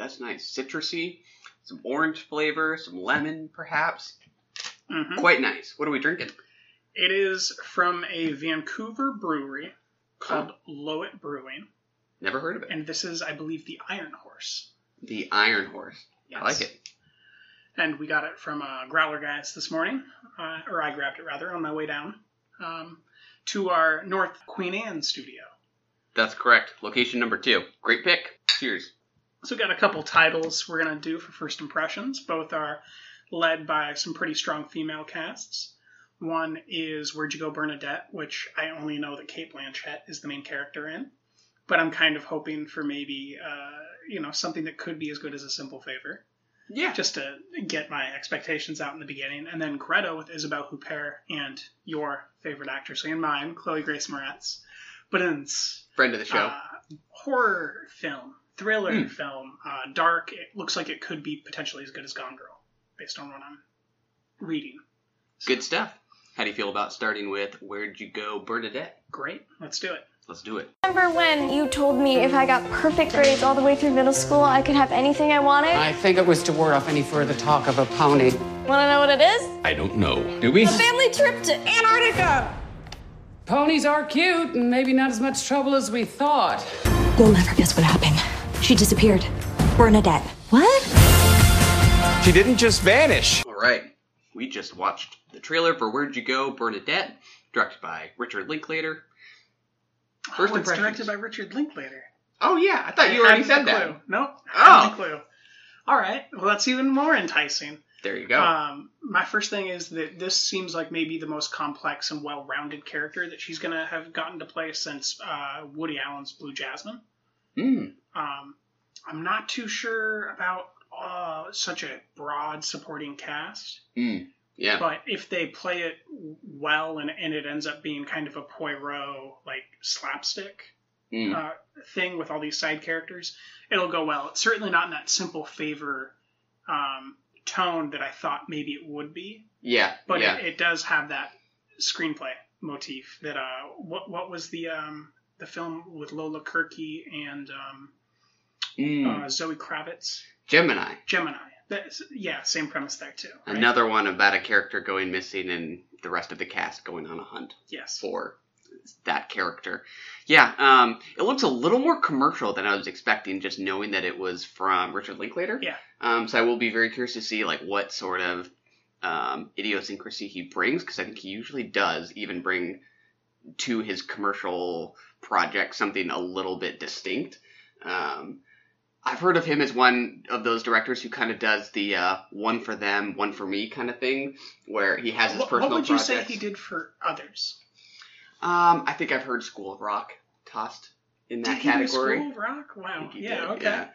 that's nice. Citrusy, some orange flavor, some lemon, perhaps. Mhm. Quite nice. What are we drinking? It is from a Vancouver brewery called Loowit Brewing, Never heard of it. and this is, I believe, the Iron Horse. The Iron Horse. Yes. I like it. And we got it from uh, Growler Guys this morning, uh, or I grabbed it rather on my way down um, to our North Queen Anne studio. That's correct. Location number two. Great pick. Cheers. So we've got a couple titles we're gonna do for first impressions. Both are led by some pretty strong female casts. One is Where'd You Go, Bernadette, which I only know that Cate Blanchett is the main character in, but I'm kind of hoping for maybe uh, you know something that could be as good as a Simple Favor, Yeah. just to get my expectations out in the beginning. And then Greta with Isabelle Huppert and your favorite actress and mine, Chloe Grace Moretz. But it's Friend of the show. uh, horror film, thriller Hmm. film, uh, dark. It looks like it could be potentially as good as Gone Girl, based on what I'm reading. Good stuff. How do you feel about starting with Where'd You Go, Bernadette? Great, let's do it. Let's do it. Remember when you told me if I got perfect grades all the way through middle school, I could have anything I wanted? I think it was to ward off any further talk of a pony. Want to know what it is? I don't know. Do we? A family trip to Antarctica! Ponies are cute and maybe not as much trouble as we thought. You'll never guess what happened. She disappeared. Bernadette. What? She didn't just vanish. All right. We just watched the trailer for Where'd You Go, Bernadette, directed by Richard Linklater. First oh, it's impressions. directed by Richard Linklater. Oh, yeah. I thought you already said a that. clue. Nope. Oh. I clue. All right. Well, that's even more enticing. There you go. Um, my first thing is that this seems like maybe the most complex and well-rounded character that she's going to have gotten to play since uh, Woody Allen's Blue Jasmine. Mm. Um, I'm not too sure about uh, such a broad supporting cast, Mm. Yeah. but if they play it well and, and it ends up being kind of a Poirot like slapstick Mm. uh, thing with all these side characters, it'll go well. It's certainly not in that simple favor um, tone that I thought maybe it would be, yeah. but yeah. it, it does have that screenplay motif. That uh, what what was the um, the film with Lola Kirke and um, Mm. uh, Zoe Kravitz, Gemini. Gemini. That's, yeah, same premise there too. right? Another one about a character going missing and the rest of the cast going on a hunt Yes. for that character. Yeah, um, it looks a little more commercial than I was expecting, just knowing that it was from Richard Linklater. Yeah. Um, so I will be very curious to see like what sort of um, idiosyncrasy he brings, because I think he usually does even bring to his commercial project something a little bit distinct. Um, I've heard of him as one of those directors who kind of does the uh, one for them, one for me kind of thing, where he has his What, personal what would you projects. say he did for others? Um, I think I've heard School of Rock tossed in that did category. School of Rock? Wow. Yeah. did, okay. yeah.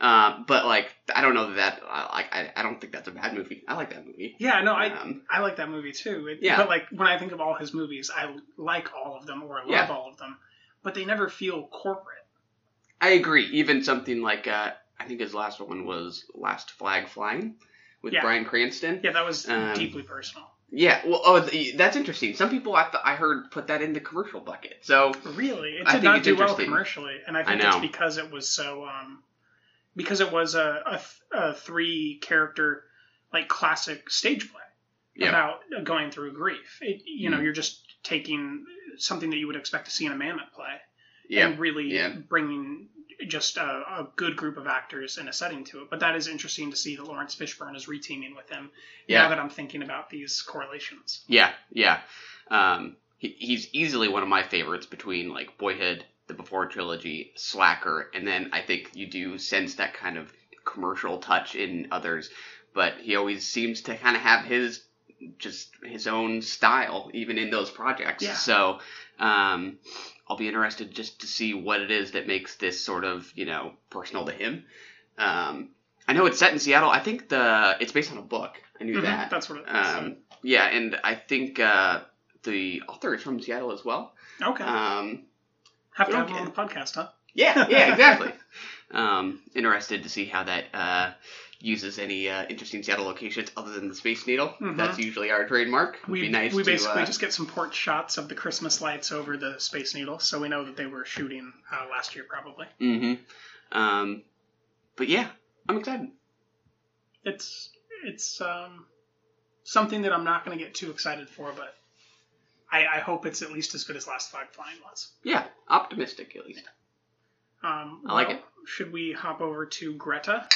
Uh, but like, I don't know that that uh, like I, I don't think that's a bad movie. I like that movie. Yeah, no, I Um, I like that movie too. It, Yeah. But like when I think of all his movies, I like all of them or I love Yeah. all of them, but they never feel corporate. I agree. Even something like uh, I think his last one was Last Flag Flying with Yeah. Bryan Cranston. Yeah, that was Um, deeply personal. Yeah, well, oh, th- that's interesting. Some people I, th- I heard put that in the commercial bucket. So Really, it I did think not do well commercially, and I I think it's because it was so um, because it was a, a, th- a three character like classic stage play Yeah. about going through grief. It, you know, Mhm. you're just taking something that you would expect to see in a Mamet play yeah, and really yeah. bringing just a, a good group of actors and a setting to it. But that is interesting to see that Laurence Fishburne is reteaming with him. Yeah. Now that I'm thinking about these correlations. yeah, yeah. Um, he, he's easily one of my favorites between like Boyhood, the Before trilogy, Slacker, and then I think you do sense that kind of commercial touch in others. But he always seems to kind of have his just his own style, even in those projects. Yeah. So um, I'll be interested just to see what it is that makes this sort of you know personal to him. Um, I know it's set in Seattle. I think the it's based on a book. I knew Mhm, that. That's what it is. Um, yeah, and I think uh, the author is from Seattle as well. okay. Um, Have to have him on the podcast, huh? yeah, yeah, exactly. um, interested to see how that uh, uses any uh, interesting Seattle locations other than the Space Needle. Mhm. That's usually our trademark. Would We, be nice we to, basically uh, just get some port shots of the Christmas lights over the Space Needle, so we know that they were shooting uh, last year, probably. Mm-hmm. Um, but yeah, I'm excited. It's it's um, something that I'm not going to get too excited for, but I, I hope it's at least as good as Last Flag Flying was. Yeah, optimistic at least. Um, I like well, it. Should we hop over to Greta?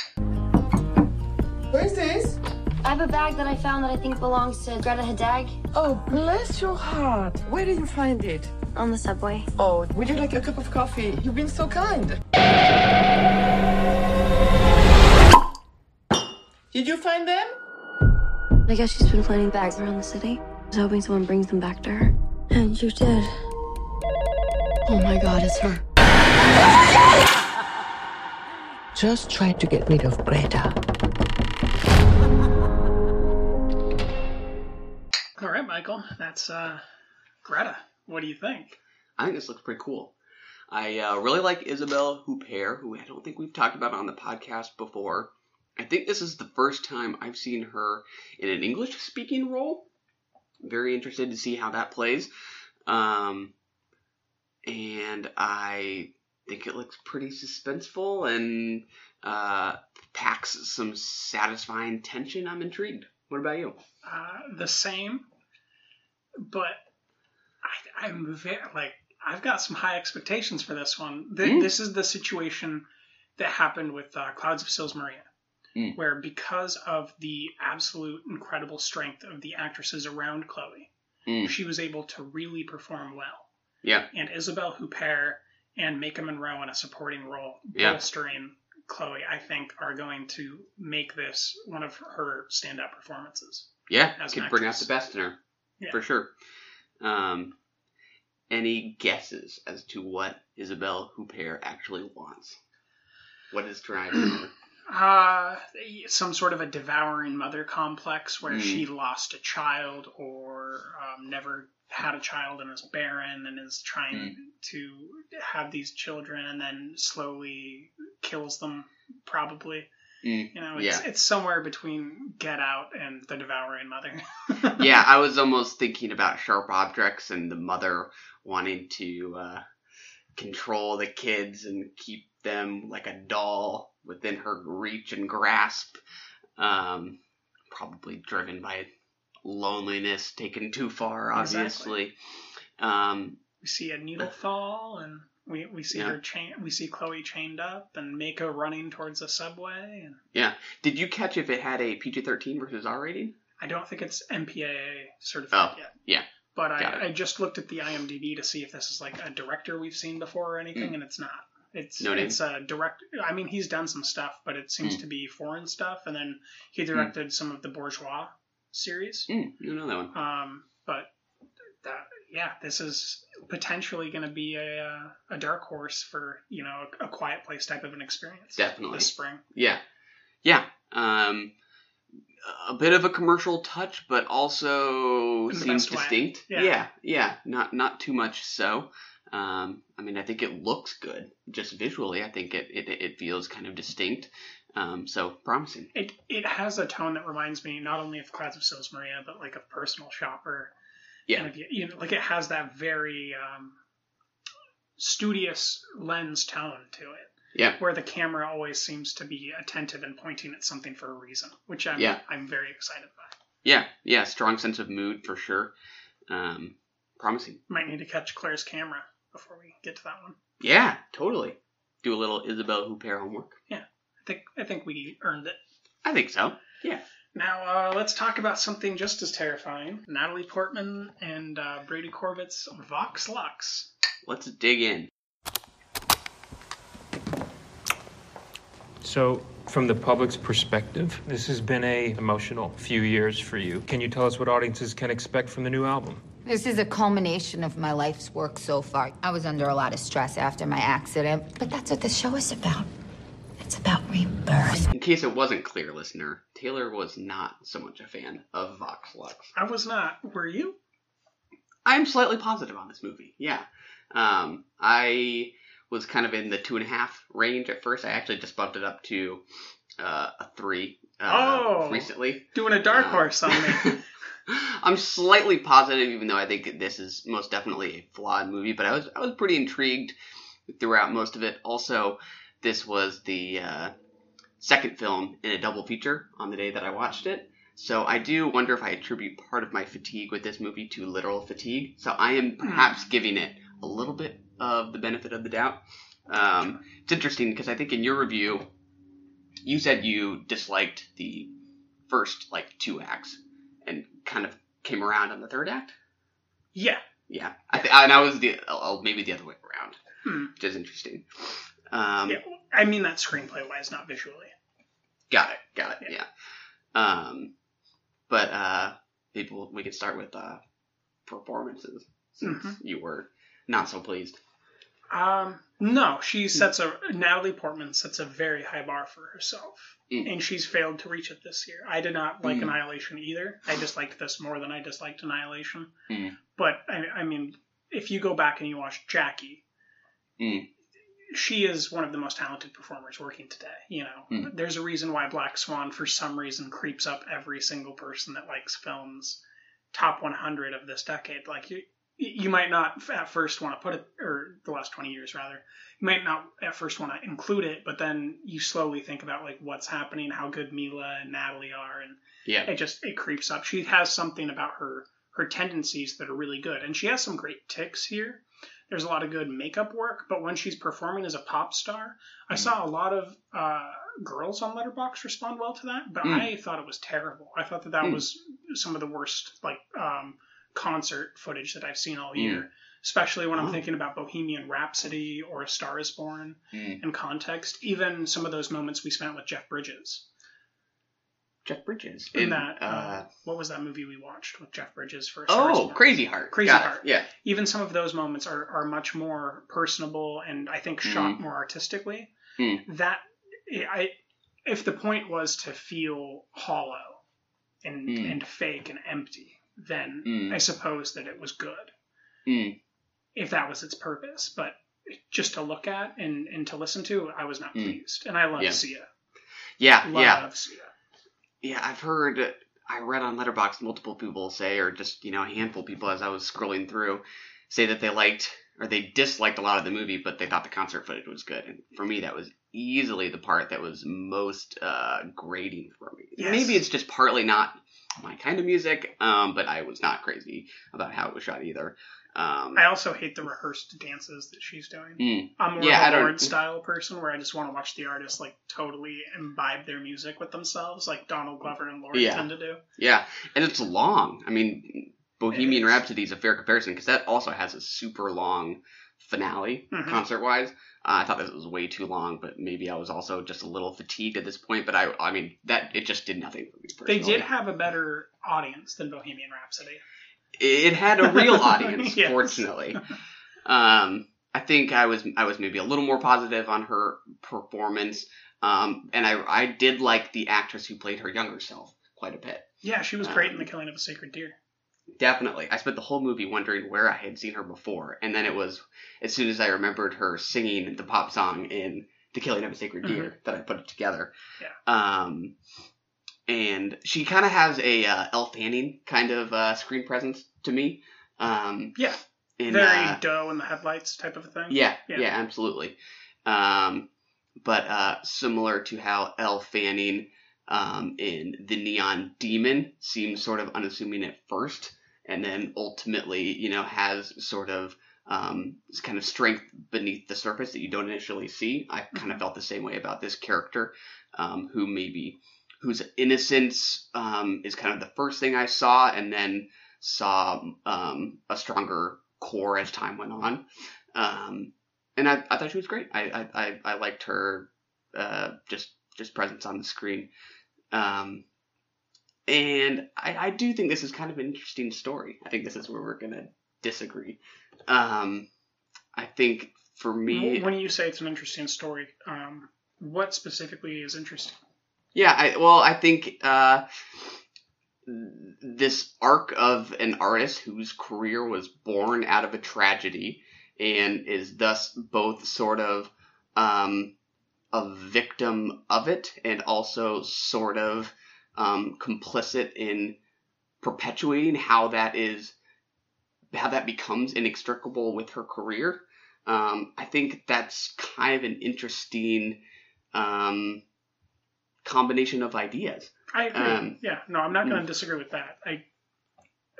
What is this? I have a bag that I found that I think belongs to Greta Hideg Oh, bless your heart. Where did you find it? on the subway. Oh, would you like a cup of coffee? You've been so kind. Did you find them? I guess she's been planting bags around the city. I was hoping someone brings them back to her. And you did. Oh my god, it's her. Just try to get rid of Greta. Michael, that's uh, Greta. What do you think? I think this looks pretty cool. I uh, really like Isabelle Huppert, who I don't think we've talked about on the podcast before. I think this is the first time I've seen her in an English speaking role. Very interested to see how that plays. Um, and I think it looks pretty suspenseful and uh, packs some satisfying tension. I'm intrigued. What about you? Uh, the same, but I, I'm very like I've got some high expectations for this one. Th- Mm. This is the situation that happened with uh, Clouds of Sils Maria, Mm. where because of the absolute incredible strength of the actresses around Chloe, Mm. she was able to really perform well. Yeah. And Isabelle Huppert and Maika Monroe in a supporting role, Yeah. bolstering Chloe, I think, are going to make this one of her standout performances. Yeah, as an could bring out the best in her Yeah. for sure. Um, any guesses as to what Isabelle Huppert actually wants? What is driving her? Uh, some sort of a devouring mother complex where Mm. she lost a child or um, never had a child and is barren and is trying Mm. to have these children and then slowly kills them, probably. Mm, You know, it's, yeah. it's somewhere between Get Out and The Devouring Mother. yeah, I was almost thinking about sharp objects and the mother wanting to uh, control the kids and keep them like a doll within her reach and grasp. Um, probably driven by loneliness taken too far, Exactly. obviously. Um, we see a needle fall and we, we see Yeah. her chain we see Chloe chained up and Mako running towards the subway and yeah. Did you catch if it had a PG 13 versus R rating? I don't think it's MPAA certified Oh, yet. yeah. But I, I just looked at the IMDb to see if this is like a director we've seen before or anything, Mm. and it's not. It's No it's a direct. I mean, he's done some stuff, but it seems Mm. to be foreign stuff. And then he directed some of the Borgias series. Mm, you know that one. Um, yeah, this is potentially going to be a uh, a dark horse for you know a, a quiet place type of an experience. Definitely. this spring. Yeah, yeah. Um, a bit of a commercial touch, but also seems distinct. Yeah. yeah, yeah. Not not too much so. Um, I mean, I think it looks good just visually. I think it it, it feels kind of distinct. Um, so promising. It it has a tone that reminds me not only of Clouds of Sils Maria, but like of Personal Shopper. Yeah. If you, know, like it has that very um, studious lens tone to it. Yeah. Where the camera always seems to be attentive and pointing at something for a reason, which I'm Yeah. I'm very excited by. Yeah, yeah. Strong sense of mood for sure. Um, promising. Might need to catch Claire's camera before we get to that one. Yeah, totally. Do a little Isabelle Huppert homework. Yeah, I think I think we earned it. I think so. Yeah. Now uh, let's talk about something just as terrifying: Natalie Portman and uh, Brady Corbet's Vox Lux. Let's dig in. So, from the public's perspective, this has been a emotional few years for you. Can you tell us what audiences can expect from the new album? This is a culmination of my life's work so far. I was under a lot of stress after my accident, but that's what the show is about. It's about rebirth. In case it wasn't clear, listener, Taylor was not so much a fan of Vox Lux. I was not. Were you? I'm slightly positive on this movie. Yeah. Um, I was kind of in the two and a half range at first. I actually just bumped it up to uh, a three uh, Oh. recently. Doing a dark Uh, horse on me. I'm slightly positive, even though I think this is most definitely a flawed movie. But I was I was pretty intrigued throughout most of it. Also, this was the uh, second film in a double feature on the day that I watched it. So I do wonder if I attribute part of my fatigue with this movie to literal fatigue. So I am perhaps giving it a little bit of the benefit of the doubt. Um, it's interesting because I think in your review, you said you disliked the first like two acts and kind of came around on the third act. yeah. Yeah, I th- and I was the oh, maybe the other way around, Hmm. which is interesting. Um, yeah. I mean that screenplay wise, not visually. Got it. Got it. Yeah. Um, but uh, maybe we'll, could start with uh, performances since Mhm. you were not so pleased. Um, no, she sets a Natalie Portman sets a very high bar for herself, Mm. and she's failed to reach it this year. I did not like Mm. Annihilation either. I disliked this more than I disliked Annihilation. Mm. But I, I mean, if you go back and you watch Jackie, Mm. She is one of the most talented performers working today. You know, Mm. there's a reason why Black Swan, for some reason, creeps up every single person that likes films top 100 of this decade. Like you, you might not at first want to put it, or the last 20 years rather, you might not at first want to include it, but then you slowly think about like what's happening, how good Mila and Natalie are, and Yeah. it just it creeps up. She has something about her her tendencies that are really good, and she has some great ticks here. There's a lot of good makeup work, but when she's performing as a pop star, I saw a lot of uh, girls on Letterboxd respond well to that, but Mm. I thought it was terrible. I thought that that Mm. was some of the worst like um, concert footage that I've seen all Mm. year. Especially when I'm thinking about Bohemian Rhapsody or A Star Is Born Mm. in context. Even some of those moments we spent with Jeff Bridges. Jeff Bridges In in that, uh, uh, what was that movie we watched with Jeff Bridges first? A Star Is oh Crazy Heart. Crazy Got it. Heart. Yeah. Even some of those moments are, are much more personable and I think shot Mhm. more artistically. Mm. That I, if the point was to feel hollow and Mm. and fake and empty, then Mm. I suppose that it was good Mm. if that was its purpose. But just to look at and, and to listen to, I was not Mm. pleased. And I love Yeah. Sia. Yeah. Love yeah. Sia. Yeah, I've heard. I read on Letterboxd multiple people say, or just you know a handful of people as I was scrolling through, say that they liked or they disliked a lot of the movie, but they thought the concert footage was good. And for me, that was easily the part that was most uh, grating for me. Yes. Maybe it's just partly not my kind of music, um, but I was not crazy about how it was shot either. Um, I also hate the rehearsed dances that she's doing. mm, I'm more Yeah, of a Lorde style person where I just want to watch the artists like totally imbibe their music with themselves, like Donald Glover and Lorde Yeah. tend to do. Yeah, and it's long. I mean, Bohemian Rhapsody is a fair comparison because that also has a super long finale Mhm. concert wise. Uh, I thought this was way too long, but maybe I was also just a little fatigued at this point. But I, I mean, that it just did nothing for me. They did have a better audience than Bohemian Rhapsody. It had a real audience, Yes. fortunately. Um, I think I was I was maybe a little more positive on her performance, um, and I I did like the actress who played her younger self quite a bit. Yeah, she was great in Um, The Killing of a Sacred Deer. Definitely. I spent the whole movie wondering where I had seen her before, and then it was as soon as I remembered her singing the pop song in The Killing of a Sacred Deer that I put it together. Yeah. Um, and she kind of has a uh, Elle Fanning kind of uh, screen presence to me. Um, Yeah, in, very uh, doe in the headlights type of thing. yeah, Yeah. yeah, absolutely. Um, but uh, similar to how Elle Fanning um, in The Neon Demon seems sort of unassuming at first, and then ultimately, you know, has sort of um, this kind of strength beneath the surface that you don't initially see. I kind of felt the same way about this character, um, who maybe whose innocence um, is kind of the first thing I saw, and then saw um, a stronger core as time went on. Um, and I, I thought she was great. I, I, I, liked her uh, just just presence on the screen. Um, and I, I do think this is kind of an interesting story. I think this is where we're gonna disagree. Um, I think for me, when you say it's an interesting story, um, what specifically is interesting? Yeah, I, well, I think uh, this arc of an artist whose career was born out of a tragedy and is thus both sort of um, a victim of it and also sort of um, complicit in perpetuating how that is how that becomes inextricable with her career. Um, I think that's kind of an interesting um, combination of ideas. I agree. Um, yeah, no, I'm not going to mm. disagree with that. I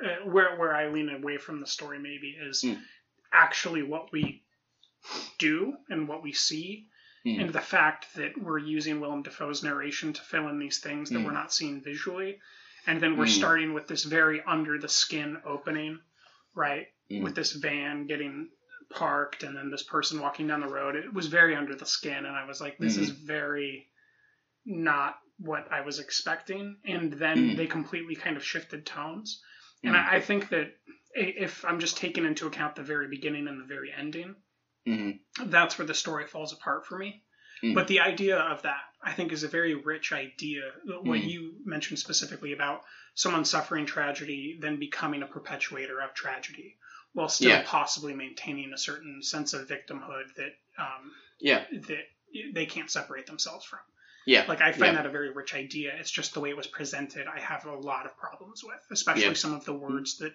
uh, where where I lean away from the story maybe is Mm. actually what we do and what we see, Mm. and the fact that we're using Willem Dafoe's narration to fill in these things that Mm. we're not seeing visually, and then we're Mm. starting with this very under the skin opening, right? Mm. With this van getting parked and then this person walking down the road. It was very under the skin, and I was like, this is very not what I was expecting. And then Mm. they completely kind of shifted tones. And Mm. I, I think that if I'm just taking into account the very beginning and the very ending, Mhm. that's where the story falls apart for me. Mm. But the idea of that, I think, is a very rich idea. What Mm. you mentioned specifically about someone suffering tragedy, then becoming a perpetuator of tragedy, while still Yeah. possibly maintaining a certain sense of victimhood that um, Yeah. that they can't separate themselves from. Yeah. Like I find yeah. that a very rich idea. It's just the way it was presented. I have a lot of problems with, especially Yeah. some of the words that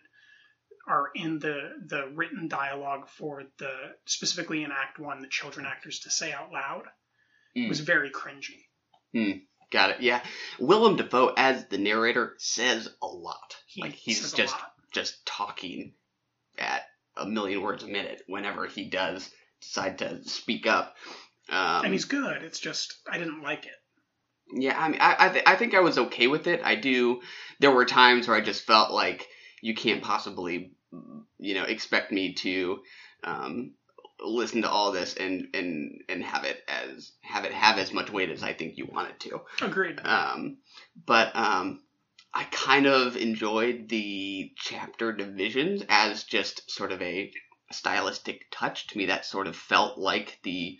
are in the the written dialogue for the specifically in Act One, the children actors to say out loud Mm. was very cringy. Hmm. Got it. Yeah. Willem Dafoe as the narrator says a lot. He like he's says a just lot. just talking at a million words a minute whenever he does decide to speak up. Um, and he's good. It's just I didn't like it. Yeah, I mean, I I, th- I think I was okay with it. I do. There were times where I just felt like you can't possibly, you know, expect me to um, listen to all this and and and have it as have it have as much weight as I think you want it to. Agreed. Um, but um, I kind of enjoyed the chapter divisions as just sort of a stylistic touch. To me, that sort of felt like the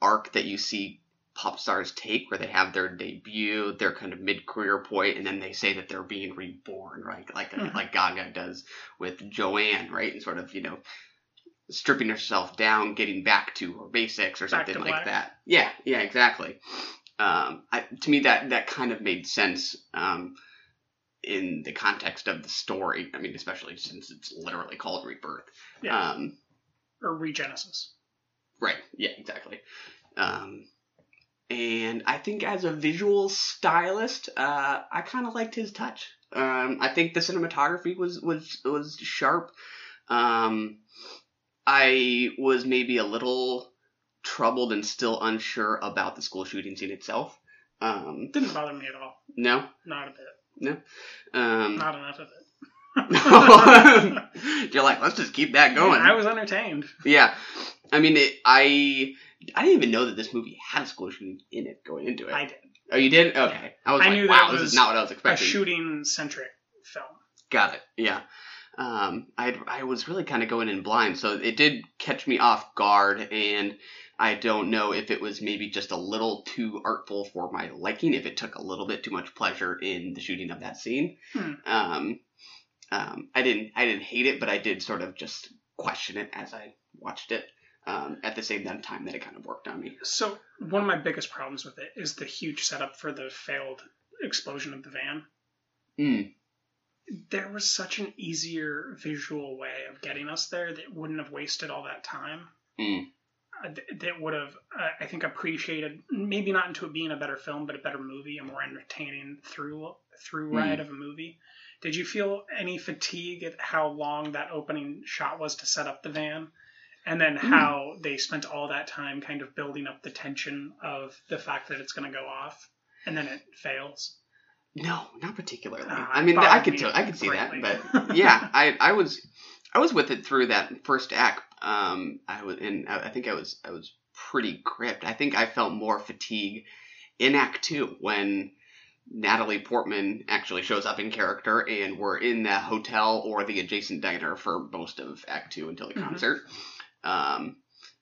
arc that you see pop stars take, where they have their debut, their kind of mid-career point, and then they say that they're being reborn, right? Like Mhm. like Gaga does with Joanne, right? And sort of you know stripping herself down, getting back to her basics or Back something like that. Yeah, yeah, exactly. Um, I, to me, that that kind of made sense um, in the context of the story. I mean, especially since it's literally called Rebirth. Yeah. Um, or Regenesis. right. Yeah. Exactly. Um, and I think as a visual stylist, uh, I kind of liked his touch. Um, I think the cinematography was was was sharp. Um, I was maybe a little troubled and still unsure about the school shooting scene itself. Um, Didn't bother me at all. no, Not a bit. no. Um, Not enough of it. you're like, let's just keep that going. I was entertained. Yeah, I mean, it, I I didn't even know that this movie had a school shooting in it going into it. I did. Oh, you did? Okay. I was I like, knew wow, that this was is not what I was expecting. A shooting centric film. Got it. Yeah. Um, I I was really kind of going in blind, so it did catch me off guard, and I don't know if it was maybe just a little too artful for my liking, if it took a little bit too much pleasure in the shooting of that scene. Hmm. Um, um, I didn't I didn't hate it, but I did sort of just question it as I watched it. Um, at the same time that it kind of worked on me. So one of my biggest problems with it is the huge setup for the failed explosion of the van. Mm. There was such an easier visual way of getting us there that wouldn't have wasted all that time. Mm. Uh, th- that would have, uh, I think, appreciated maybe not into it being a better film, but a better movie, a more entertaining through through Mm. ride of a movie. Did you feel any fatigue at how long that opening shot was to set up the van? And then how they spent all that time kind of building up the tension of the fact that it's going to go off, and then it fails. No, not particularly. Ah, I mean, I could me tell, I could see that, but yeah, I I was I was with it through that first act. Um, I was and I I think I was I was pretty gripped. I think I felt more fatigue in Act Two when Natalie Portman actually shows up in character, and we're in the hotel or the adjacent diner for most of Act Two until the Mhm. concert. Um,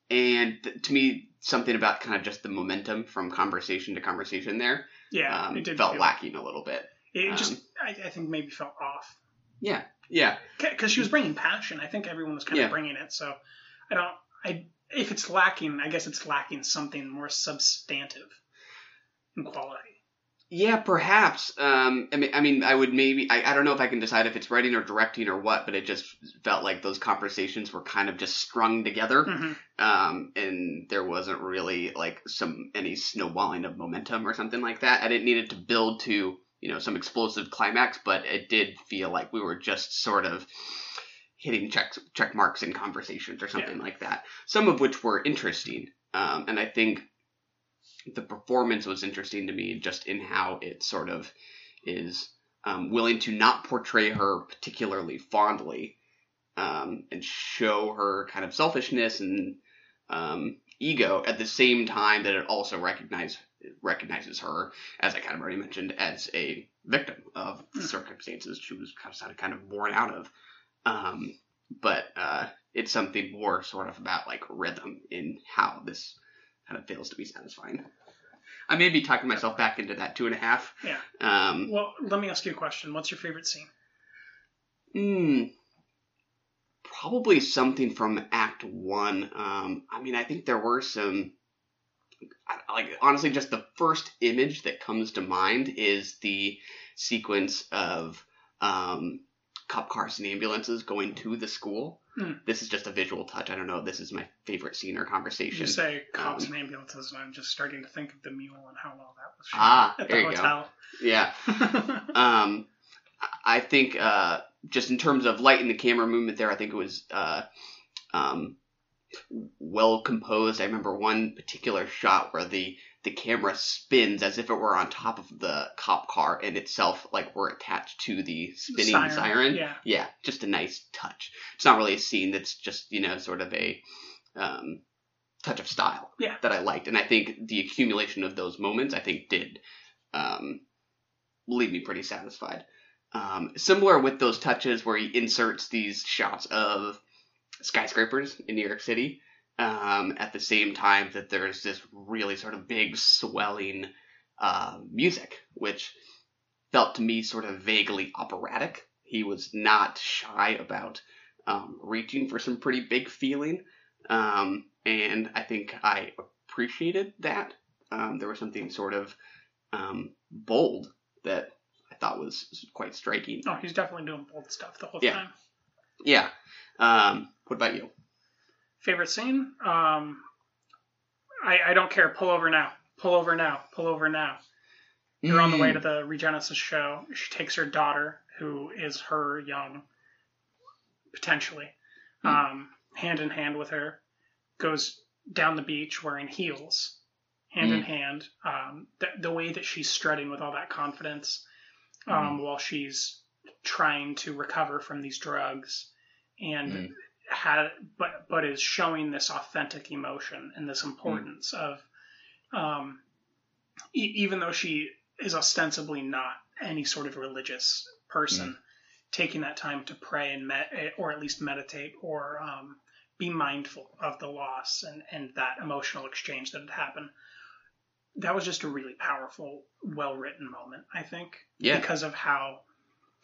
and th- to me, something about kind of just the momentum from conversation to conversation there, Yeah, um, it did felt lacking a little bit. It Um, just, I, I think, maybe felt off Yeah, yeah, because she was bringing passion. I think everyone was kind Yeah. of bringing it. So I don't. I if it's lacking, I guess it's lacking something more substantive in quality. Yeah, perhaps. Um, I mean, I mean, I would maybe. I, I don't know if I can decide if it's writing or directing or what, but it just felt like those conversations were kind of just strung together, Mhm. um, and there wasn't really like some any snowballing of momentum or something like that. I didn't need it to build to you know some explosive climax, but it did feel like we were just sort of hitting check check marks in conversations or something like that. Some of which were interesting, um, and I think the performance was interesting to me just in how it sort of is um, willing to not portray her particularly fondly um, and show her kind of selfishness and um, ego at the same time that it also recognize recognizes her as I kind of already mentioned as a victim of the circumstances she was kind of kind of born out of. Um, but uh, it's something more sort of about like rhythm in how this kind of fails to be satisfying. I may be talking myself back into that two and a half. Yeah. Um, Well, let me ask you a question. What's your favorite scene? Hmm. Probably something from Act One. Um, I mean, I think there were some. Like honestly, just the first image that comes to mind is the sequence of um, cop cars and ambulances going to the school. Hmm. This is just a visual touch. I don't know. This is my favorite scene or conversation. You say cops Um, and ambulances, and I'm just starting to think of the mule and how well that was shot Ah, at there the you hotel. go. Yeah. um, I think uh, just in terms of light in the camera movement there, I think it was uh, um, well composed. I remember one particular shot where the the camera spins as if it were on top of the cop car and itself like we're attached to the spinning Siren, siren. yeah. yeah, just a nice touch. It's not really a scene. That's just you know sort of a um, touch of style Yeah. that I liked, and I think the accumulation of those moments I think did um, leave me pretty satisfied. Um, similar with those touches where he inserts these shots of skyscrapers in New York City um, at the same time that there's this really sort of big swelling uh, music, which felt to me sort of vaguely operatic. He was not shy about um, reaching for some pretty big feeling, um, and I think I appreciated that. Um, there was something sort of um, bold that I thought was quite striking. Oh, he's definitely doing bold stuff the whole Yeah. time. Yeah. Um, what about you? Favorite scene? Um, I, I don't care. Pull over now. Pull over now. Pull over now. You're on the way to the Regenesis show. She takes her daughter, who is her young, potentially, um, hand in hand with her, goes down the beach wearing heels, hand in Mm. hand. Um, the, the way that she's strutting with all that confidence um, while she's trying to recover from these drugs and had but but is showing this authentic emotion and this importance of um, e- even though she is ostensibly not any sort of religious person, taking that time to pray and med- or at least meditate or um, be mindful of the loss and, and that emotional exchange that had happened. That was just a really powerful, well written moment, I think. Yeah. Because of how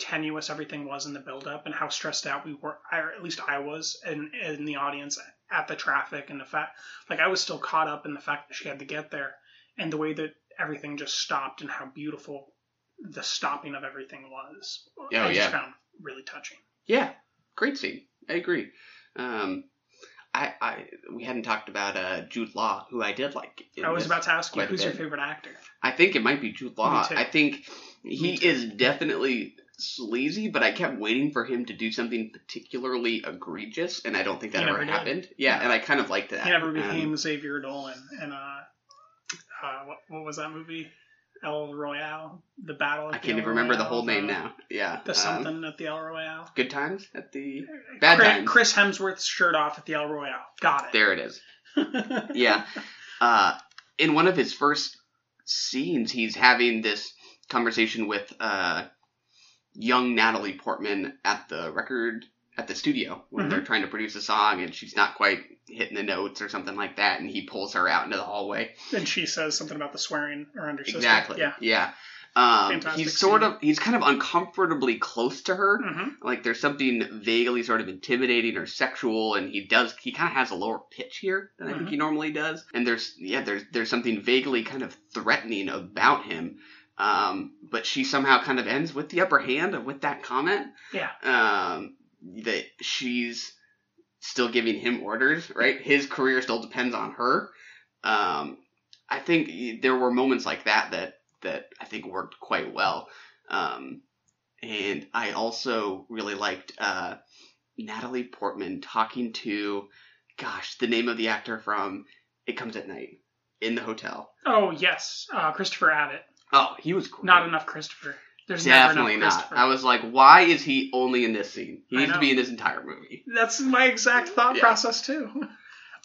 tenuous everything was in the build up and how stressed out we were, or at least I was, in, in the audience at the traffic and the fact, like, I was still caught up in the fact that she had to get there and the way that everything just stopped and how beautiful the stopping of everything was. Oh, I just yeah. found really touching. Yeah, great scene. I agree. Um, I, I we hadn't talked about uh, Jude Law, who I did like. I was about to ask you, who's your favorite actor? I think it might be Jude Law. I think he is definitely sleazy, but I kept waiting for him to do something particularly egregious, and I don't think that He ever happened. Yeah, and I kind of liked that. He never Um, became Xavier Dolan. And uh, uh, what, what was that movie? El Royale, the battle. At I can't even remember the whole name the- now. Yeah, The um, something at the El Royale. Good times at the bad Chris, times. Chris Hemsworth's shirt off at the El Royale. Got it. There it is. yeah. Uh, in one of his first scenes, he's having this conversation with uh, young Natalie Portman at the record at the studio when Mhm. they're trying to produce a song and she's not quite hitting the notes or something like that, and he pulls her out into the hallway. And she says something about the swearing around her sister. Exactly. Yeah. Yeah. Um, he's sort scene. of he's kind of uncomfortably close to her. Mhm. Like there's something vaguely sort of intimidating or sexual, and he does he kind of has a lower pitch here than I think Mhm. he normally does. And there's yeah there's there's something vaguely kind of threatening about him. Um, but she somehow kind of ends with the upper hand with that comment. Yeah. Um, that she's still giving him orders, right? His career still depends on her. Um, I think there were moments like that that that I think worked quite well. Um, and I also really liked uh, Natalie Portman talking to, gosh, the name of the actor from It Comes at Night in the hotel. Oh yes, uh, Christopher Abbott. Oh, he was great. Not enough Christopher. There's Definitely never enough not. Christopher. I was like, why is he only in this scene? He I needs to know. be in this entire movie. That's my exact thought Yeah. process too.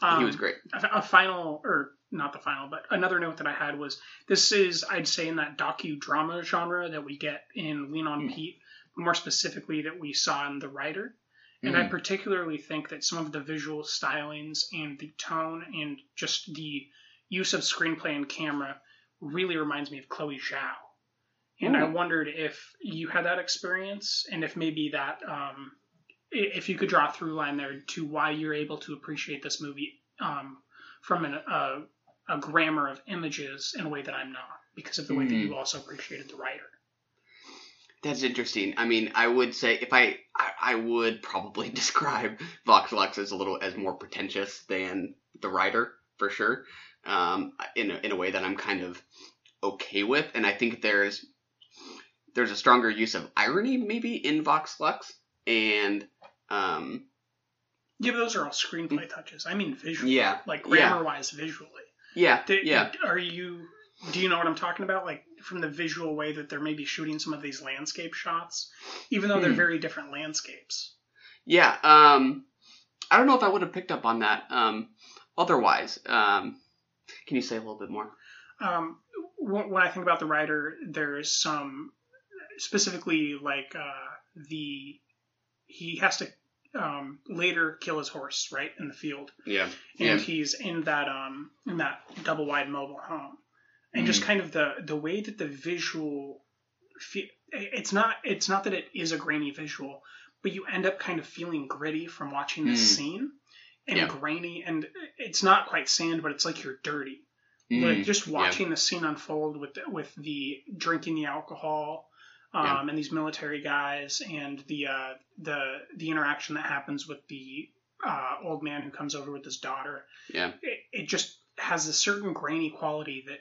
Um, he was great. a, a final or not the final but another note that i had was this is i'd say in that docudrama genre that we get in lean on pete more specifically that we saw in the Rider and i Mhm. particularly think that some of the visual stylings and the tone and just the use of screenplay and camera really reminds me of chloe zhao and i wondered if you had that experience and if maybe that um, if you could draw a through line there to why you're able to appreciate this movie um, from an, a, a grammar of images in a way that I'm not, because of the way that you also appreciated the Rider. That's interesting. I mean, I would say if I, I, I would probably describe Vox Lux as a little as more pretentious than the Rider for sure. Um, in a, in a way that I'm kind of okay with, and I think there's there's a stronger use of irony maybe in Vox Lux, and um, Yeah, but those are all screenplay touches. I mean, visually, Yeah, like grammar wise, visually. yeah, Do- yeah. Are you? Do you know what I'm talking about? Like from the visual way that they're maybe shooting some of these landscape shots, even though they're Hmm. very different landscapes. Yeah, um, I don't know if I would have picked up on that. Um, otherwise, um, can you say a little bit more? um, when when I think about the Rider, there's some specifically like uh, the he has to um, later kill his horse right in the field, Yeah, and he's in that um, in that double wide mobile home, and just Mhm. kind of the the way that the visual, fe- it's not it's not that it is a grainy visual, but you end up kind of feeling gritty from watching this Mm. scene, and Yeah. grainy, and it's not quite sand, but it's like you're dirty like Mm, just yeah. watching the scene unfold with the, with the drinking the alcohol um, Yeah. and these military guys and the uh, the the interaction that happens with the uh, old man who comes over with his daughter Yeah. it, it just has a certain grainy quality that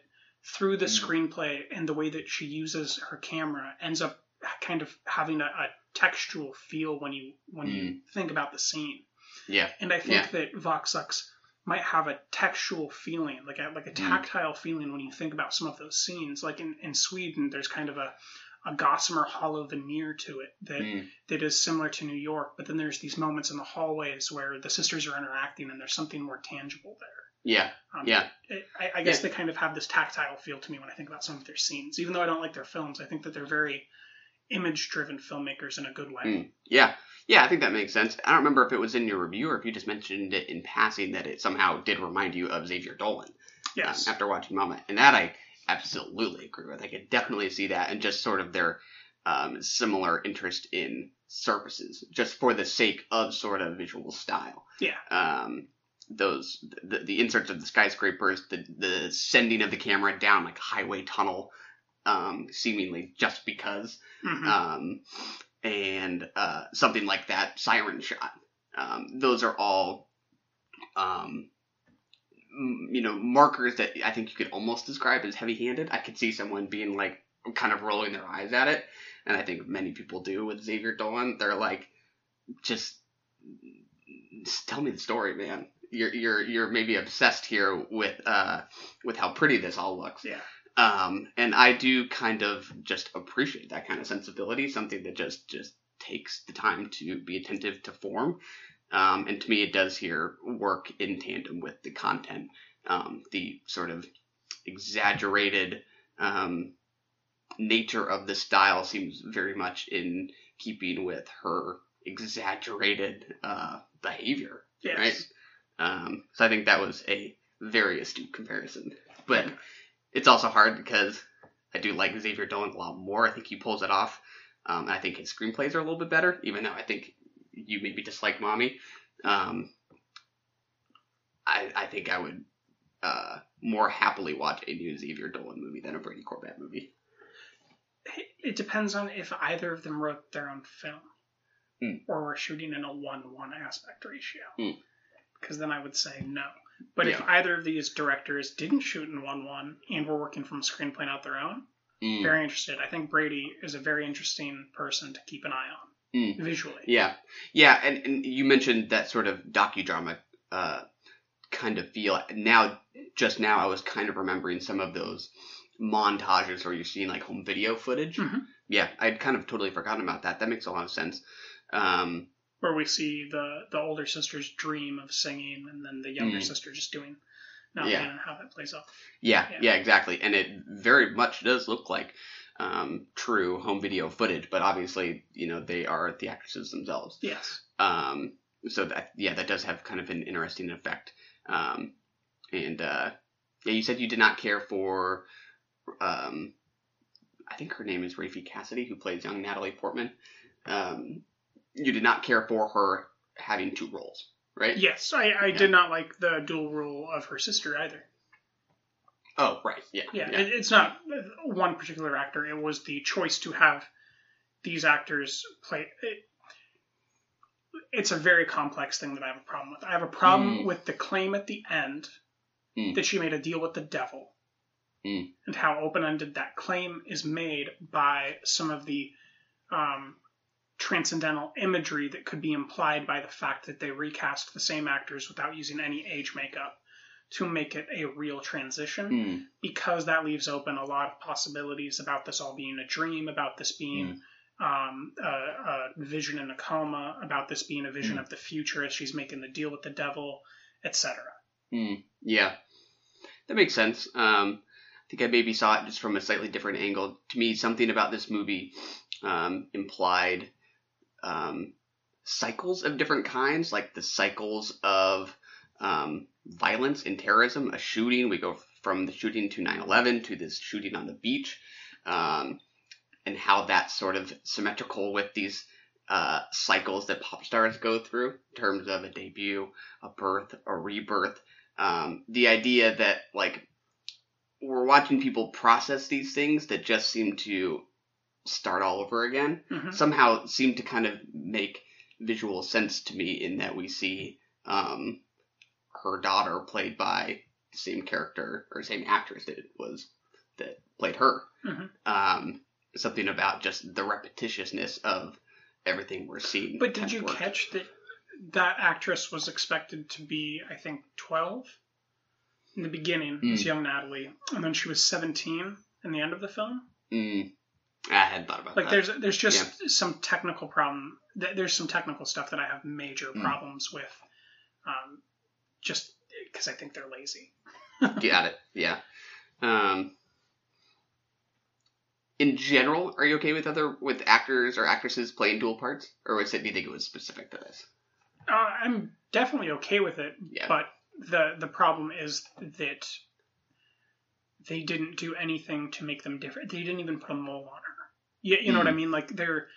through the Mm. screenplay and the way that she uses her camera ends up kind of having a, a textual feel when you when you think about the scene Yeah. and I think Yeah. that Vox Lux might have a textual feeling, like a like a Mm. tactile feeling when you think about some of those scenes. Like in, in Sweden, there's kind of a, a gossamer hollow veneer to it that, Mm. that is similar to New York, but then there's these moments in the hallways where the sisters are interacting and there's something more tangible there. Yeah. Um, Yeah. it- I, I guess Yeah. they kind of have this tactile feel to me when I think about some of their scenes. Even though I don't like their films, I think that they're very image driven filmmakers in a good way. Mm, yeah, yeah, I think that makes sense. I don't remember if it was in your review or if you just mentioned it in passing that it somehow did remind you of Xavier Dolan. Yes. Um, after watching Mommy, and that I absolutely agree with. I could definitely see that, and just sort of their um, similar interest in surfaces, just for the sake of sort of visual style. Yeah. Um, those the, the inserts of the skyscrapers, the the sending of the camera down like a highway tunnel, um, seemingly just because Mhm. um, and uh, something like that siren shot. Um, those are all, um, m- you know, markers that I think you could almost describe as heavy-handed. I could see someone being like, kind of rolling their eyes at it, and I think many people do with Xavier Dolan. They're like, just, just tell me the story, man. You're you're you're maybe obsessed here with uh with how pretty this all looks. Yeah. Um, and I do kind of just appreciate that kind of sensibility, something that just just takes the time to be attentive to form. Um, and to me, it does here work in tandem with the content. Um, the sort of exaggerated um, nature of the style seems very much in keeping with her exaggerated uh, behavior, Yes. right? Um, so I think that was a very astute comparison. But it's also hard because I do like Xavier Dolan a lot more. I think he pulls it off. Um, I think his screenplays are a little bit better, even though I think you maybe dislike Mommy. Um, I, I think I would uh, more happily watch a new Xavier Dolan movie than a Brady Corbet movie. It depends on if either of them wrote their own film Hmm. or were shooting in a one-one aspect ratio. Hmm. Because then I would say no. But if either of these directors didn't shoot in one-one and were working from a screenplay out their own, Mm. very interested. I think Brady is a very interesting person to keep an eye on Mm. visually. Yeah, yeah, and, and you mentioned that sort of docudrama uh, kind of feel. Now, just now, I was kind of remembering some of those montages where you're seeing like home video footage. Mhm. Yeah, I'd kind of totally forgotten about that. That makes a lot of sense. Um, Where we see the the older sister's dream of singing, and then the younger Mm. sister just doing nothing, Yeah. and how that plays out. yeah, Yeah. yeah, exactly, and it very much does look like um, true home video footage. But obviously, you know, they are the actresses themselves. Yes. Um, so that yeah, that does have kind of an interesting effect. Um, and uh, yeah, you said you did not care for. Um, I think her name is Raffey Cassidy, who plays young Natalie Portman. Um, you did not care for her having two roles, right? Yes, I, I Yeah. did not like the dual role of her sister either. Oh, right. Yeah. Yeah, It, it's not one particular actor. It was the choice to have these actors play. It, it's a very complex thing that I have a problem with. I have a problem Mm. with the claim at the end Mm. that she made a deal with the devil, Mm. and how open-ended that claim is made by some of the um, transcendental imagery that could be implied by the fact that they recast the same actors without using any age makeup to make it a real transition Mm. because that leaves open a lot of possibilities about this all being a dream, about this being um, a, a vision in a coma, about this being a vision Mm. of the future as she's making the deal with the devil, etc. Mm, yeah, that makes sense. Um, I think I maybe saw it just from a slightly different angle. To me, something about this movie um, implied um, cycles of different kinds, like the cycles of um, violence and terrorism. A shooting, we go from the shooting to 9/11 to this shooting on the beach, um, and how that's sort of symmetrical with these uh, cycles that pop stars go through in terms of a debut, a birth, a rebirth. Um, the idea that like we're watching people process these things that just seem to start all over again Mhm. somehow seemed to kind of make visual sense to me in that we see um, her daughter played by the same character or same actress that was that played her Mhm. um, something about just the repetitiousness of everything we're seeing But did you work. catch that that actress was expected to be, I think, 12 in the beginning, Mm. as young Natalie, and then she was 17 in the end of the film? Mm, I hadn't thought about Like, that. there's there's just some technical problem. There's some technical stuff that I have major Mm. problems with, um, just because I think they're lazy. Got it. Yeah. Um, in general, are you okay with other with actors or actresses playing dual parts, or was it? Do you think it was specific to this? Uh, I'm definitely okay with it, Yeah. but the the problem is that they didn't do anything to make them different. They didn't even put a mole on. You, you know what I Mm. mean? Like they're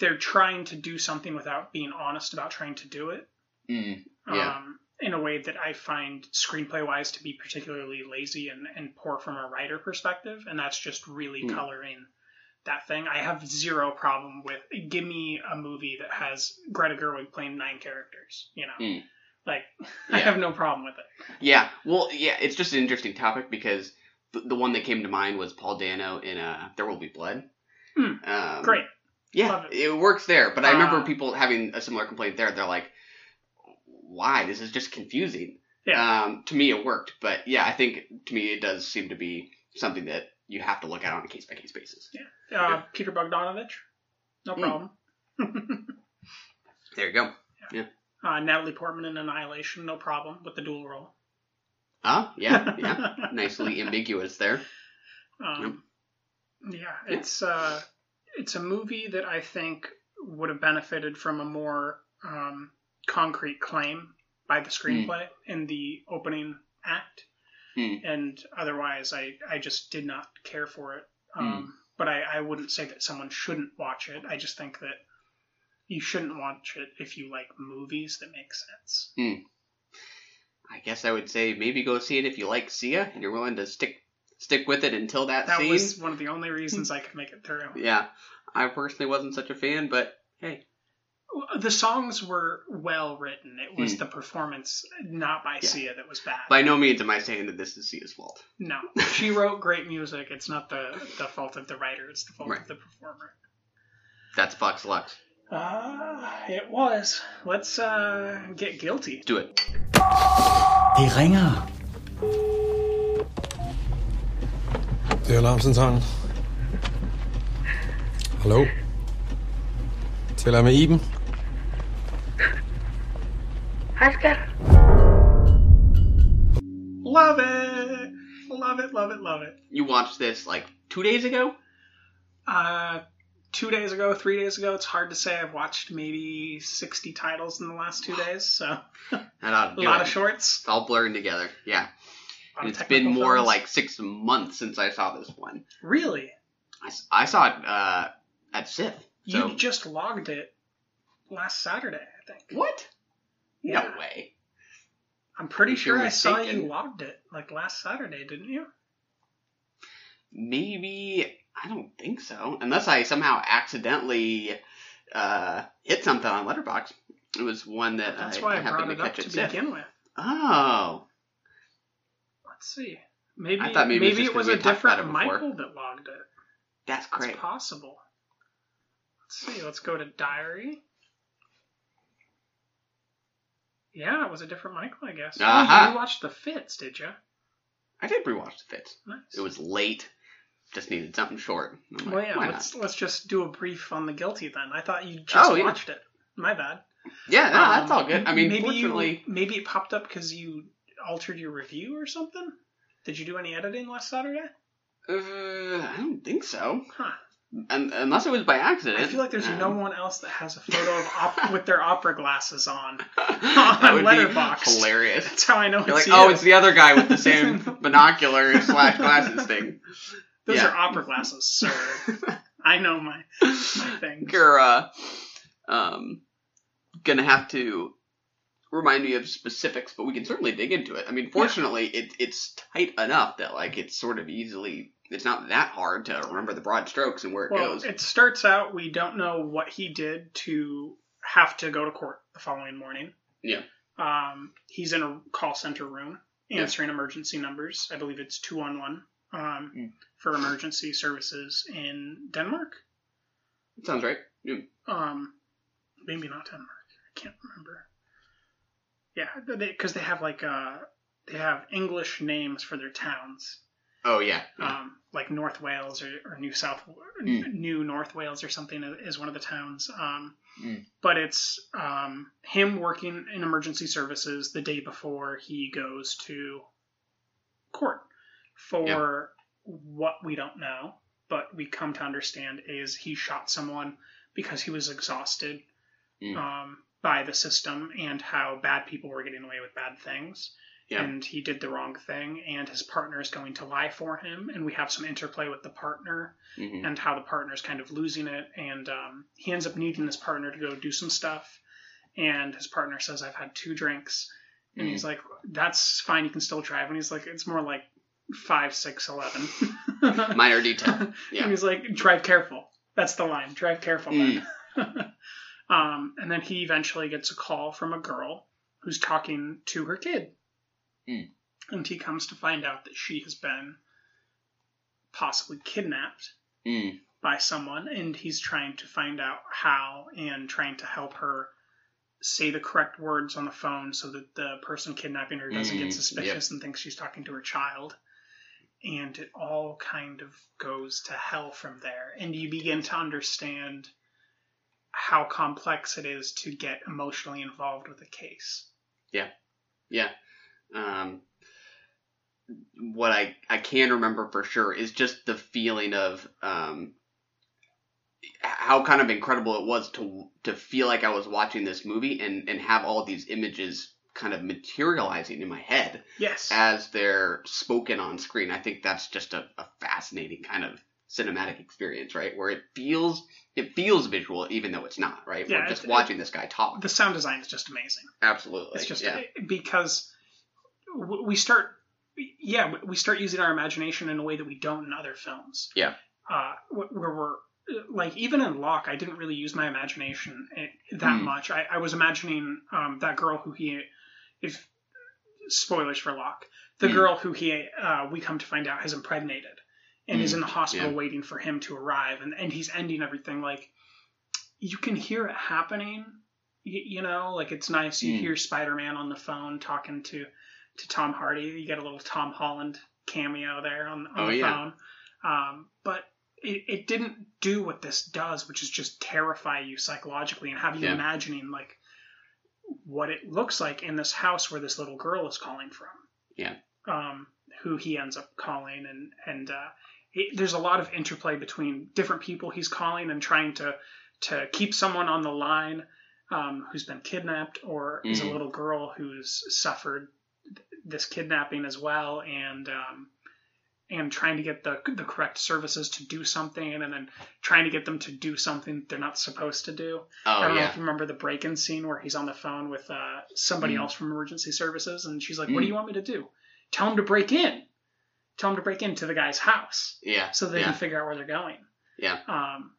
they're trying to do something without being honest about trying to do it. Mm, yeah. Um, in a way that I find screenplay wise to be particularly lazy and, and poor from a writer perspective, and that's just really Mm. coloring that thing. I have zero problem with give me a movie that has Greta Gerwig playing nine characters. You know, Mm. like I have no problem with it. Yeah. Well, yeah. It's just an interesting topic because the, one that came to mind was Paul Dano in uh, There Will Be Blood. Hmm. Um, Great. Yeah, Love it. works there. But I remember Uh, people having a similar complaint there. They're like, "Why? This is just confusing." Yeah. Um, to me, it worked, but yeah, I think to me it does seem to be something that you have to look at on a case by case basis. Uh, Peter Bogdanovich, no Hmm. problem. There you go. Yeah. Uh, Natalie Portman in Annihilation, no problem with the dual role. Oh, yeah, yeah. Nicely ambiguous there. Um, yeah, it's uh, it's a movie that I think would have benefited from a more um, concrete claim by the screenplay in the opening act, Hmm. and otherwise, I I just did not care for it. Um, But I, I wouldn't say that someone shouldn't watch it. I just think that you shouldn't watch it if you like movies that make sense. I guess I would say maybe go see it if you like Sia and you're willing to stick stick with it until that, That scene. was one of the only reasons I could make it through. Yeah, I personally wasn't such a fan, but hey, The songs were well written. It was Hmm. the performance, not by Sia, that was bad. by no means am I saying that this is Sia's fault. No, she wrote great music. It's not the the fault of the writer. It's the fault Right. of the performer. That's Vox Lux. Uh, it was. Let's uh get guilty. Do it. Det ringer. The Det er alarmcentralen. Hallo? Taler jeg med Iben? Hej, skat. Love it, love it, love it, love it. You watched this like two days ago. Uh, two days ago, three days ago. It's hard to say. I've watched maybe sixty titles in the last two days, so That ought to a lot it. of shorts. It's all blurring together. Yeah. And it's been more films. like six months since I saw this one. Really, I saw it uh, at SIF. So you just logged it last Saturday, I think. what? Yeah. No way. I'm pretty you're sure I saw you logged it like last Saturday, didn't you? Maybe I don't think so. Unless I somehow accidentally uh, hit something on Letterboxd. It was one that That's I, why I happened brought to it up to begin with. Oh, Let's see. Maybe I thought maybe it was it was a had talked about different. Michael that logged it. that's great. It's possible. Let's see. Let's go to diary. Yeah, it was a different Michael, I guess. Oh, Aha. you watched the Fits, did you? I did rewatch the Fits. Nice. It was late. Just needed something short. I'm like, Well, yeah. Let's let's just do a brief on the guilty then. I thought you just Oh, yeah. watched it. My bad. Yeah, no, that's Um, all good. I mean, maybe fortunately, you, maybe it popped up because you altered your review or something. Did you do any editing last Saturday? uh, I don't think so. Huh. Un unless it was by accident. I feel like there's Um, no one else that has a photo of op- with their opera glasses on on would Letterboxd. hilarious. That's how I know You're it's like, you. oh, it's the other guy with the same binocular slash glasses thing. Those yeah. are opera glasses, sir. I know my my thing. You're uh, um, gonna have to remind me of specifics, but we can certainly dig into it. I mean, fortunately, it, it's tight enough that like it's sort of easily. It's not that hard to remember the broad strokes and where it Well, goes. it starts out we don't know what he did to have to go to court the following morning. Yeah. Um, he's in a call center room answering emergency numbers. I believe it's two one one. Um, Mm. for emergency services in Denmark. Sounds right. Yeah. Um, maybe not Denmark. I can't remember. Yeah, because they, have like uh, they have English names for their towns, Oh yeah. yeah. um, like North Wales or, or New South Mm. New North Wales or something is one of the towns. Um, Mm. But it's um, him working in emergency services the day before he goes to court for what we don't know, but we come to understand is he shot someone because he was exhausted Mm. um, by the system and how bad people were getting away with bad things. Yeah. And he did the wrong thing, and his partner is going to lie for him. And we have some interplay with the partner Mhm. and how the partner is kind of losing it. And um, he ends up needing his partner to go do some stuff. And his partner says, I've had two drinks. And Mhm. he's like, That's fine, you can still drive. And he's like, It's more like five, six, eleven. Minor detail. Yeah. And he's like, drive careful. That's the line. Drive careful, Mm. um, and then he eventually gets a call from a girl who's talking to her kid. Mm. And he comes to find out that she has been possibly kidnapped Mm. by someone, and he's trying to find out how and trying to help her say the correct words on the phone so that the person kidnapping her doesn't Mm, get suspicious and thinks she's talking to her child. And it all kind of goes to hell from there. And you begin to understand how complex it is to get emotionally involved with a case. Yeah, yeah. Um, what I I can remember for sure is just the feeling of um, how kind of incredible it was to to feel like I was watching this movie and and have all these images kind of materializing in my head Yes. as they're spoken on screen. I think that's just a, a fascinating kind of cinematic experience, right? Where it feels it feels visual even though it's not, right? Yeah, We're just it- watching this guy talk. the sound design is just amazing. Absolutely. It's just yeah. because we start, yeah, we start using our imagination in a way that we don't in other films. Yeah. Uh, where we're like even in Locke, I didn't really use my imagination eh, that Hmm. much. I, I was imagining um, that girl who he, if spoilers for Locke, the Hmm. girl who he uh, we come to find out has impregnated and is Hmm. in the hospital Yeah. waiting for him to arrive, and and he's ending everything like you can hear it happening. You, you know, like it's nice. You Hmm. hear Spider Man on the phone talking to to Tom Hardy. You get a little Tom Holland cameo there on, on Oh, the yeah. phone. Um, but it, it didn't do what this does, which is just terrify you psychologically and have you Yeah. imagining like what it looks like in this house where this little girl is calling from Yeah. um, who he ends up calling, and and uh, it, there's a lot of interplay between different people he's calling and trying to to keep someone on the line um, who's been kidnapped or is a Mhm. little girl who's suffered this kidnapping as well, and um, and trying to get the the correct services to do something, and then trying to get them to do something they're not supposed to do. Oh, I don't know yeah. if you remember the break-in scene where he's on the phone with uh, somebody Mm. else from emergency services, and she's like, "What Mm. do you want me to do? Tell him to break in. Tell him to break into the guy's house, Yeah. so they yeah. can figure out where they're going." Yeah. Um,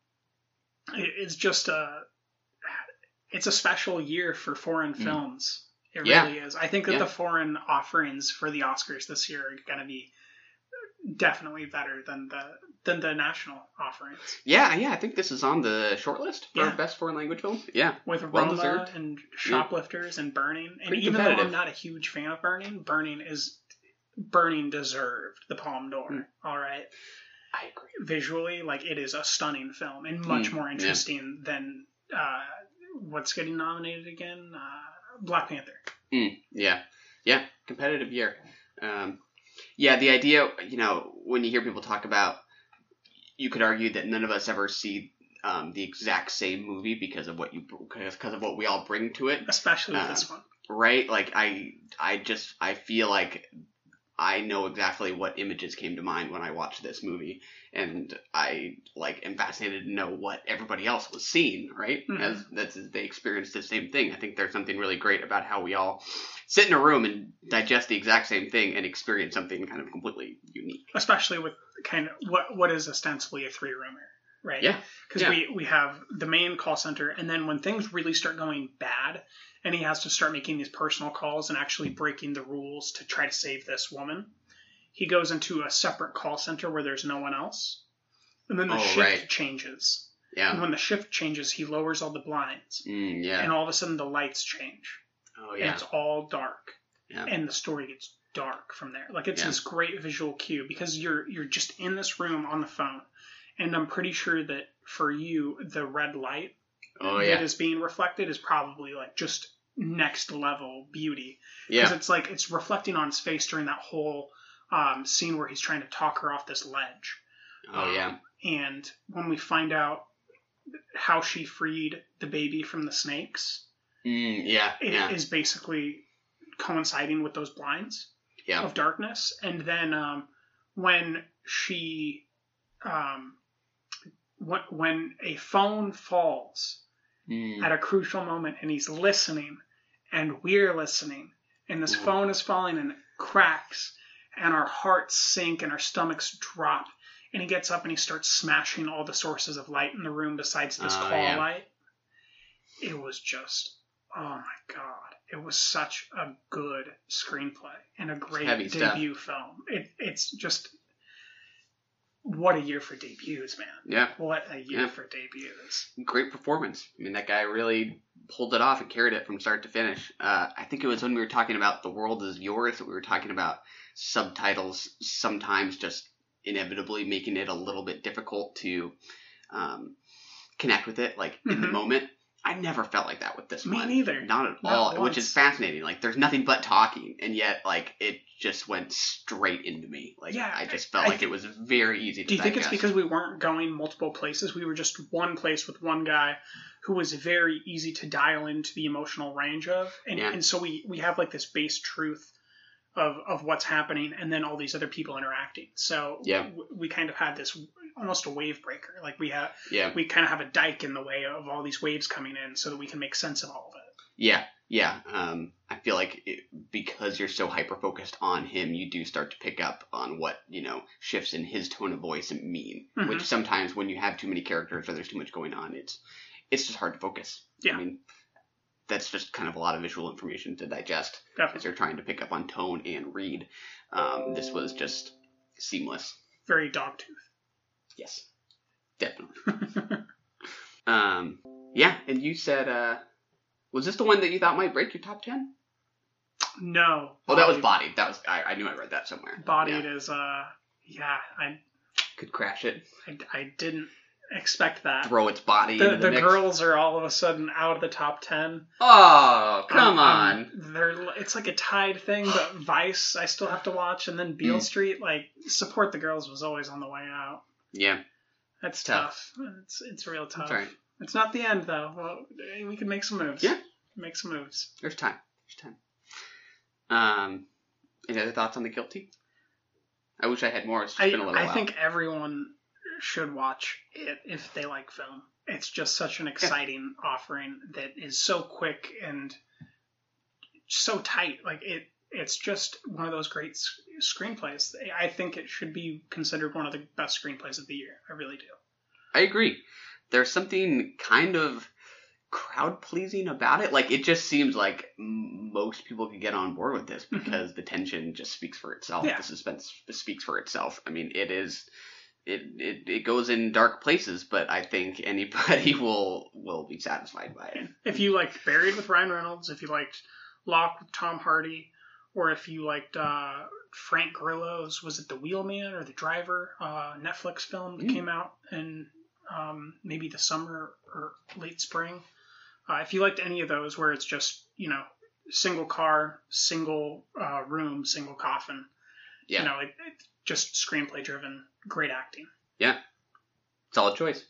it, it's just a, it's a special year for foreign films. It Mm. Yeah. really is. I think that Yeah. the foreign offerings for the Oscars this year are going to be definitely better than the than the national offerings. Yeah, yeah, I think this is on the short list for Yeah. best foreign language film. Yeah, with well Roma deserved. and Shoplifters and Burning. And Pretty even though I'm not a huge fan of Burning, Burning is Burning deserved the Palme d'Or. Hmm. All right. I agree. Visually, like it is a stunning film and much Hmm, more yeah. interesting than uh, what's getting nominated again, uh, Black Panther. Mm, yeah, yeah, competitive year. Um, yeah, the idea, you know, when you hear people talk about, you could argue that none of us ever see um, the exact same movie because of what you because of what we all bring to it, especially Uh, this one. right? Like I, I just I feel like I know exactly what images came to mind when I watched this movie, and I like am fascinated to know what everybody else was seeing, right? Mhm. As that's they experienced the same thing. I think there's something really great about how we all sit in a room and digest the exact same thing and experience something kind of completely unique. Especially with kind of what what is ostensibly a three roomer, right? Yeah, because yeah. we we have the main call center, and then when things really start going bad, and he has to start making these personal calls and actually breaking the rules to try to save this woman, he goes into a separate call center where there's no one else, and then the Oh, shift right. changes. Yeah. And when the shift changes, he lowers all the blinds, Mm, yeah. and all of a sudden the lights change, oh and yeah. it's all dark Yeah. and the story gets dark from there. Like it's Yeah. this great visual cue because you're you're just in this room on the phone, and I'm pretty sure that for you the red light Oh that yeah. is being reflected is probably like just next level beauty Yeah. because it's like it's reflecting on his face during that whole um, scene where he's trying to talk her off this ledge. Oh yeah. And when we find out how she freed the baby from the snakes, Mm, yeah. it Yeah. is basically coinciding with those blinds Yeah. of darkness. And then um, when she, um, when, when a phone falls Mm. at a crucial moment and he's listening and we're listening and this Ooh. phone is falling and it cracks and our hearts sink and our stomachs drop and he gets up and he starts smashing all the sources of light in the room besides this Oh, call yeah. light. It was just oh my god. It was such a good screenplay and a great debut film. It, it's just what a year for debuts, man. Yeah. What a year Yeah. for debuts. great performance. I mean, that guy really pulled it off and carried it from start to finish. Uh, I think it was when we were talking about The World Is Yours that we were talking about subtitles sometimes just inevitably making it a little bit difficult to um, connect with it, like in the Mhm. moment. I never felt like that with this Me one. neither. Not at Not all, once. which is fascinating. Like there's nothing but talking, and yet like it just went straight into me. Like Yeah, I just felt I- like it was very easy to Do you think it's digest. because we weren't going multiple places? We were just one place with one guy who was very easy to dial into the emotional range of, and, Yeah. and so we we have like this base truth of of what's happening, and then all these other people interacting. So Yeah. w- we kind of had this almost a wave breaker. Like we have Yeah. we kind of have a dike in the way of all these waves coming in, so that we can make sense of all of it. Yeah, yeah. Um, I feel like it, because you're so hyper focused on him, you do start to pick up on what you know shifts in his tone of voice mean. Mhm. Which sometimes, when you have too many characters or there's too much going on, it's it's just hard to focus. Yeah. I mean, that's just kind of a lot of visual information to digest Definitely. as you're trying to pick up on tone and read. Um, this was just seamless. Very dogtooth. Yes, definitely. um, yeah, and you said, uh, was this the one that you thought might break your top ten? No. Oh, that was bodied. That was I, I knew I read that somewhere. Bodied Yeah. is uh yeah I could crash it. I, I didn't expect that. Throw its body the, into the, the mix. girls are all of a sudden out of the top ten. Oh, come Um, on. um, they're it's like a tied thing, but Vice I still have to watch, and then Beale Mm. Street like support the girls was always on the way out. Yeah, That's Tough. tough. It's it's real tough. right. It's not the end though. Well, we can make some moves. Yeah. make some moves. There's time. There's time. Um, any other thoughts on the guilty? I wish I had more. It's just I been a little I think everyone should watch it if they like film. It's just such an exciting offering that is so quick and so tight. Like it, it's just one of those great screenplays. I think it should be considered one of the best screenplays of the year. I really do. I agree. There's something kind of crowd pleasing about it. Like it just seems like most people could get on board with this mm-hmm. because the tension just speaks for itself. Yeah. The suspense speaks for itself. I mean, it is. It, it, it goes in dark places, but I think anybody will will be satisfied by it. If you liked Buried with Ryan Reynolds, if you liked Locke with Tom Hardy, or if you liked uh, Frank Grillo's, was it The Wheelman or The Driver, uh, Netflix film that Mm. came out in um, maybe the summer or late spring. Uh, if you liked any of those, where it's just you know single car, single uh, room, single coffin, Yeah. you know, it, it, just screenplay driven, great acting. Yeah, solid choice.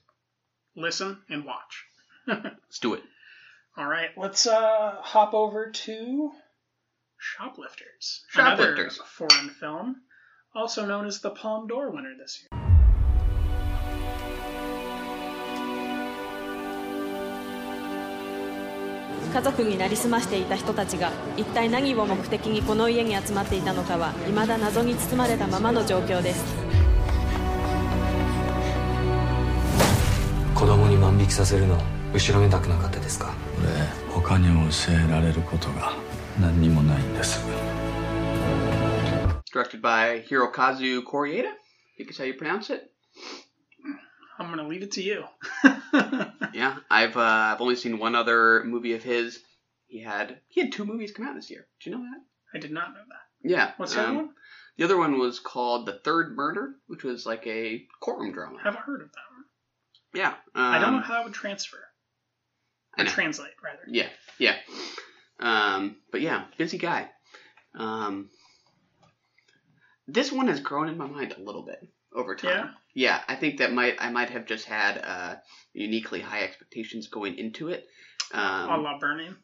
Listen and watch. Let's do it. All right, let's uh, hop over to Shoplifters. Shoplifters. Another foreign film, also known as the Palme d'Or winner this year. 家族になりすましていた人たちが一体何を目的にこの家に集まっていたのかは未だ謎に包まれたままの状況です子供に万引きさせるの後ろめたくなかったですか？俺他に教えられることが 何にもないんです Directed by Hirokazu Koreeda. I think is how you pronounce it. I'm gonna leave it to you. Yeah, I've uh, I've only seen one other movie of his. He had he had two movies come out this year. Did you know that? I did not know that. Yeah. What's the other um, one? The other one was called The Third Murder, which was like a courtroom drama. I haven't heard of that one. Yeah. I don't know um, how that would transfer. I Or know. translate, rather. Yeah, yeah. Um, but yeah, busy guy. Um, this one has grown in my mind a little bit over time. Yeah? Yeah, I think that might I might have just had uh, uniquely high expectations going into it. Um, a la Burning.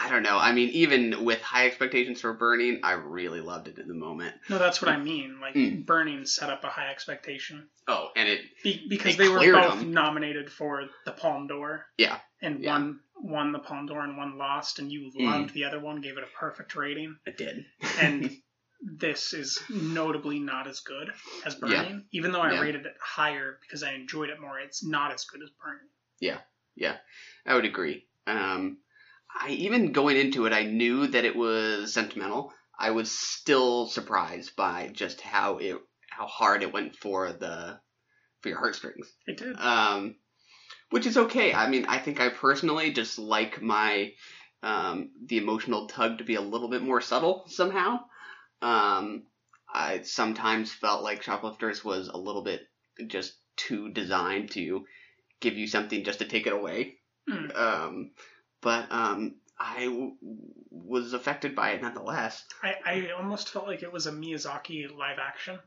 I don't know. I mean, even with high expectations for Burning, I really loved it in the moment. No, that's what I mean. Like Mm. Burning set up a high expectation Oh, and it Be- because They they, were both them. nominated for the Palme d'Or, yeah, and Yeah. One won the Palme d'Or and one lost, and you Mm. loved the other one, gave it a perfect rating. it did. and this is notably not as good as Yeah. Burning. Even though I Yeah. rated it higher because I enjoyed it more, it's not as good as Burning. Yeah, yeah, I would agree. Um, I even going into it, I knew that it was sentimental. I was still surprised by just how it how hard it went for the for your heartstrings. It did. Um, which is okay. I mean, I think I personally just like my um, the emotional tug to be a little bit more subtle somehow. Um, I sometimes felt like Shoplifters was a little bit just too designed to give you something just to take it away. Mm. Um, but um, I w- was affected by it nonetheless. I, I almost felt like it was a Miyazaki live action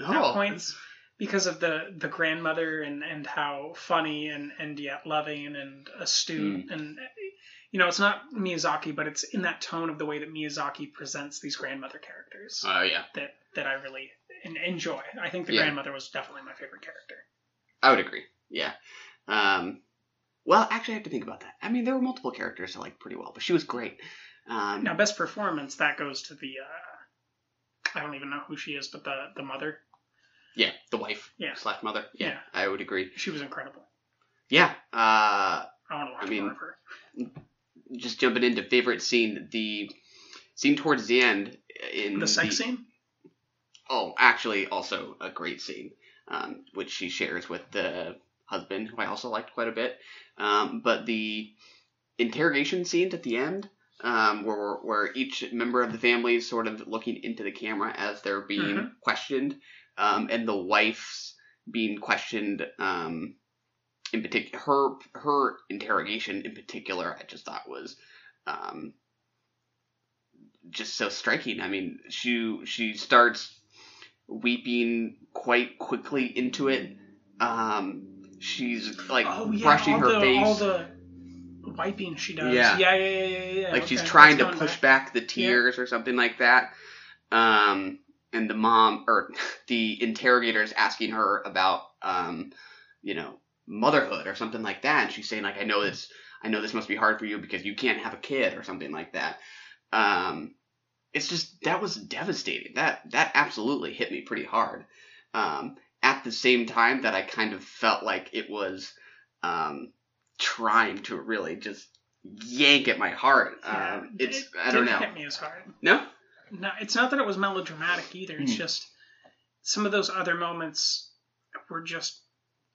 Oh. at points because of the the grandmother and and how funny and and yet loving and astute and you know it's not Miyazaki but it's in that tone of the way that Miyazaki presents these grandmother characters Oh yeah, that that I really enjoy. I think the Yeah. grandmother was definitely my favorite character. I would agree. Yeah. Um, well, actually, I have to think about that. I mean, there were multiple characters I liked pretty well, but she was great. Um, Now, best performance that goes to the uh, I don't even know who she is, but the the mother. Yeah, the wife Yeah. slash mother. Yeah, Yeah. I would agree. She was incredible. Yeah. Uh, I want to watch I mean, more of her. just jumping into favorite scene, the scene towards the end in The sex scene. Oh, actually, also a great scene, um, which she shares with the husband, who I also liked quite a bit. Um, but the interrogation scene at the end, um, where where each member of the family is sort of looking into the camera as they're being Mhm. questioned, um, and the wife's being questioned. Um, in particular, her her interrogation in particular, I just thought was. Um, just so striking. I mean, she she starts weeping quite quickly into it. Um, she's like Oh yeah, brushing all her the, face, all the wiping she does. Yeah. yeah, yeah, yeah, yeah. yeah. like she's trying to push going back the tears or something like that. Um, and the mom or the interrogator is asking her about um, you know, motherhood or something like that, and she's saying like, I know this, I know this must be hard for you because you can't have a kid or something like that. Um, it's just that was devastating. That that absolutely hit me pretty hard. Um, at the same time that I kind of felt like it was um, trying to really just yank at my heart. Yeah, Um, it's it I don't didn't know. hit me as hard. No. No, it's not that it was melodramatic either. It's Hmm. just some of those other moments were just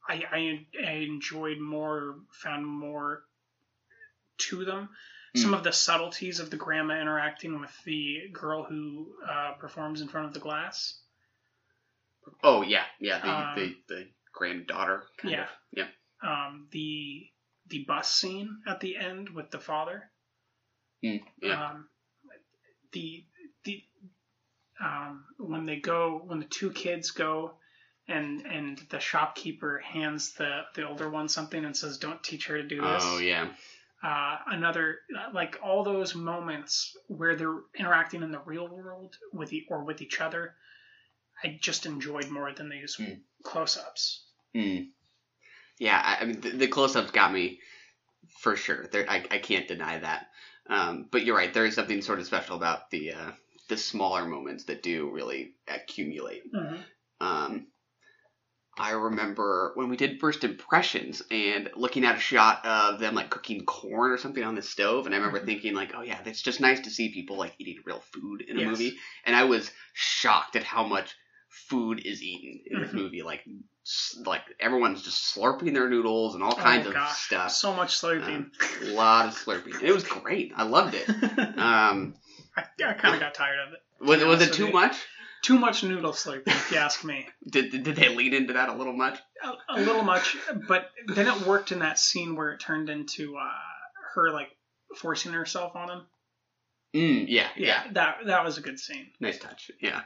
I, I I enjoyed more, found more to them. Some Hmm. of the subtleties of the grandma interacting with the girl who uh, performs in front of the glass. Oh yeah, yeah. The Um, the, the granddaughter. Kind yeah. Of. Yeah. Um, the the bus scene at the end with the father. Mm, yeah. Um, the the um, when they go when the two kids go and and the shopkeeper hands the the older one something and says don't teach her to do this. oh yeah. Uh, another like all those moments where they're interacting in the real world with the or with each other. I just enjoyed more than these Mm. close-ups. Mm. Yeah, I, I mean the, the close-ups got me for sure. There, I, I can't deny that. Um, but you're right. There is something sort of special about the uh, the smaller moments that do really accumulate. Mhm. Um, I remember when we did first impressions and looking at a shot of them like cooking corn or something on the stove, and I remember Mhm. thinking like, oh yeah, it's just nice to see people like eating real food in a Yes. movie. And I was shocked at how much food is eaten in this Mhm. movie. Like, like everyone's just slurping their noodles and all kinds oh, of gosh, stuff. So much slurping. Um, a lot of slurping. It was great. I loved it. Um, I, I kind of got tired of it. was, was it too much? Too much noodle slurping, if you ask me. Did, did they lean into that a little much? a, a little much, but then it worked in that scene where it turned into uh, her like forcing herself on him. Mm, yeah, yeah, that that was a good scene Nice touch. Yeah.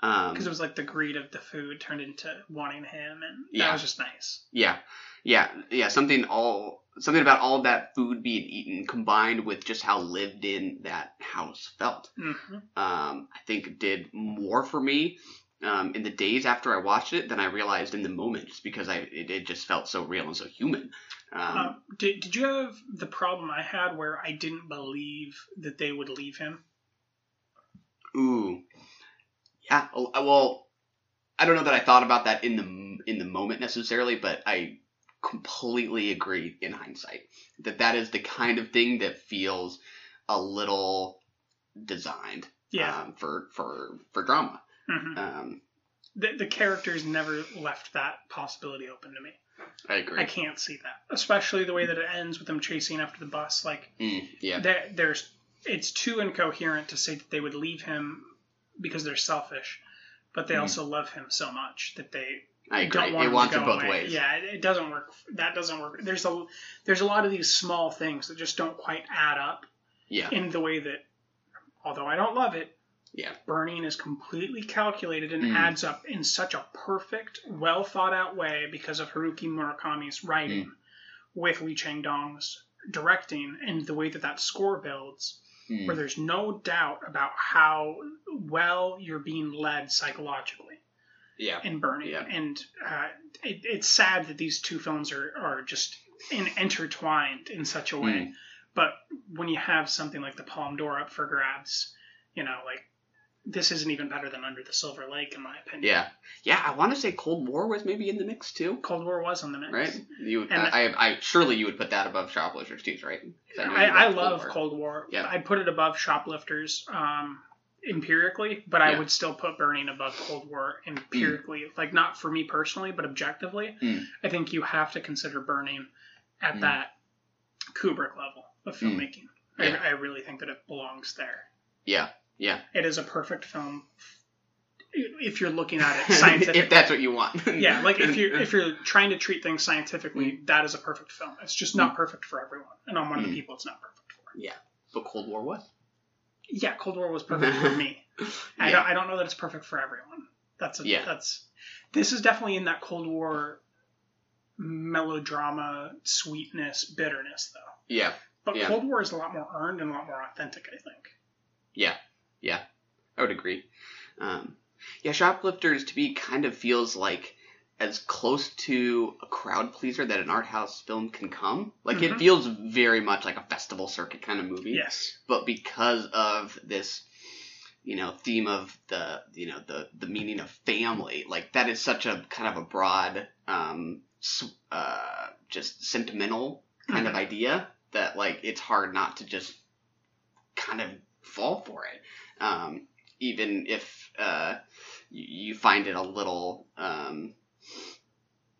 Um, because it was like the greed of the food turned into wanting him, and that Yeah. was just nice. Yeah, yeah, yeah. Something all something about all that food being eaten combined with just how lived in that house felt. hmm Um, I think did more for me um, in the days after I watched it than I realized in the moment, just because I it, it just felt so real and so human. Um, Um, did did you have the problem I had where I didn't believe that they would leave him? Ooh, yeah. Well, I don't know that I thought about that in the in the moment necessarily, but I completely agree in hindsight that that is the kind of thing that feels a little designed Yeah. um, for for for drama. hmm Um, The the characters never left that possibility open to me. I agree. I can't see that, especially the way that it ends with them chasing after the bus. Like Mm, yeah. there, there's it's too incoherent to say that they would leave him because they're selfish, but they Mhm. also love him so much that they I agree. don't want it them wants to it go both away. ways. Yeah, it, it doesn't work. That doesn't work. There's a there's a lot of these small things that just don't quite add up Yeah. in the way that, although I don't love it, Yeah. burning is completely calculated and Mm. adds up in such a perfect, well thought out way because of Haruki Murakami's writing, Mm. with Lee Chang Dong's directing, and the way that that score builds, Mm. where there's no doubt about how well you're being led psychologically Yeah. in Burning. And uh, it, it's sad that these two films are, are just in, intertwined in such a way. Mm. But when you have something like the Palme d'Or up for grabs, you know, like this isn't even better than Under the Silver Lake, in my opinion. Yeah. Yeah. I want to say Cold War was maybe in the mix too. Cold War was in the mix. Right. You. And- I, I. I. Surely you would put that above Shoplifters too, right? know I, I love love War. Cold War. Yeah. I'd put it above Shoplifters um, empirically, but I Yeah. would still put Burning above Cold War empirically. Like, not for me personally, but objectively. Mm. I think you have to consider Burning at Mm. that Kubrick level of Mm. filmmaking. Yeah. I, I really think that it belongs there. Yeah. Yeah. It is a perfect film if you're looking at it scientifically. if that's what you want. yeah, like if you're if you're trying to treat things scientifically, that is a perfect film. It's just not perfect for everyone, and I'm one of the Mm. people it's not perfect for. Yeah. But Cold War was. Yeah, Cold War was perfect for me. I Yeah. don't I don't know that it's perfect for everyone. That's a, Yeah. that's this is definitely in that Cold War melodrama, sweetness, bitterness though. Yeah. But Yeah. Cold War is a lot more earned and a lot more authentic, I think. Yeah, yeah, I would agree. Um, yeah, Shoplifters to me kind of feels like as close to a crowd pleaser that an art house film can come. Like it Mhm. feels very much like a festival circuit kind of movie. Yes. But because of this, you know, theme of the you know the the meaning of family, like that is such a kind of a broad, um, uh, just sentimental kind of Mhm. idea that like it's hard not to just kind of fall for it. Um, even if uh, you, you find it a little um,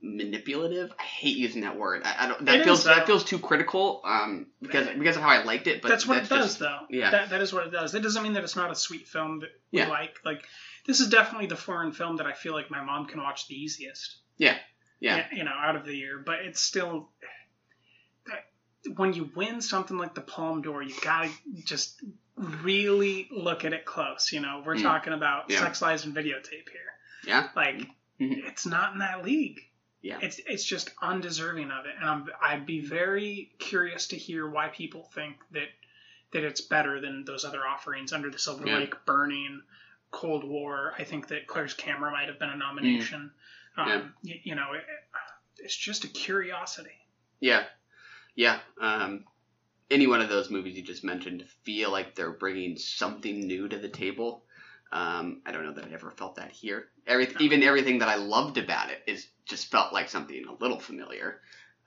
manipulative. I hate using that word. I, I don't. That It feels is, that feels too critical. Um, because because of how I liked it. But that's what it does, just- though. Yeah. That, that is what it does. It doesn't mean that it's not a sweet film that we Yeah. like. Like, this is definitely the foreign film that I feel like my mom can watch the easiest. yeah. Yeah. You know, out of the year. But it's still. When you win something like the Palme d'Or, you gotta just really look at it close. You know, we're Mm. talking about Yeah. sex lies and videotape here. Yeah. Like, Mhm. it's not in that league. Yeah. It's it's just undeserving of it, and I'm I'd be very curious to hear why people think that that it's better than those other offerings under the Silver Yeah. Lake, Burning, Cold War. I think that Claire's Camera might have been a nomination. Mm. Yeah. Um, y- you know, it, it's just a curiosity. Yeah, yeah. Um, any one of those movies you just mentioned feel like they're bringing something new to the table. Um, I don't know that I ever felt that here. Every, even everything that I loved about it is just felt like something a little familiar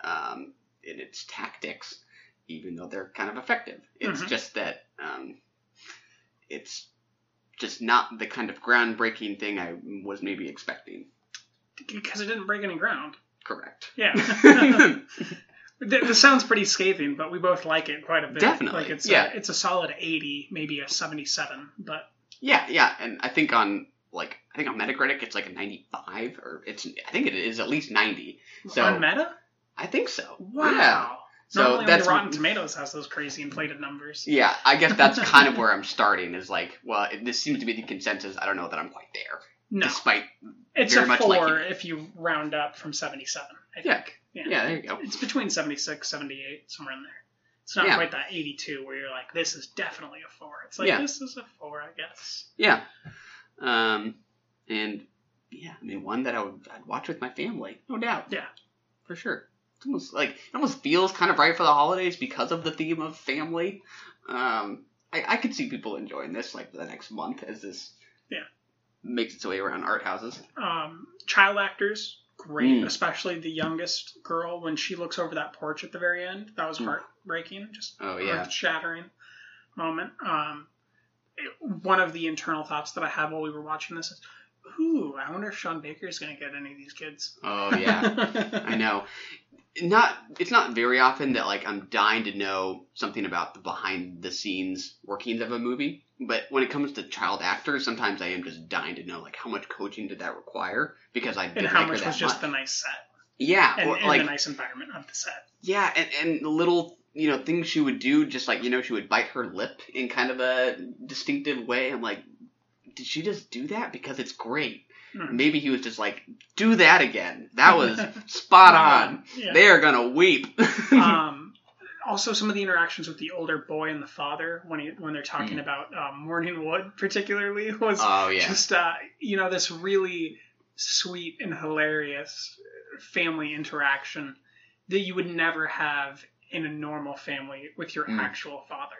um, in its tactics, even though they're kind of effective. It's Mhm. just that um, it's just not the kind of groundbreaking thing I was maybe expecting. Because it didn't break any ground. Correct. Yeah. Th- this sounds pretty scathing, but we both like it quite a bit. Definitely, Like it's yeah. a, it's a solid 80, maybe a 77, but Yeah, yeah, and I think on like I think on Metacritic it's like a 95 or it's I think it is at least 90. So on Meta? I think so. Wow. Yeah. So that's Rotten Tomatoes has those crazy inflated numbers. Yeah, I guess that's kind of where I'm starting is like, well, it, this seems to be the consensus. I don't know that I'm quite there. No. Despite It's a four if you round up from 77, I Yeah. Think. Yeah, there you go. It's between 76, 78, somewhere in there. It's not Yeah. quite that 82 where you're like, this is definitely a four. It's like, Yeah. this is a four, I guess. Yeah. Um, and yeah, I mean, one that I would I'd watch with my family, no doubt. Yeah. for sure. It's almost like it almost feels kind of right for the holidays because of the theme of family. Um, I, I could see people enjoying this like for the next month as this Yeah. makes its way around art houses. Um, child actors, great, Mm. especially the youngest girl when she looks over that porch at the very end. That was Mm. heartbreaking, just Oh, yeah. shattering moment. Um, it- one of the internal thoughts that I had while we were watching this is, ooh, I wonder if Sean Baker is going to get any of these kids. Oh yeah, I know. Not it's not very often that like I'm dying to know something about the behind the scenes workings of a movie. But when it comes to child actors, sometimes I am just dying to know like how much coaching did that require because I and how much was just much. the nice set yeah, and, or, and like the nice environment of the set. yeah, and and the little you know things she would do, just like you know she would bite her lip in kind of a distinctive way. I'm like, did she just do that because it's great? Hmm. Maybe he was just like, do that again. That was spot on. Yeah. They are gonna weep. um, also, some of the interactions with the older boy and the father when he, when they're talking Mm. about um, Morning Wood, particularly, was Oh, yeah. just uh, you know this really sweet and hilarious family interaction that you would never have in a normal family with your Mm. actual father.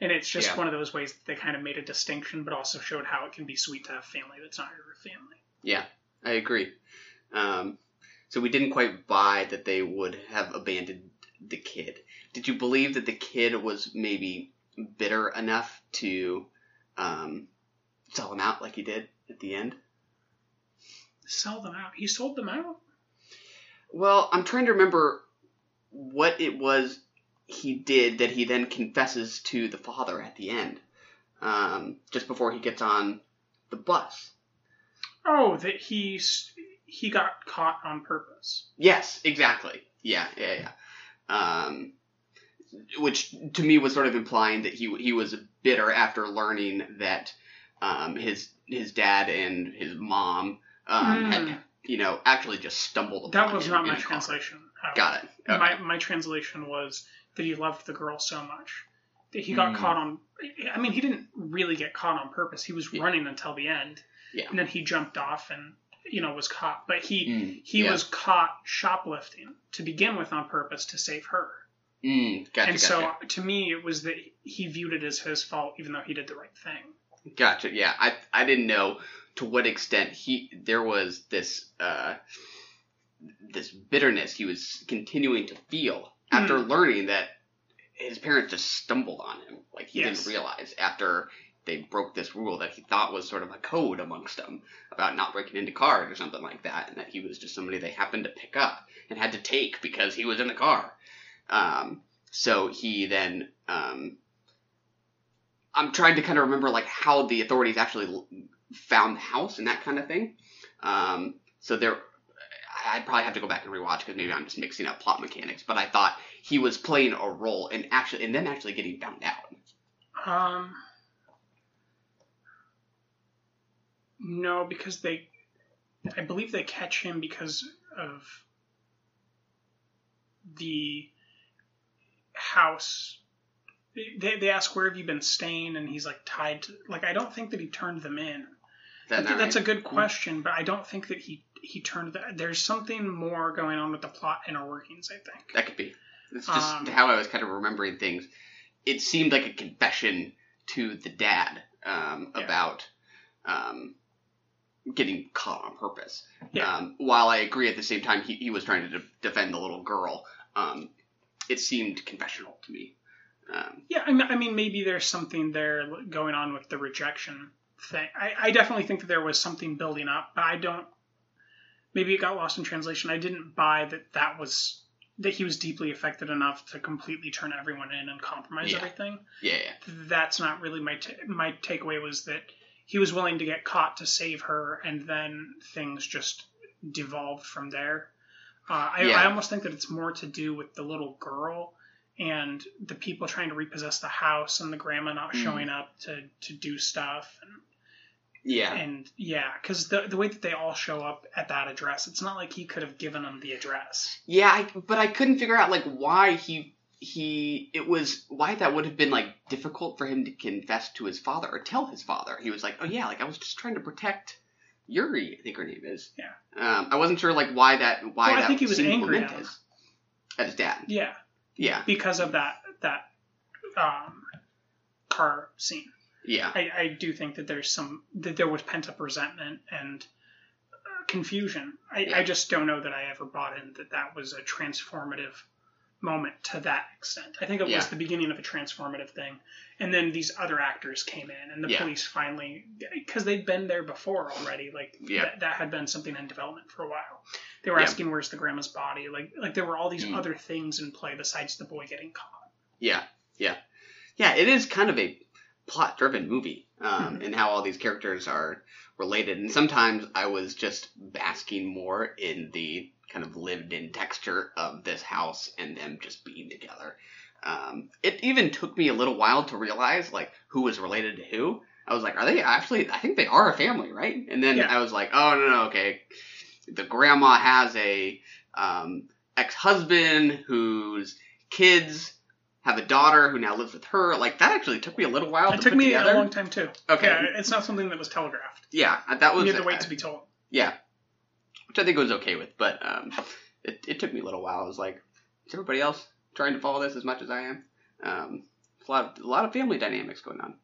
And it's just Yeah. one of those ways that they kind of made a distinction, but also showed how it can be sweet to have family that's not your family. Yeah, I agree. Um, so we didn't quite buy that they would have abandoned the kid. Did you believe that the kid was maybe bitter enough to um, sell him out like he did at the end? Sell them out. He sold them out. Well, I'm trying to remember what it was he did that he then confesses to the father at the end, um, just before he gets on the bus. Oh, that he he got caught on purpose. Yes, exactly. Yeah, yeah, yeah. Um, which to me was sort of implying that he he was bitter after learning that um, his his dad and his mom um, Hmm. had you know actually just stumbled. That was not my translation. Got it. Okay. My my translation was that he loved the girl so much that he got Mm. caught on. I mean, he didn't really get caught on purpose. He was running until the end, Yeah. and then he jumped off and you know was caught. But he Mm, he yeah. was caught shoplifting to begin with on purpose to save her. Mm, gotcha, and gotcha. so to me, it was that he viewed it as his fault, even though he did the right thing. Gotcha. Yeah, I I didn't know to what extent he there was this uh this bitterness he was continuing to feel after Hmm. learning that his parents just stumbled on him. Like he Yes. didn't realize after they broke this rule that he thought was sort of a code amongst them about not breaking into cars or something like that, and that he was just somebody they happened to pick up and had to take because he was in the car. Um, so he then um, I'm trying to kind of remember like how the authorities actually found the house and that kind of thing. Um, so there, I- I'd probably have to go back and rewatch because maybe I'm just mixing up plot mechanics. But I thought he was playing a role and actually, and then actually getting found out. Um, no, because they, I believe they catch him because of the house. They, they ask where have you been staying, and he's like tied to. Like I don't think that he turned them in. That I think not that's a good question, but I don't think that he he turned that. There's something more going on with the plot inner workings. I think. That could be. It's just Um, how I was kind of remembering things. It seemed like a confession to the dad um, about um, getting caught on purpose. Yeah. Um, while I agree at the same time he, he was trying to de- defend the little girl, um, it seemed confessional to me. Um, Yeah, I mean, I mean, maybe there's something there going on with the rejection thing. I, I definitely think that there was something building up, but I don't. Maybe it got lost in translation. I didn't buy that that was that he was deeply affected enough to completely turn everyone in and compromise Yeah. everything. yeah, yeah. That's not really my ta my takeaway. Was that he was willing to get caught to save her, and then things just devolved from there. Uh, I, Yeah. I almost think that it's more to do with the little girl and the people trying to repossess the house and the grandma not Mm. showing up to, to do stuff. And, Yeah. and yeah, because the, the way that they all show up at that address, it's not like he could have given them the address. Yeah, I, but I couldn't figure out like why he he it was why that would have been like difficult for him to confess to his father or tell his father. He was like, "Oh yeah, like I was just trying to protect Yuri, I think her name is." Yeah. Um, I wasn't sure like why that why Well, I think he was angry at momentous. At his dad. Yeah, Yeah. because of that that um, car scene. Yeah. I, I do think that there's some that there was pent up resentment and uh, confusion. I, I just don't know that I ever bought in that that was a transformative moment to that extent. I think it was the beginning of a transformative thing, and then these other actors came in, and the Yeah. police finally because they'd been there before already. Like Yeah. that, that had been something in development for a while. They were Yeah. asking where's the grandma's body. Like like there were all these Mm. other things in play besides the boy getting caught. Yeah, yeah, yeah. It is kind of a plot-driven movie, um, Mhm. and how all these characters are related. And sometimes I was just basking more in the kind of lived-in texture of this house and them just being together. Um, it even took me a little while to realize like who was related to who. I was like, are they actually? I think they are a family, right? And then Yeah. I was like, oh no, no, okay. The grandma has a um, ex-husband whose kids have a daughter who now lives with her. Like that actually took me a little while. It to took put me together. a long time too. Okay. Yeah, it's not something that was telegraphed. Yeah, that was you had to wait to be told. yeah, which I think I was okay with, but um, it, it took me a little while. I was like, is everybody else trying to follow this as much as I am? Um, a lot of a lot of family dynamics going on.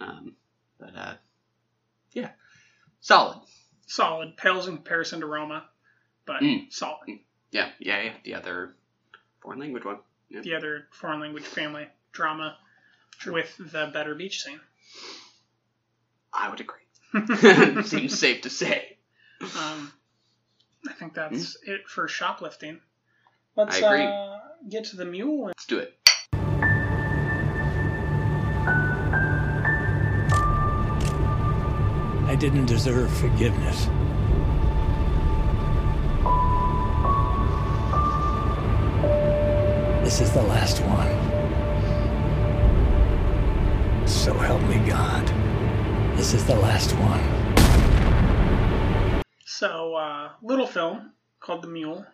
Um, but uh, yeah, solid. Solid pales in comparison to Roma, but Mm. solid. Yeah, yeah, yeah. The other foreign language one. Yeah. The other foreign language family drama with the better beach scene. I would agree. Seems safe to say. Um, I think that's it for shoplifting. Let's. I agree. Uh, get to the mule. Let's do it. I didn't deserve forgiveness. This is the last one. So help me God. This is the last one. So, uh, little film called The Mule,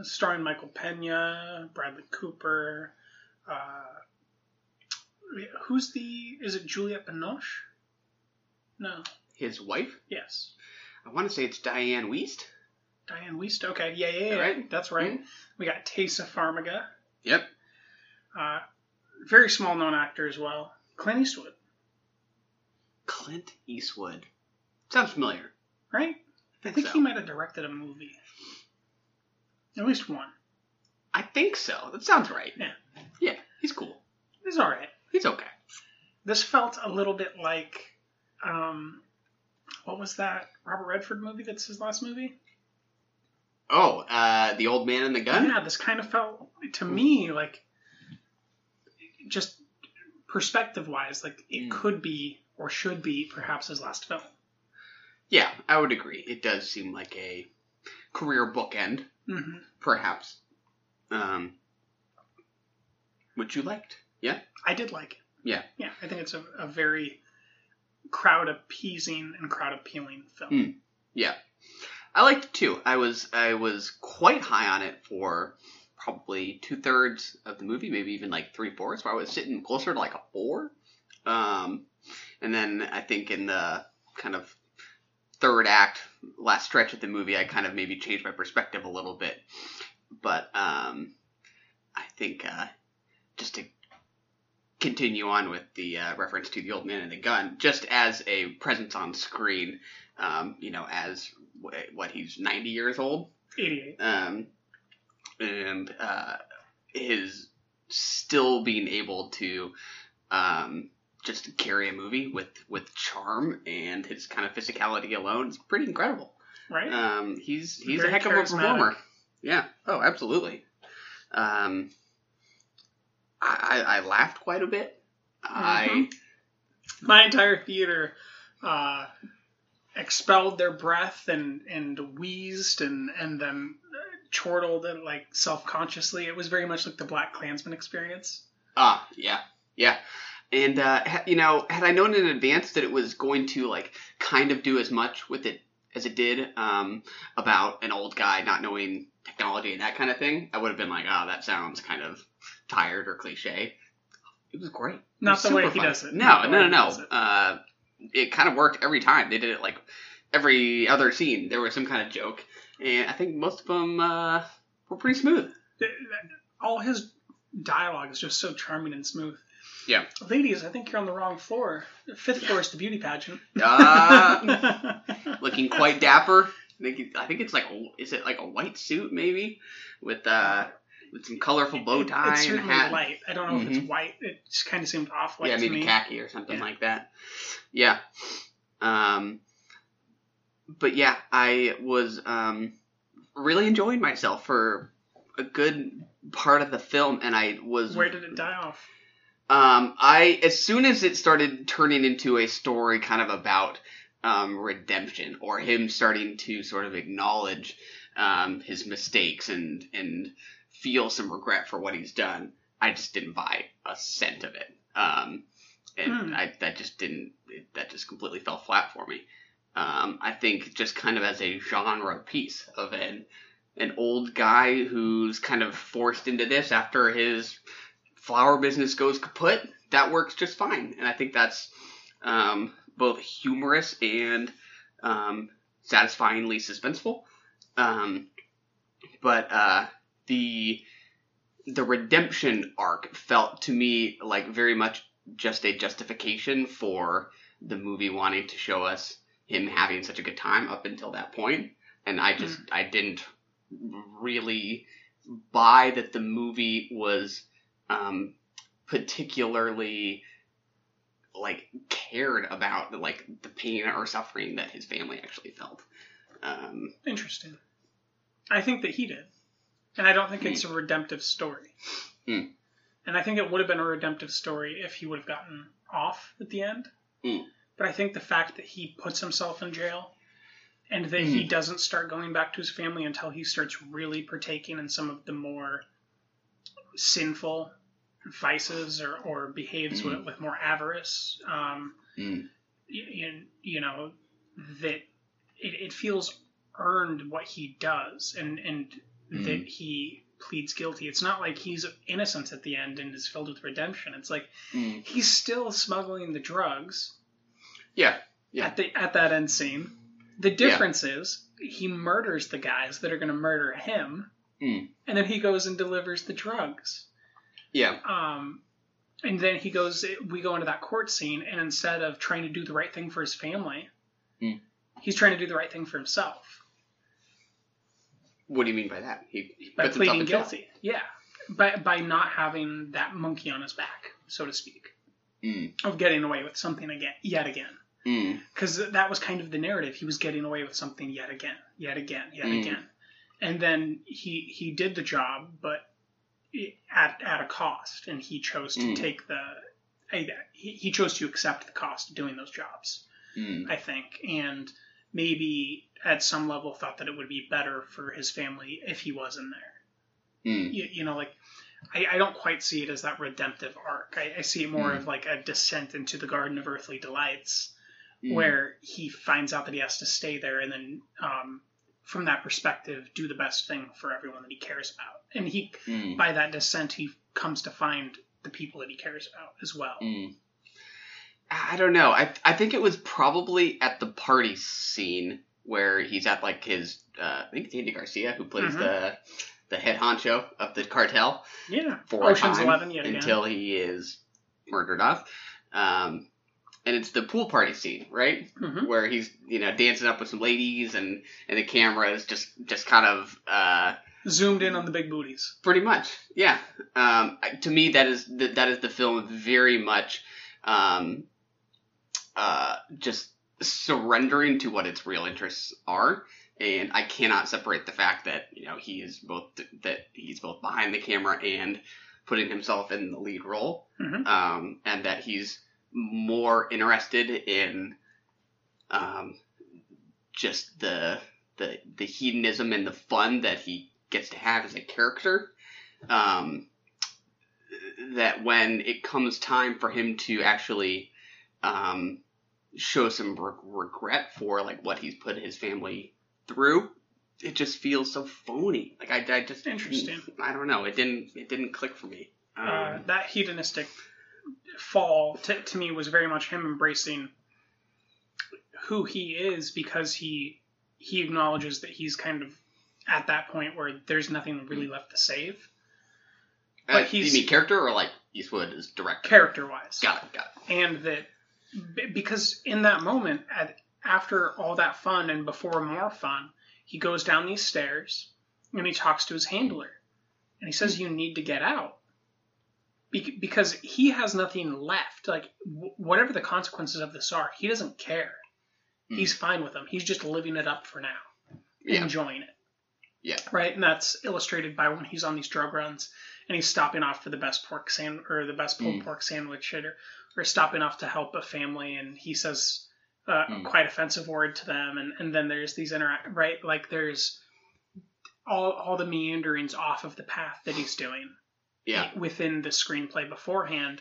starring Michael Pena, Bradley Cooper. Uh, who's the? Is it Juliette Binoche? No. His wife. Yes. I want to say it's Dianne Wiest. Dianne Wiest. Okay. Yeah, yeah, yeah. Right. That's right. We got Taissa Farmiga. Yep. Uh, very small known actor as well. Clint Eastwood. Clint Eastwood. Sounds familiar. Right? I think so. he might have directed a movie. At least one. I think so. That sounds right. Yeah. Yeah, he's cool. He's alright. He's okay. This felt a little bit like um what was that Robert Redford movie that's his last movie? Oh, uh, the old man and the gun. Yeah, this kind of felt to me like just perspective wise, like it could be or should be perhaps his last film. Yeah, I would agree. It does seem like a career bookend, Mm-hmm. perhaps. Um, which you liked, yeah, I did like it. yeah. Yeah, I think it's a, a very crowd appeasing and crowd appealing film. Hmm. Yeah, I liked it too. I was I was quite high on it for probably two thirds of the movie, maybe even like three fourths. Where I was sitting closer to like a four, um, and then I think in the kind of third act, last stretch of the movie, I kind of maybe changed my perspective a little bit. But um, I think uh, just to continue on with the uh, reference to the old man and the gun, just as a presence on screen, um, you know, as wh- what he's 90 years old, 88. um, and uh, his still being able to um, just carry a movie with with charm and his kind of physicality alone is pretty incredible. Right? Um, he's he's Very a heck of a performer. Yeah. Oh, absolutely. Um, I, I I laughed quite a bit. I Mhm. My entire theater uh, expelled their breath and, and wheezed and, and then chortled and like self consciously. It was very much like the BlacKkKlansman experience. Ah, yeah, yeah. And uh, ha- you know, had I known in advance that it was going to like kind of do as much with it as it did um, about an old guy not knowing technology and that kind of thing, I would have been like, oh, that sounds kind of tired or cliche. It was great. It Not was the way super he does it. No, no, no, no. it. Uh, it kind of worked every time. They did it like every other scene. There was some kind of joke, and I think most of them uh, were pretty smooth. All his dialogue is just so charming and smooth. Yeah. Ladies, I think you're on the wrong floor. The fifth floor is the beauty pageant. Uh, looking quite dapper. I think, I think it's like a, is it like a white suit maybe with uh with some colorful bow tie it's and certainly hat. light. I don't know if Mhm. it's white. It just kind of seemed off white yeah, to maybe me. khaki or something like that. Yeah. Um, but yeah, I was um, really enjoying myself for a good part of the film, and I was Where did it die off? um, I as soon as it started turning into a story kind of about um, redemption or him starting to sort of acknowledge um, his mistakes and and feel some regret for what he's done, I just didn't buy a cent of it. Um, and Hmm. I that just didn't it, that just completely fell flat for me. Um, I think just kind of as a genre piece of an an old guy who's kind of forced into this after his flower business goes kaput, that works just fine. And I think that's um, both humorous and um, satisfyingly suspenseful. Um, but uh, the the redemption arc felt to me like very much just a justification for the movie wanting to show us him having such a good time up until that point and i just i didn't really buy that the movie was um particularly like cared about like the pain or suffering that his family actually felt um Interesting. I think that he did. And I don't think it's a redemptive story. Hmm. And I think it would have been a redemptive story if he would have gotten off at the end. Hmm. But I think the fact that he puts himself in jail and that he Hmm. doesn't start going back to his family until he starts really partaking in some of the more sinful vices or, or behaves Hmm. with, with more avarice, um, mm, you, you know, that it, it feels earned what he does and, and Mhm. that he pleads guilty. It's not like he's innocent at the end and is filled with redemption. It's like mm. he's still smuggling the drugs yeah yeah at the at that end scene. The difference is he murders the guys that are going to murder him, Mm. and then he goes and delivers the drugs. yeah Um, and then he goes. We go into that court scene, and instead of trying to do the right thing for his family, Mm. he's trying to do the right thing for himself what do you mean by that he, he by pleading guilty. Yeah, by by not having that monkey on his back, so to speak, Mm, of getting away with something again, yet again. Mm, because that was kind of the narrative. He was getting away with something yet again, yet again, yet Mm. again, and then he he did the job, but at at a cost, and he chose to Mm. take the he, he chose to accept the cost of doing those jobs. mm, I think, and maybe at some level thought that it would be better for his family if he was in there. mm, You, you know, like. I, I don't quite see it as that redemptive arc. I, I see it more Mm. of like a descent into the Garden of Earthly Delights, mm. where he finds out that he has to stay there and then um, from that perspective do the best thing for everyone that he cares about and he Mm. by that descent he comes to find the people that he cares about as well Mm. I don't know. I I think it was probably at the party scene where he's at like his uh, I think it's Andy Garcia who plays Mhm. the the head honcho of the cartel yeah for oceans a time 11 yet again until he is murdered off. Um, and it's the pool party scene, right? Mhm. Where he's you know dancing up with some ladies and and the camera is just just kind of uh, zoomed in on the big booties Pretty much, yeah. Um, to me, that is the, that is the film very much um, uh, just surrendering to what its real interests are, and I cannot separate the fact that you know he is both that he's both behind the camera and putting himself in the lead role, Mhm. um, and that he's more interested in um, just the the the hedonism and the fun that he gets to have as a character. Um, that when it comes time for him to actually um, show some re- regret for like what he's put his family through, it just feels so phony. Like I, I just Interesting. I don't know. It didn't it didn't click for me. Um, uh, that hedonistic fall to, to me was very much him embracing who he is because he he acknowledges that he's kind of at that point where there's nothing really left to save uh, but he's- you mean character or like Eastwood is director? character wise Got it. Got it. and that because in that moment at, after all that fun and before more fun he goes down these stairs and he talks to his handler and he says you need to get out because he has nothing left. Like whatever the consequences of this are, he doesn't care. He's fine with them. He's just living it up for now, Yeah. enjoying it. Yeah. Right, and that's illustrated by when he's on these drug runs and he's stopping off for the best pork sand or the best pulled Mm. pork sandwich or, or stopping off to help a family and he says uh, Mm. a quite offensive word to them and, and then there's these interact right like there's all all the meanderings off of the path that he's doing Yeah. within the screenplay beforehand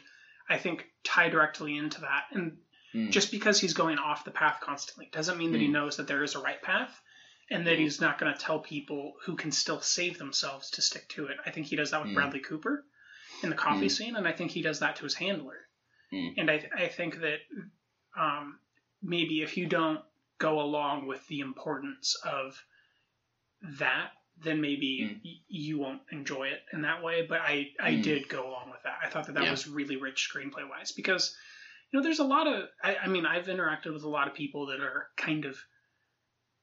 I think tie directly into that and Mm. just because he's going off the path constantly doesn't mean that he Mm. knows that there is a right path and that he's not going to tell people who can still save themselves to stick to it. I think he does that with Mm. Bradley Cooper in the coffee Mm. scene, and I think he does that to his handler. Mm. And I, I think that um, maybe if you don't go along with the importance of that, then maybe Mm. y- you won't enjoy it in that way. But I, I Mm. did go along with that. I thought that that Yeah. was really rich screenplay wise because you know there's a lot of I, I mean I've interacted with a lot of people that are kind of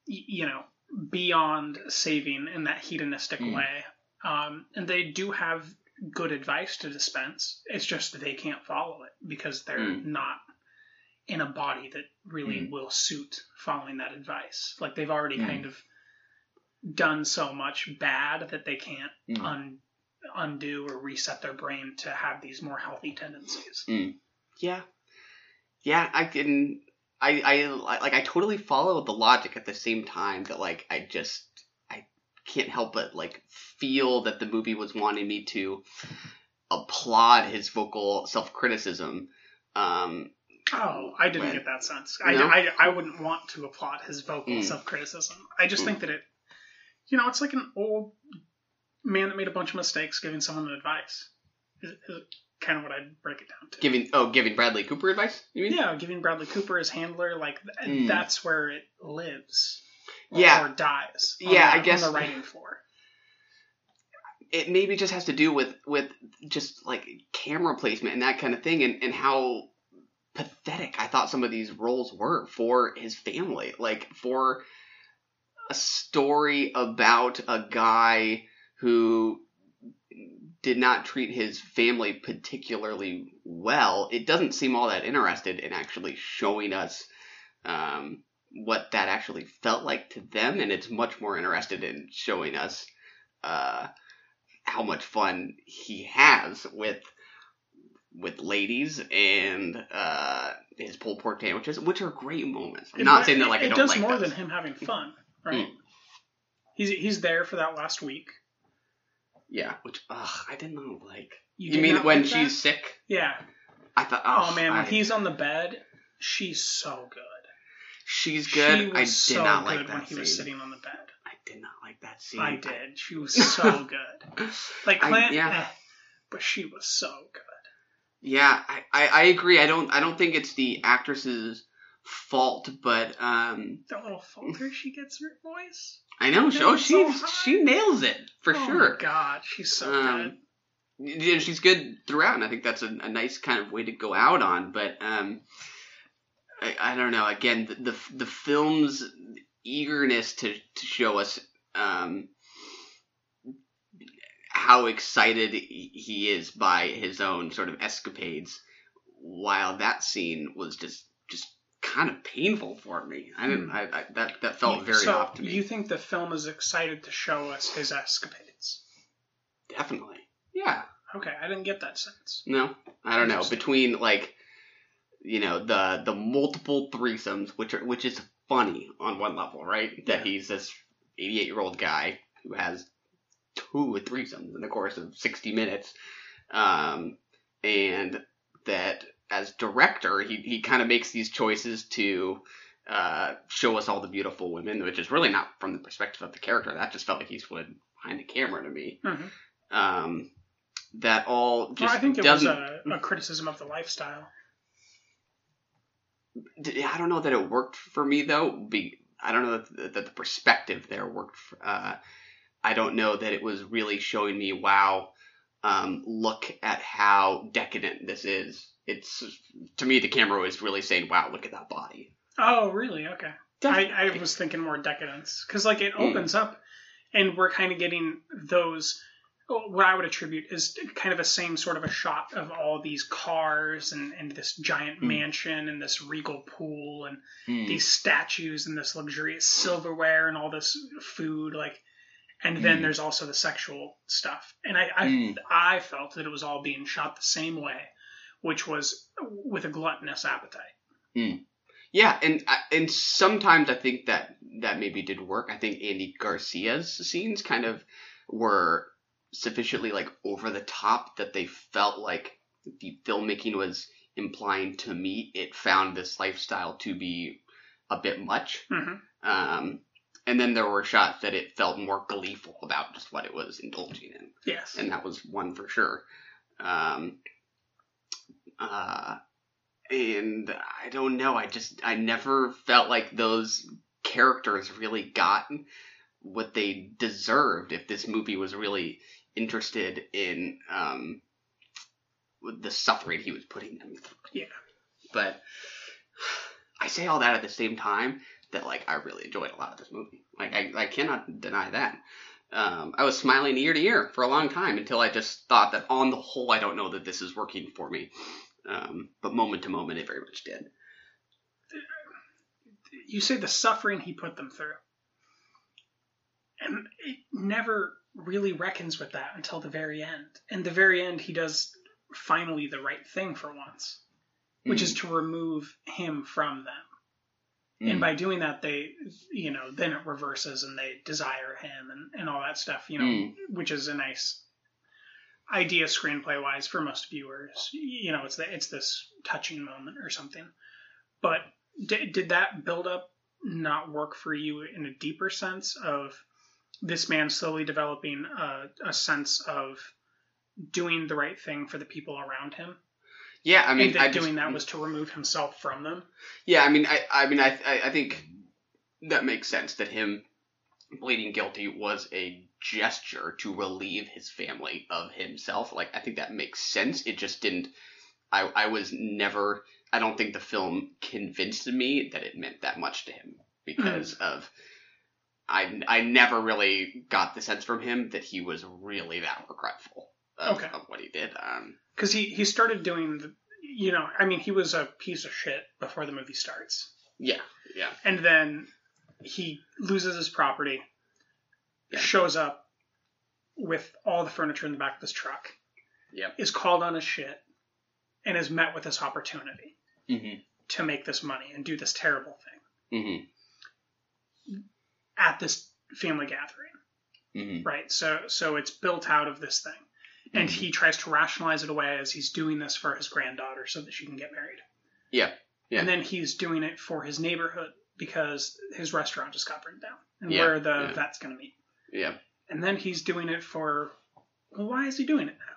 y- you know beyond saving in that hedonistic Mm. way um, and they do have good advice to dispense it's just that they can't follow it because they're Mm. not in a body that really Mm. will suit following that advice like they've already Mm. kind of done so much bad that they can't Mm. un- undo or reset their brain to have these more healthy tendencies Mm. Yeah. Yeah, I can. I, I like. I totally follow the logic at the same time that like I just I can't help but like feel that the movie was wanting me to applaud his vocal self criticism. Um, Oh, I didn't When- get that sense. I, No? I, I wouldn't want to applaud his vocal Mm. self criticism. I just Mm. think that it, you know, it's like an old man that made a bunch of mistakes giving someone advice. Is, is kind of what I'd break it down to. giving oh giving Bradley Cooper advice. You mean? Yeah, giving Bradley Cooper his handler, like th- Mm. that's where it lives. Or, Yeah. or dies. Yeah, the- I guess- on the writing floor. it maybe just has to do with with just like camera placement and that kind of thing and and how pathetic I thought some of these roles were for his family like for a story about a guy who did not treat his family particularly well it doesn't seem all that interested in actually showing us um, what that actually felt like to them and it's much more interested in showing us uh, how much fun he has with with ladies and uh, his pulled pork sandwiches, which are great moments. I'm It- not saying that like it I don't does like more those. than him having fun, right? Mm. He's he's there for that last week. Yeah, which ugh, I didn't. Like You you, mean when like she's that? sick? Yeah. I thought, Oh, oh, man, when I- he's on the bed, she's so good. she's good. She was I did so not good like that when he was sitting on the bed. I did not like that scene. I did. She was so good. Like I- yeah. eh, but she was so good. Yeah, I, I, I agree. I don't I don't think it's the actress's fault, but um, That little falter she gets in her voice. I know. Yeah, So she so she nails it for oh sure. god, she's so Um, good. yeah, she's good throughout, and I think that's a, a nice kind of way to go out on. But um, I, I don't know. Again, the, the the film's eagerness to to show us um how excited he is by his own sort of escapades, while that scene was just kind of painful for me. I didn't. Hmm. I, I that that felt You- very so off to me. Do you think the film is excited to show us his escapades? Definitely. Yeah. Okay, I didn't get that sense. No, I don't know. Between like, you know, the the multiple threesomes, which are which is funny on one level, right? That he's this 88 year old guy who has two threesomes in the course of 60 minutes, um, and that as director, he he kind of makes these choices to. Uh, show us all the beautiful women, which is really not from the perspective of the character. That just felt like Eastwood behind the camera to me. Mhm. Um, that all just Well, I think it was a, a criticism of the lifestyle. I don't know that it worked for me though. Be I don't know that, that the perspective there worked. For, uh, I don't know that it was really showing me. Wow, um, look at how decadent this is. It's to me the camera was really saying, "Wow, look at that body." Oh, really? Okay. I, I was thinking more decadence because like it Mm. opens up, and we're kind of getting those what I would attribute is kind of a same sort of a shot of all these cars and, and this giant Mm. mansion and this regal pool and Mm. these statues and this luxurious silverware and all this food like and then Mm. there's also the sexual stuff and I I, Mm. I felt that it was all being shot the same way which was with a gluttonous appetite Mm. Yeah, and and sometimes I think that that maybe did work. I think Andy Garcia's scenes kind of were sufficiently like over the top that they felt like the filmmaking was implying to me it found this lifestyle to be a bit much. Mhm. Um, and then there were shots that it felt more gleeful about just what it was indulging in yes and that was one for sure. Um, uh, and I don't know. I just I never felt like those characters really got what they deserved. If this movie was really interested in um, the suffering he was putting them through, yeah but I say all that at the same time that like I really enjoyed a lot of this movie. Like I, I cannot deny that. Um, I was smiling ear to ear for a long time until I just thought that on the whole I don't know that this is working for me. Um, but moment to moment it very much did. you say the suffering he put them through. And it never really reckons with that until the very end. And the very end, he does finally the right thing for once, which Mm. is to remove him from them. Mm. And by doing that, they, you know, then it reverses and they desire him and, and all that stuff, you know, Mm. which is a nice idea screenplay wise for most viewers. You know, it's the, it's this touching moment or something. But did, did that build up not work for you in a deeper sense of this man slowly developing a, a sense of doing the right thing for the people around him? Yeah, I mean, that I just- doing that was to remove himself from them. Yeah, I mean, I, I mean, I, I, I think that makes sense that him pleading guilty was a gesture to relieve his family of himself. Like, I think that makes sense. It just didn't. I, I was never. I don't think the film convinced me that it meant that much to him because of. I, I never really got the sense from him that he was really that regretful of, Okay. of what he did. Um, Because he, he started doing, the, you know, I mean, he was a piece of shit before the movie starts. yeah, yeah. And then he loses his property, shows up with all the furniture in the back of his truck, Yep. is called on his shit, and is met with this opportunity Mm-hmm. to make this money and do this terrible thing Mm-hmm. at this family gathering. Mm-hmm. Right. So so it's built out of this thing. And Mhm. he tries to rationalize it away as he's doing this for his granddaughter so that she can get married. Yeah. Yeah. And then he's doing it for his neighborhood because his restaurant just got burned down and Yeah, where the yeah. vet's going to meet. Yeah. And then he's doing it for well, why is he doing it now?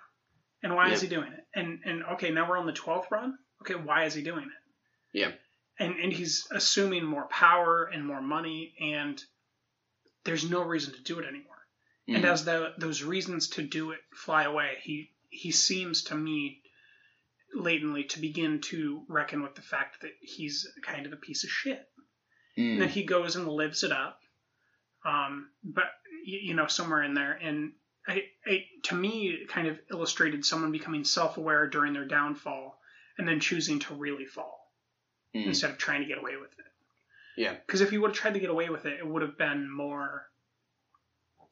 And why is he doing it? And and okay, now we're on the 12th run. Okay, why is he doing it? Yeah. And and he's assuming more power and more money and there's no reason to do it anymore. And Mhm. as the, those reasons to do it fly away, he he seems to me latently to begin to reckon with the fact that he's kind of a piece of shit. Mm. And then he goes and lives it up, um, but you know somewhere in there, and I, I, to me, it kind of illustrated someone becoming self-aware during their downfall, and then choosing to really fall Mm. instead of trying to get away with it. Yeah. Because if he would have tried to get away with it, it would have been more.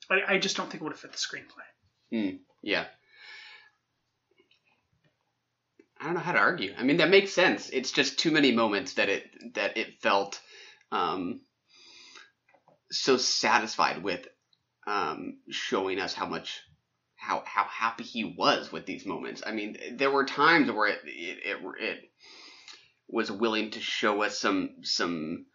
I, I just don't think it would have fit the screenplay. Mm, yeah. I don't know how to argue. I mean, that makes sense. It's just too many moments that it that it felt um, so satisfied with um, showing us how much how how happy he was with these moments. I mean, there were times where it it, it, it was willing to show us some some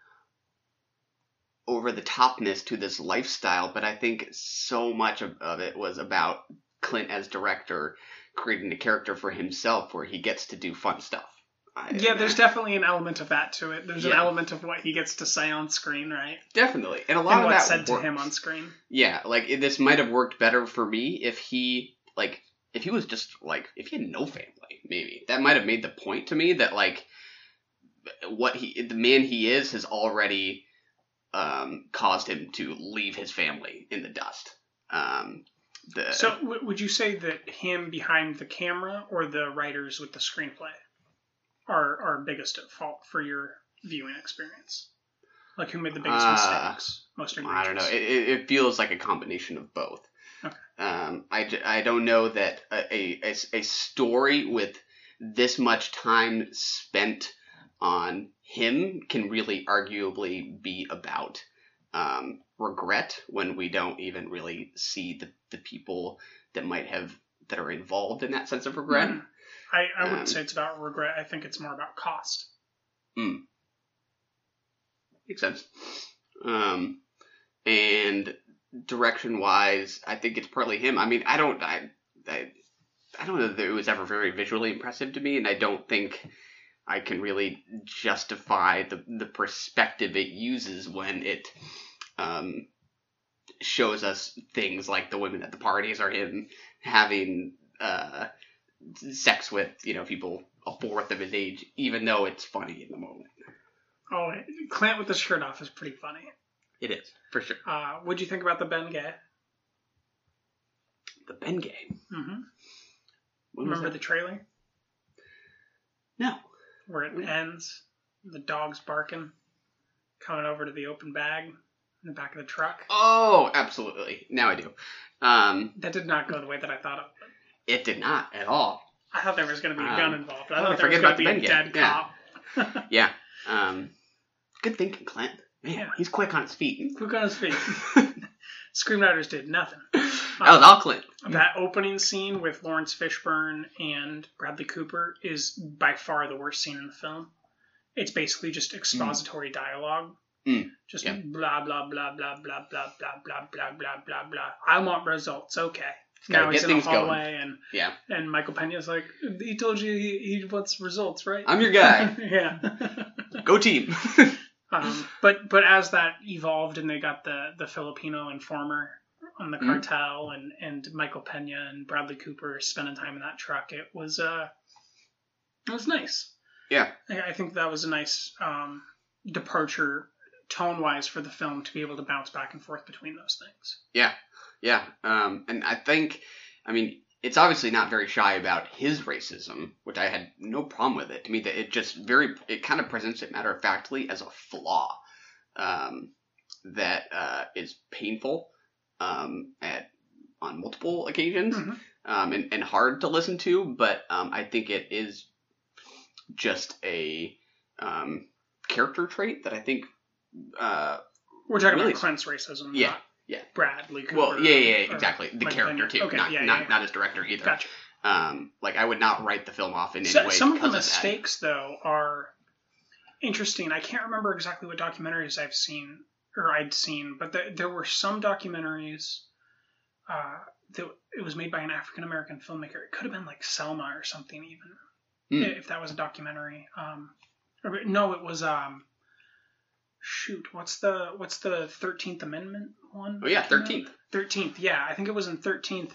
over the topness to this lifestyle, but I think so much of, of it was about Clint as director creating a character for himself where he gets to do fun stuff. I- Yeah, there's definitely an element of that to it. There's an element of what he gets to say on screen, right? Definitely, and a lot and of what's that said to him on screen. Yeah, like it, this might have worked better for me if he like if he was just like if he had no family, maybe that might have made the point to me that like what he the man he is has already um, caused him to leave his family in the dust. Um, the So, w- would you say that him behind the camera or the writers with the screenplay are are biggest at fault for your viewing experience? Like, who made the biggest Uh, mistakes? Most egregious. I don't know. It, it, feels like a combination of both. Okay. Um, I, I don't know that a a story with this much time spent on him can really arguably be about um, regret when we don't even really see the, the people that might have that are involved in that sense of regret. Mm. I, I wouldn't Um, say it's about regret. I think it's more about cost. Mm. Makes sense. Um, and direction wise, I think it's partly him. I mean, I don't, I, I, I don't know that it was ever very visually impressive to me, and I don't think I can really justify the the perspective it uses when it um, shows us things like the women at the parties are him having uh, sex with you know people a fourth of his age, even though it's funny in the moment. Oh, Clint with the shirt off is pretty funny. It is for sure. Uh, what'd you think about the Bengay? The Bengay. Mm-hmm. When Remember the trailer? No. Where it ends, the dog's barking, coming over to the open bag in the back of the truck. Oh, absolutely. Now I do. Um, That did not go the way that I thought. It did not at all. I thought there was going to be a Um, gun involved. I oh, I thought there was going to be a dead Yeah. cop. Yeah. Um, good thinking, Clint. Man, Yeah. he's quick on his feet. Quick on his feet. Screenwriters did nothing. That was all Clint. That opening scene with Laurence Fishburne and Bradley Cooper is by far the worst scene in the film. It's basically just expository dialogue. Mm. Just Yeah. blah blah blah blah blah blah blah blah blah blah blah blah. I want results. Okay. Now he's in the things going. hallway and Yeah. and Michael Pena's like, he told you he, he wants results, right? I'm your guy. yeah. Go team. Um, but but as that evolved and they got the the Filipino informer on the Mhm. cartel and and Michael Pena and Bradley Cooper spending time in that truck, it was uh it was nice. yeah. I, I think that was a nice um, departure tone wise for the film to be able to bounce back and forth between those things. Yeah, yeah. Um, and I think, I mean, it's obviously not very shy about his racism, which I had no problem with it. To me, that it just very, it kind of presents it matter of factly as a flaw um, that uh, is painful um, at on multiple occasions Mhm. um, and, and hard to listen to. But um, I think it is just a um, character trait that I think. Uh, We're talking really- about Clint's racism, Yeah, yeah. Bradley Cooper. Well, yeah, yeah, yeah, or exactly. The character too, Okay, not yeah, not yeah. not as director either. Gotcha. Um, like I would not write the film off in So- any way. some of the mistakes though are interesting i can't remember exactly what documentaries i've seen or i'd seen but the, there were some documentaries uh, that it was made by an african american filmmaker it could have been like selma or something even Hmm. if that was a documentary um, or, no it was um, shoot what's the what's the 13th amendment one Oh yeah, thirteenth. 13th yeah i think it was in 13th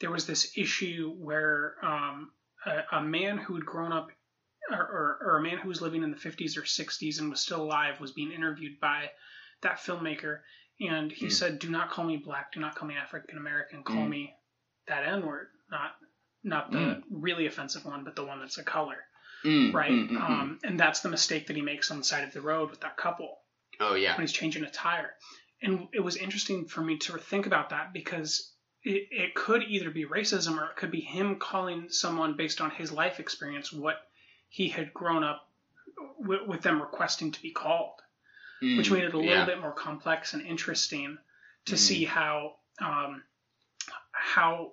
there was this issue where um, a, a man who had grown up or, or, or a man who was living in the 50s or 60s and was still alive was being interviewed by that filmmaker and he Mm. said do not call me black do not call me african american call Mm. me that n word not not the Mm. really offensive one but the one that's a color Mm, right mm, mm, mm. um, and that's the mistake that he makes on the side of the road with that couple Oh yeah. when he's changing a tire. And it was interesting for me to think about that because it, it could either be racism or it could be him calling someone based on his life experience what he had grown up with, with them requesting to be called, Mm, which made it a little yeah. bit more complex and interesting to Mm. see how um, how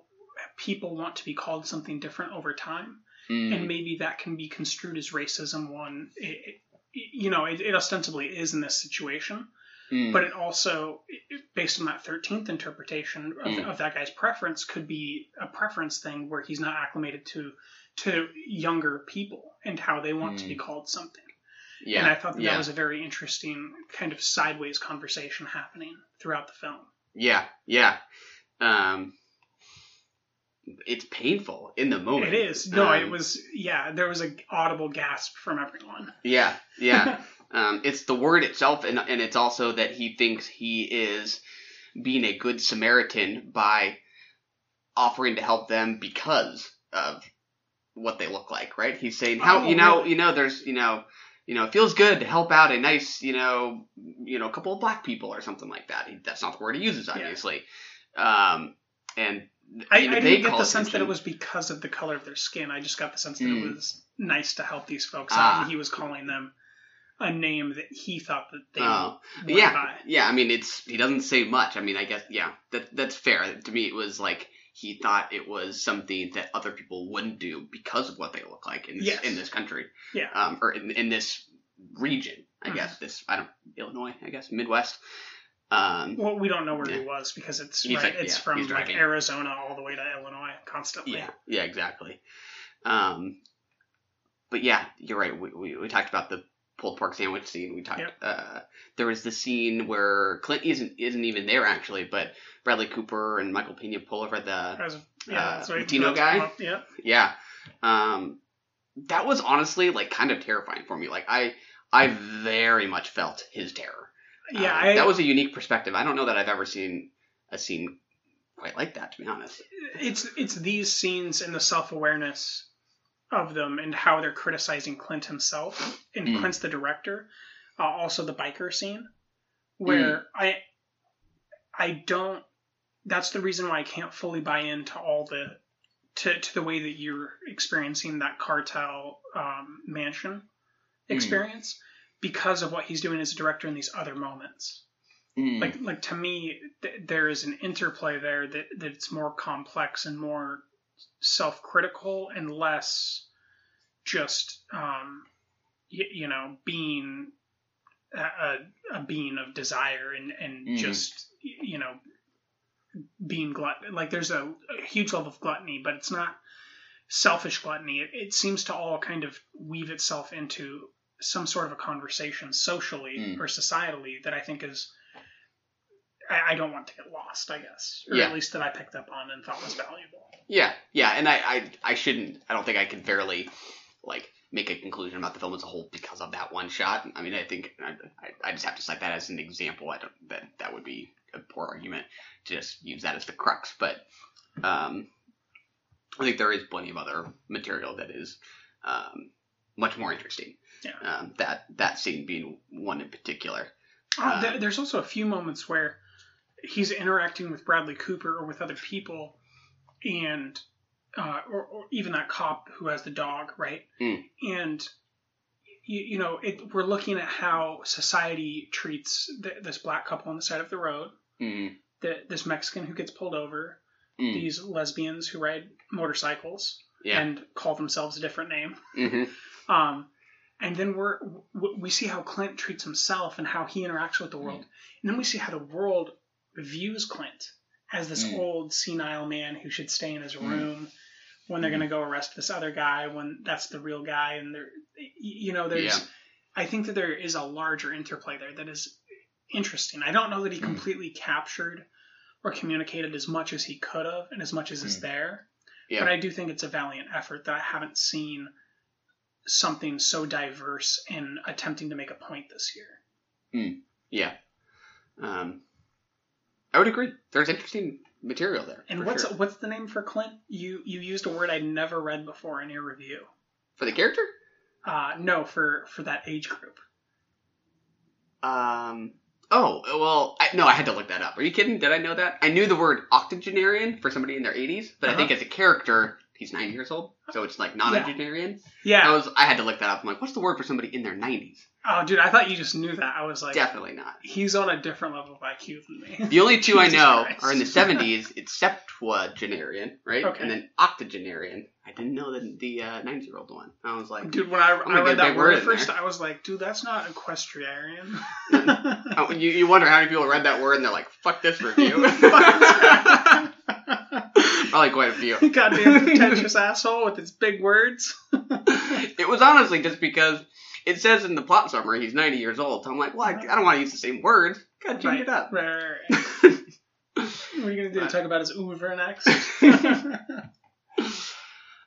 people want to be called something different over time Mm. and maybe that can be construed as racism one it, you know it, it ostensibly is in this situation Mm. but it also based on that 13th interpretation of, Mm. of that guy's preference could be a preference thing where he's not acclimated to to younger people and how they want to be Mm. called something yeah. and i thought that, yeah. that was a very interesting kind of sideways conversation happening throughout the film Yeah, yeah. Um, it's painful in the moment. it is no it Um, was yeah there was a audible gasp from everyone Yeah, yeah. um, it's the word itself, and and it's also that he thinks he is being a good Samaritan by offering to help them because of what they look like, right? He's saying how Oh, you know really? you know there's you know you know it feels good to help out a nice you know you know couple of black people or something like that. He, that's not the word he uses, obviously. Um, and I, know, I didn't get the sense that it was because of the color of their skin. I just got the sense that Mm. it was nice to help these folks Ah. out, and he was calling them a name that he thought that they Oh, yeah, by. yeah. I mean, it's he doesn't say much. I mean, I guess yeah, that that's fair. To me, it was like he thought it was something that other people wouldn't do because of what they look like in this, Yes. in this country, Yeah. um, or in, in this region. I Mhm. guess this I don't Illinois. I guess Midwest. Um, Well, we don't know where he was because it's right. like- it's yeah, from like. Arizona all the way to Illinois constantly. Yeah, yeah, exactly. Um, but yeah, you're right. We, we, we talked about the pulled pork sandwich scene. We talked. Yep. Uh, there was the scene where Clint isn't isn't even there actually, but Bradley Cooper and Michael Pena pull over the yeah, uh. Latino guy. Yeah. Yeah. Um, that was honestly like kind of terrifying for me. Like I I very much felt his terror. Yeah, Um, I- that was a unique perspective. I don't know that I've ever seen a scene quite like that. To be honest. it's it's these scenes and the self awareness of them and how they're criticizing Clint himself and Mm. Clint's the director. Uh, also the biker scene where Mm. I I don't. That's the reason why I can't fully buy into all the to to the way that you're experiencing that cartel um, mansion Mm. experience because of what he's doing as a director in these other moments Mm. like like to me th- there is an interplay there that that's more complex and more self-critical and less just um y- you know being a, a, being of desire and and Mhm. just you know being glut like there's a, a huge level of gluttony but it's not selfish gluttony it, it seems to all kind of weave itself into some sort of a conversation socially Mm. or societally that i think is I, I don't want to get lost i guess or Yeah. at least that i picked up on and thought was valuable Yeah, yeah, and I, I, I shouldn't. I don't think I can fairly, like, make a conclusion about the film as a whole because of that one shot. I mean, I think I, I, just have to cite that as an example. I don't that that would be a poor argument to just use that as the crux. But um, I think there is plenty of other material that is um, much more interesting. Yeah. Um, that that scene being one in particular. Uh, there, there's also a few moments where he's interacting with Bradley Cooper or with other people, and uh, or, or even that cop who has the dog, right? Mm. And you, you know, it, we're looking at how society treats th- this black couple on the side of the road, Mm, the, this Mexican who gets pulled over, mm, these lesbians who ride motorcycles yeah. and call themselves a different name. hmm Um, and then we're we see how Clint treats himself and how he interacts with the world, and then we see how the world views Clint as this Mm. old senile man who should stay in his Mm. room when they're Mm. going to go arrest this other guy when that's the real guy, and they're you know there's Yeah. I think that there is a larger interplay there that is interesting. I don't know that he Mm. completely captured or communicated as much as he could have and as much as is Mm. there. Yeah. But I do think it's a valiant effort that I haven't seen something so diverse in attempting to make a point this year. Mm, yeah. Um, I would agree. There's interesting material there. And what's sure. what's the name for Clint? You you used a word I'd never read before in your review. for the character? Uh, no, for for that age group. Um. Oh well, I, no, I had to look that up. Are you kidding? Did I know that? I knew the word octogenarian for somebody in their 80s, but I think Uh-huh. as a character, he's 90 years old, so it's like nonagenarian. Yeah. I was. I had to look that up. I'm like, what's the word for somebody in their 90s? Oh, dude, I thought you just knew that. I was like, Definitely not. He's on a different level of IQ than me. The only two I know Christ. are in the 70s. It's septuagenarian, right? Okay. And then octogenarian. I didn't know the the uh, 90 year old one. I was like, Dude, when I, I read that word word first, there. I was like, dude, that's not equestrian. Oh, you, you wonder how many people read that word and they're like, fuck this review. Probably quite a few. Goddamn pretentious asshole with his big words. It was honestly just because it says in the plot summary he's 90 years old. So I'm like, well, I, I don't want to use the same words. Gotta change Right, it up. right, right, right. what are you gonna do? Talk about his oeuvre next?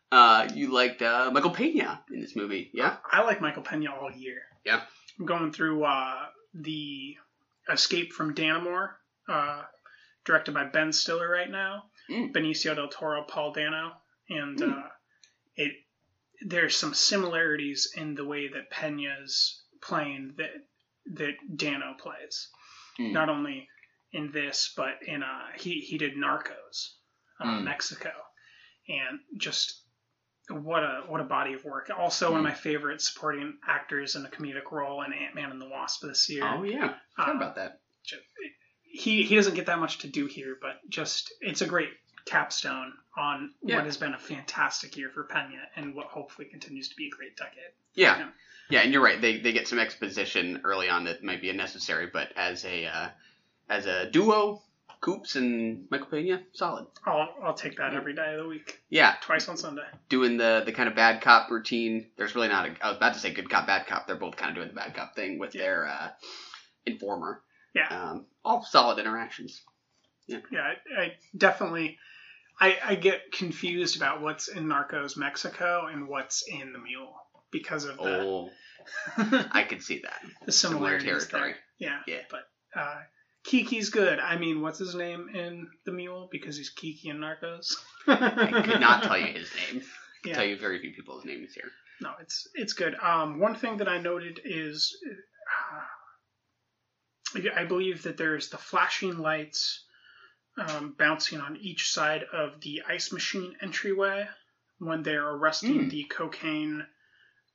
Uh, you liked uh, Michael Pena in this movie, yeah? I like Michael Pena all year. Yeah. I'm going through uh, the Escape from Dannemora, uh, directed by Ben Stiller right now. Benicio del Toro, Paul Dano, and uh, it there's some similarities in the way that Pena's playing that that Dano plays. Mm. Not only in this, but in uh, he he did Narcos, uh, Mm. Mexico, and just what a what a body of work. Also, one of Mm. my favorite supporting actors in a comedic role in Ant Man and the Wasp this year. Oh yeah, forgot Uh, about that. ju- he he doesn't get that much to do here, but just it's a great capstone on Yeah. what has been a fantastic year for Pena and what hopefully continues to be a great decade. Yeah. Yeah, and you're right. They they get some exposition early on that might be unnecessary, but as a uh, as a duo, Coops and Michael Pena, solid. I'll I'll take that every day of the week. Yeah, Twice on Sunday. doing the the kind of bad cop routine. There's really not a. I was about to say good cop, bad cop. They're both kind of doing the bad cop thing with their uh, informer. Yeah. Um, all solid interactions. Yeah. Yeah, I, I definitely I I get confused about what's in Narcos Mexico and what's in the Mule because of the Oh, I could see that. the Similar territory. there. Yeah. Yeah. But uh Kiki's good. I mean, what's his name in the Mule? Because he's Kiki in Narcos. I could not tell you his name. I can Yeah. tell you very few people's names here. No, it's it's good. Um, one thing that I noted is, uh, I believe that there's the flashing lights um, bouncing on each side of the ice machine entryway when they're arresting Hmm. the cocaine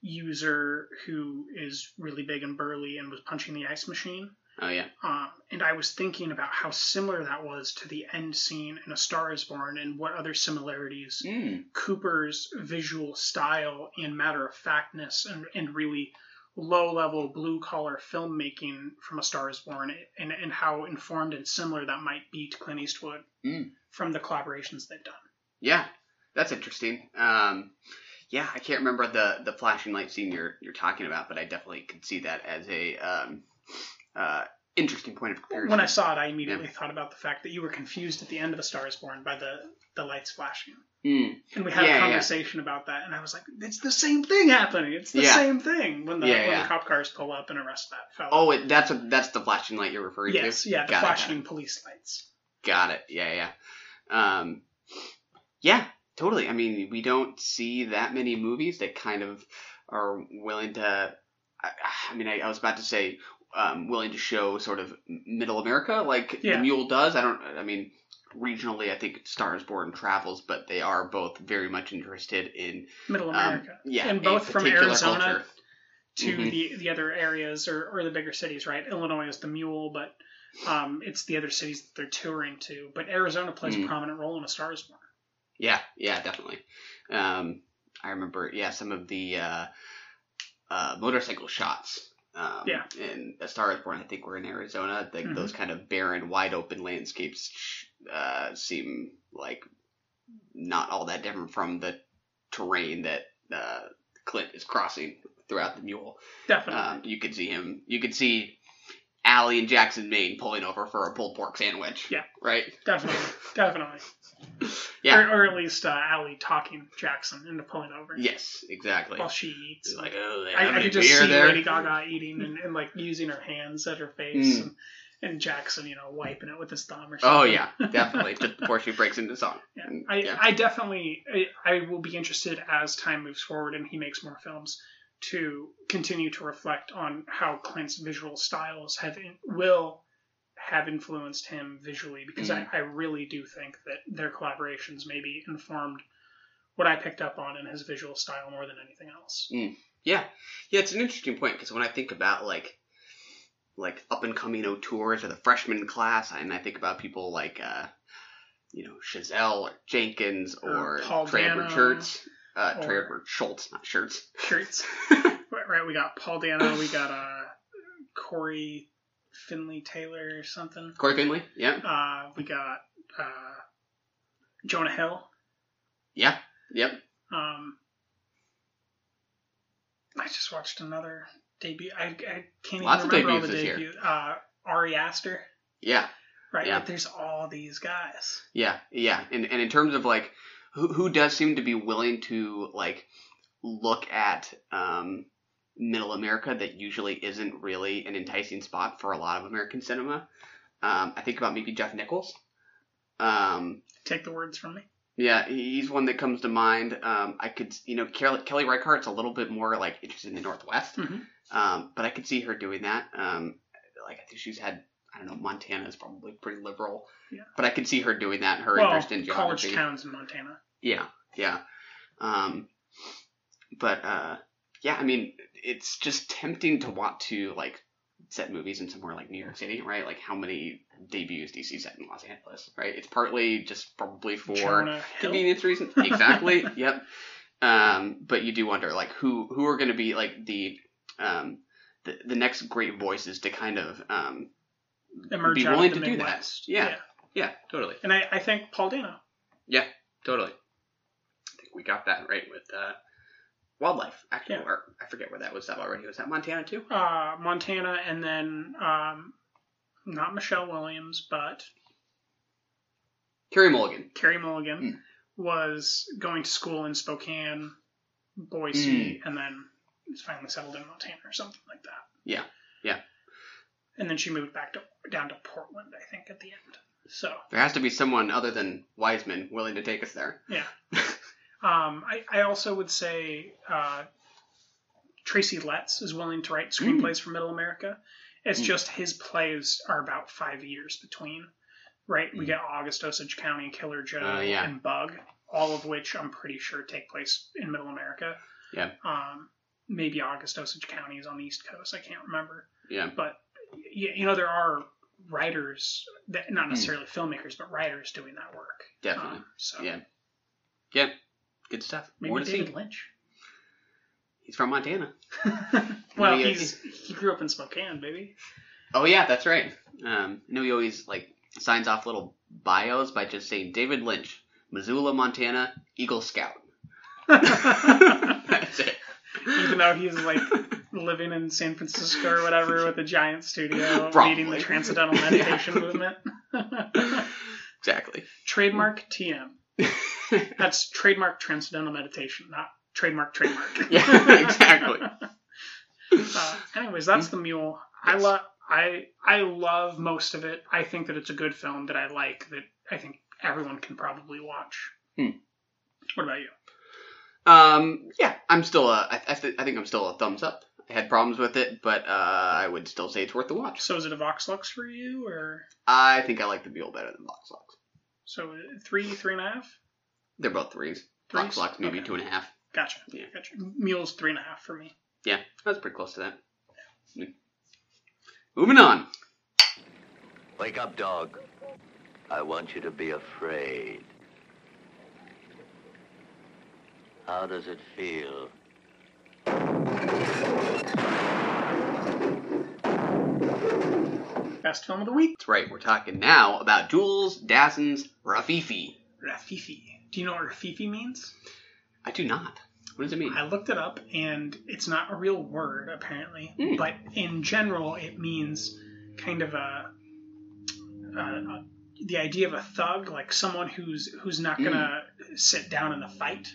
user who is really big and burly and was punching the ice machine. Oh yeah. Um, and I was thinking about how similar that was to the end scene in A Star Is Born, and what other similarities Mm. Cooper's visual style and matter of factness and, and really low level blue collar filmmaking from A Star Is Born, and, and how informed and similar that might be to Clint Eastwood Mm. from the collaborations they've done. Yeah, that's interesting. Um, yeah, I can't remember the the flashing light scene you're you're talking about, but I definitely could see that as a um, uh, interesting point of comparison. When I saw it, I immediately thought about the fact that you were confused at the end of A Star Is Born by the, the lights flashing. Mm. And we had Yeah, a yeah. conversation about that, and I was like, "It's the same thing happening. It's the Yeah. same thing." When the Yeah, when yeah. the cop cars pull up and arrest that fellow. Oh, it, that's a, that's the flashing light you're referring yes, to. yeah, the Got got it. flashing police lights. Got it. Yeah, yeah. Um, yeah, totally. I mean, we don't see that many movies that kind of are willing to. I, I mean, I, I was about to say um, willing to show sort of middle America like Yeah. the Mule does. I don't. I mean, regionally, I think Star is Born travels, but they are both very much interested in Middle um, America. yeah, and both from Arizona culture. to Mhm. the the other areas or, or the bigger cities, right? Illinois is the mule, but um, it's the other cities that they're touring to. But Arizona plays Mm. a prominent role in A Star Is Born. Yeah, yeah, definitely. Um, I remember, yeah, some of the uh, uh, motorcycle shots. Um, Yeah. In A Star Is Born, I think we're in Arizona. Like Mhm. those kind of barren, wide open landscapes uh, seem like not all that different from the terrain that uh, Clint is crossing throughout the Mule. Definitely. Um, you could see him. You could see Ally and Jackson, Maine, pulling over for a pulled pork sandwich. Yeah. Right. Definitely, definitely. Yeah. Or, or at least uh, Ally talking Jackson into pulling over. Yes, exactly. While she eats. It's like, oh, they I, have I any could just see there? Lady Gaga eating and, and like using her hands at her face, Mm. and, and Jackson, you know, wiping it with his thumb or something. Oh yeah, definitely. Just before she breaks into song. Yeah, I, I definitely I, I will be interested as time moves forward and he makes more films to continue to reflect on how Clint's visual styles have in, will have influenced him visually because Mhm. I, I really do think that their collaborations maybe informed what I picked up on in his visual style more than anything else. Mm. Yeah, yeah. It's an interesting point because when I think about like like up and coming auteurs or the freshman class, and I think about people like uh, you know Chazelle or Jenkins Or or Paul Trey Edward Dano, Shults, uh, Trey Edward Shults, not Shirts. Shirts. right, right, we got Paul Dano, we got uh, Cory Finley Taylor or something. Cory Finley. Yeah, Uh, we got uh, Jonah Hill. yeah, yep. Um, I just watched another debut. I, I can't Lots even remember all the debuts this year. debuts. Uh, Ari Aster, Yeah, right? Yeah. Like, there's all these guys. Yeah, yeah, and and in terms of like who who does seem to be willing to like look at um, middle America that usually isn't really an enticing spot for a lot of American cinema. Um, I think about maybe Jeff Nichols. Um, Take the words from me. yeah, he's one that comes to mind. Um, I could, you know, Kelly, Kelly Reichardt's a little bit more like interested in the Northwest, Mhm. um, but I could see her doing that. Um, like I think she's had, I don't know, Montana is probably pretty liberal, Yeah. but I could see her doing that. Her well, interest in college towns in Montana. Yeah, yeah. Um, but uh, yeah, I mean, it's just tempting to want to like set movies in somewhere like New York City, right? Like, how many debuts do you see set in Los Angeles, right? It's partly just probably for Jonah Hill. convenience reasons. Exactly. yep. Um, but you do wonder like who who are going to be like the um the, the next great voices to kind of um Emerge be out of willing the to do Midwest. that. Yeah. Yeah. yeah. Totally. And I, I think Paul Dano. Yeah, totally. I think we got that right with uh, wildlife. Actually, Yeah. or I forget where that was. That already was that Montana too. Uh, Montana, and then um, not Michelle Williams, but Carey Mulligan. Carey Mulligan Hmm. was going to school in Spokane, Boise, Hmm. and then was finally settled in Montana or something like that. Yeah, yeah. And then she moved back to down to Portland, I think, at the end. So There has to be someone other than Wiseman willing to take us there. yeah. um, I, I also would say uh, Tracy Letts is willing to write screenplays for Middle America. It's Mm. just his plays are about five years between. Right, we get August Osage County, Killer Joe, Uh, yeah. and Bug, all of which I'm pretty sure take place in Middle America. Yeah, Um, maybe August Osage County is on the East Coast. I can't remember. yeah. But you know, there are writers that not necessarily filmmakers, but writers doing that work. Definitely. Um, so Yeah, yeah. Good stuff. maybe More to David see. Lynch. He's from Montana. Well, he's he grew up in Spokane, baby. Oh yeah, that's right. Um, I know he always like signs off little bios by just saying David Lynch, Missoula, Montana, Eagle Scout. that's it. Even though he's like living in San Francisco or whatever with a giant studio Probably. leading the Transcendental Meditation movement. Exactly. trademark TM. That's trademark Transcendental Meditation, not trademark trademark. Yeah, exactly. uh, anyways, that's the mule. I love. I I love most of it. I think that it's a good film that I like. That I think everyone can probably watch. Hmm. What about you? Um, yeah, I'm still a. I, I, th- I think I'm still a thumbs up. I had problems with it, but uh, I would still say it's worth the watch. So is it a Vox Lux for you, or I think I like the Mule better than Vox Lux. so uh, three, three and a half? They're both threes. Threes? Vox Lux maybe Okay. two and a half. Gotcha. Yeah. Gotcha. Mule's three and a half for me. Yeah, that's pretty close to that. Hmm. Moving on. Wake up, dog. I want you to be afraid. How does it feel? Best film of the week. That's right. We're talking now about Jules Dassin's Rififi. Rififi. Do you know what Rififi means? I do not. What does it mean? I looked it up, and it's not a real word apparently, Hmm. but in general, it means kind of a, a, a the idea of a thug, like someone who's who's not gonna sit down in a fight.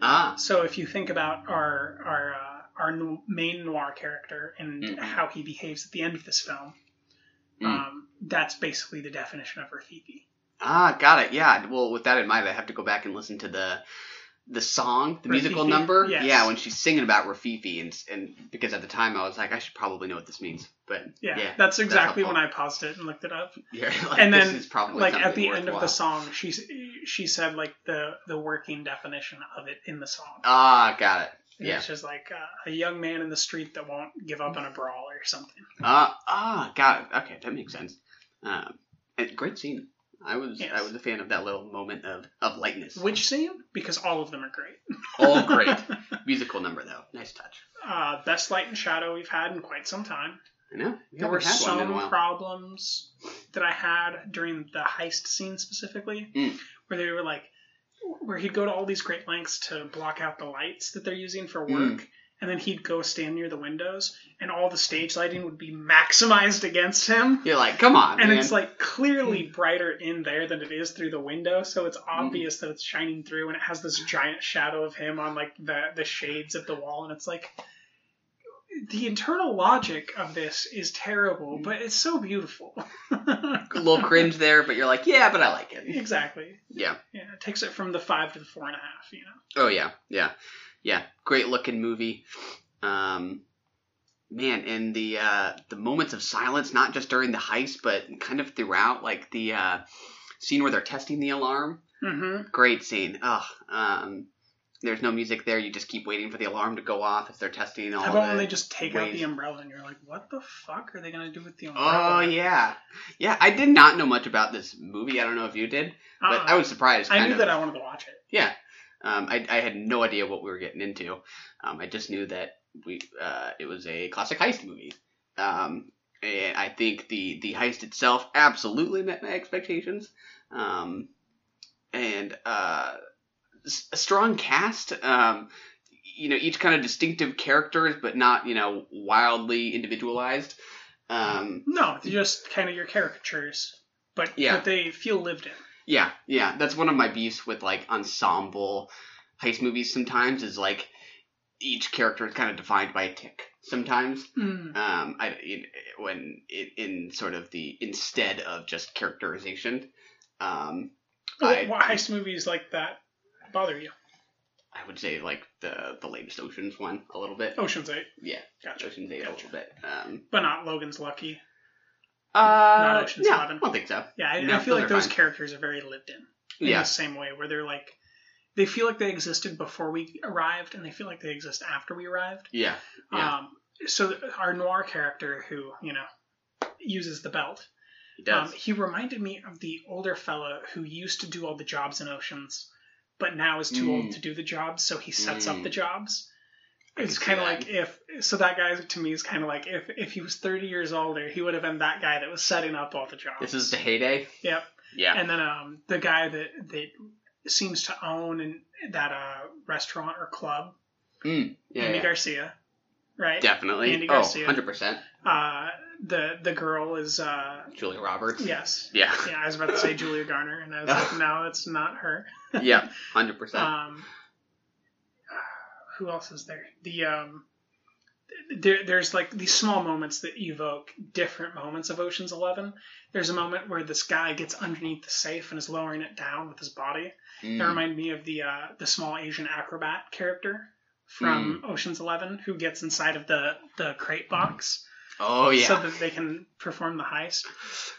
Ah. So if you think about our our uh, our main noir character and Mhm. how he behaves at the end of this film, Mm. um, that's basically the definition of Rififi. Ah, got it. Yeah. Well, with that in mind, I have to go back and listen to the the song, the musical number. Yes. Yeah, when she's singing about Rififi, and and because at the time I was like, I should probably know what this means. But Yeah, yeah, that's exactly helpful. when I paused it and looked it up. Yeah, like, and this then, is probably like at the end of the song, she she said like the the working definition of it in the song. Ah, got it. And Yeah. It's just like uh, a young man in the street that won't give up in a brawl or something. Ah, ah, got it. Okay, that makes sense. Um, great scene. I was Yes. I was a fan of that little moment of of lightness. Which scene? Because all of them are great. All great musical number though. Nice touch. Uh, best light and shadow we've had in quite some time. I know. We There were had one in a some while. problems that I had during the heist scene specifically, Mm. where they were like, where he'd go to all these great lengths to block out the lights that they're using for Mm. Work, and then he'd go stand near the windows, and all the stage lighting would be maximized against him. You're like, come on, and man. it's like clearly hmm. brighter in there than it is through the window, so it's hmm. obvious that it's shining through, and it has this giant shadow of him on like the the shades of the wall, and it's like the internal logic of this is terrible, hmm. but it's so beautiful. A little cringe there, but you're like, yeah, but I like it. exactly. Yeah. Yeah, it takes it from the five to the four and a half. You know. Oh yeah, yeah, yeah. Great looking movie. Um, man, and the uh, the moments of silence, not just during the heist, but kind of throughout, like the uh, scene where they're testing the alarm. Mm-hmm. Great scene. Ugh. Um, there's no music there. You just keep waiting for the alarm to go off as they're testing all How about the when they just take out the umbrella and you're like, what the fuck are they gonna do with the umbrella? Oh yeah, yeah. I did not know much about this movie. I don't know if you did, but Uh-uh. I was surprised. I knew of. that I wanted to watch it. Yeah. Um, I, I had no idea what we were getting into. Um, I just knew that we uh, it was a classic heist movie. Um, and I think the, the heist itself absolutely met my expectations. Um, and uh, a strong cast. Um, you know, each kind of distinctive characters, but not you know wildly individualized. Um, No, they're just kind of your caricatures, but Yeah. but they feel lived in. Yeah, yeah, that's one of my beefs with like ensemble heist movies. Sometimes is like each character is kind of defined by a tick. Sometimes, Mm. um, I in, when in, in sort of the instead of just characterization, um, I what heist movies like that bother you? I would say like the the latest Ocean's one a little bit. Ocean's Eight, Yeah, Gotcha. Ocean's Eight a little bit. Um, but not Logan's Lucky. Uh, Not Ocean's no, Eleven. I don't think so. Yeah, I, No, I feel like are those fine. characters are very lived in. In Yeah. the same way, where they're like, they feel like they existed before we arrived, and they feel like they exist after we arrived. Yeah, yeah, Um, so our noir character, who you know uses the belt, he does. um, he reminded me of the older fella who used to do all the jobs in Oceans, but now is too Mm. old to do the jobs, so he sets Mm. up the jobs. It's kind of like if so that guy to me is kind of like if if he was 30 years older, he would have been that guy that was setting up all the jobs. This is the heyday. Yep. Yeah, And then um the guy that that seems to own in that uh restaurant or club, mm, yeah, Andy yeah. Garcia, right? definitely. Andy oh, Garcia. 100 percent. Uh the the girl is uh Julia Roberts. yes. Yeah. Yeah, I was about to say Julia Garner and I was like no, that's not her. yeah, hundred percent. Um who else is there? The um there, there's like these small moments that evoke different moments of Ocean's Eleven. There's a moment where this guy gets underneath the safe and is lowering it down with his body. Mm. That reminded me of the uh, the small Asian acrobat character from Ocean's Eleven who gets inside of the the crate box Oh yeah, so that they can perform the heist.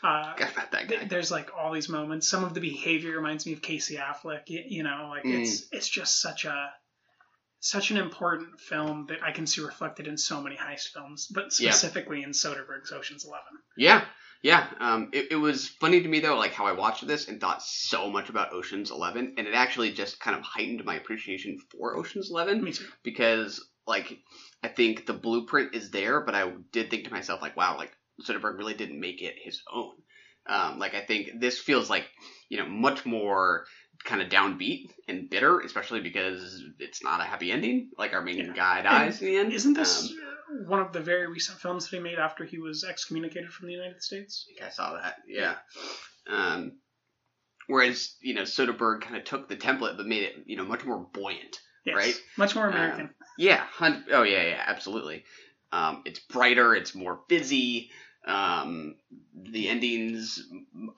Uh, Forgot about that th- guy. there's like all these moments. Some of the behavior reminds me of Casey Affleck. You, you know, like Mm. it's it's just such a such an important film that I can see reflected in so many heist films, but Yeah. specifically in Soderbergh's Ocean's Eleven. Yeah, yeah. Um, it, it was funny to me though, like how I watched this and thought so much about Ocean's Eleven, and it actually just kind of heightened my appreciation for Ocean's Eleven Me too. because, like, I think the blueprint is there, but I did think to myself, like, wow, like Soderbergh really didn't make it his own. Um, like, I think this feels like, you know, much more kind of downbeat and bitter, especially because it's not a happy ending. Like, our main Yeah. guy dies in the end. Isn't this Um, uh, one of the very recent films that he made after he was excommunicated from the United States? think I saw that. Yeah. Um, whereas you know Soderbergh kind of took the template but made it you know much more buoyant. Yes. Right? Much more American. Um, yeah. Oh yeah, yeah, absolutely. Um, it's brighter. It's more busy. Um, the endings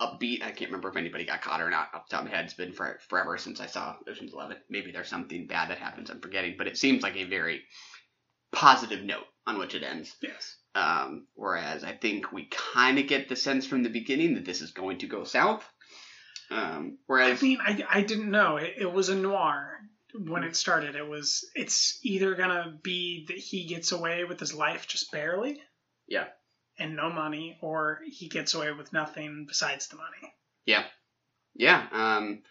upbeat. I can't remember if anybody got caught or not off the top of my head. It's been for, forever since I saw Ocean's Eleven. Maybe there's something bad that happens. I'm forgetting, but it seems like a very positive note on which it ends. yes. Um, whereas I think we kind of get the sense from the beginning that this is going to go south. Um, whereas I mean, I, I didn't know. It, it was a noir when it started. It was. It's either gonna be that he gets away with his life just barely yeah, and no money, or he gets away with nothing besides the money. yeah, yeah, um,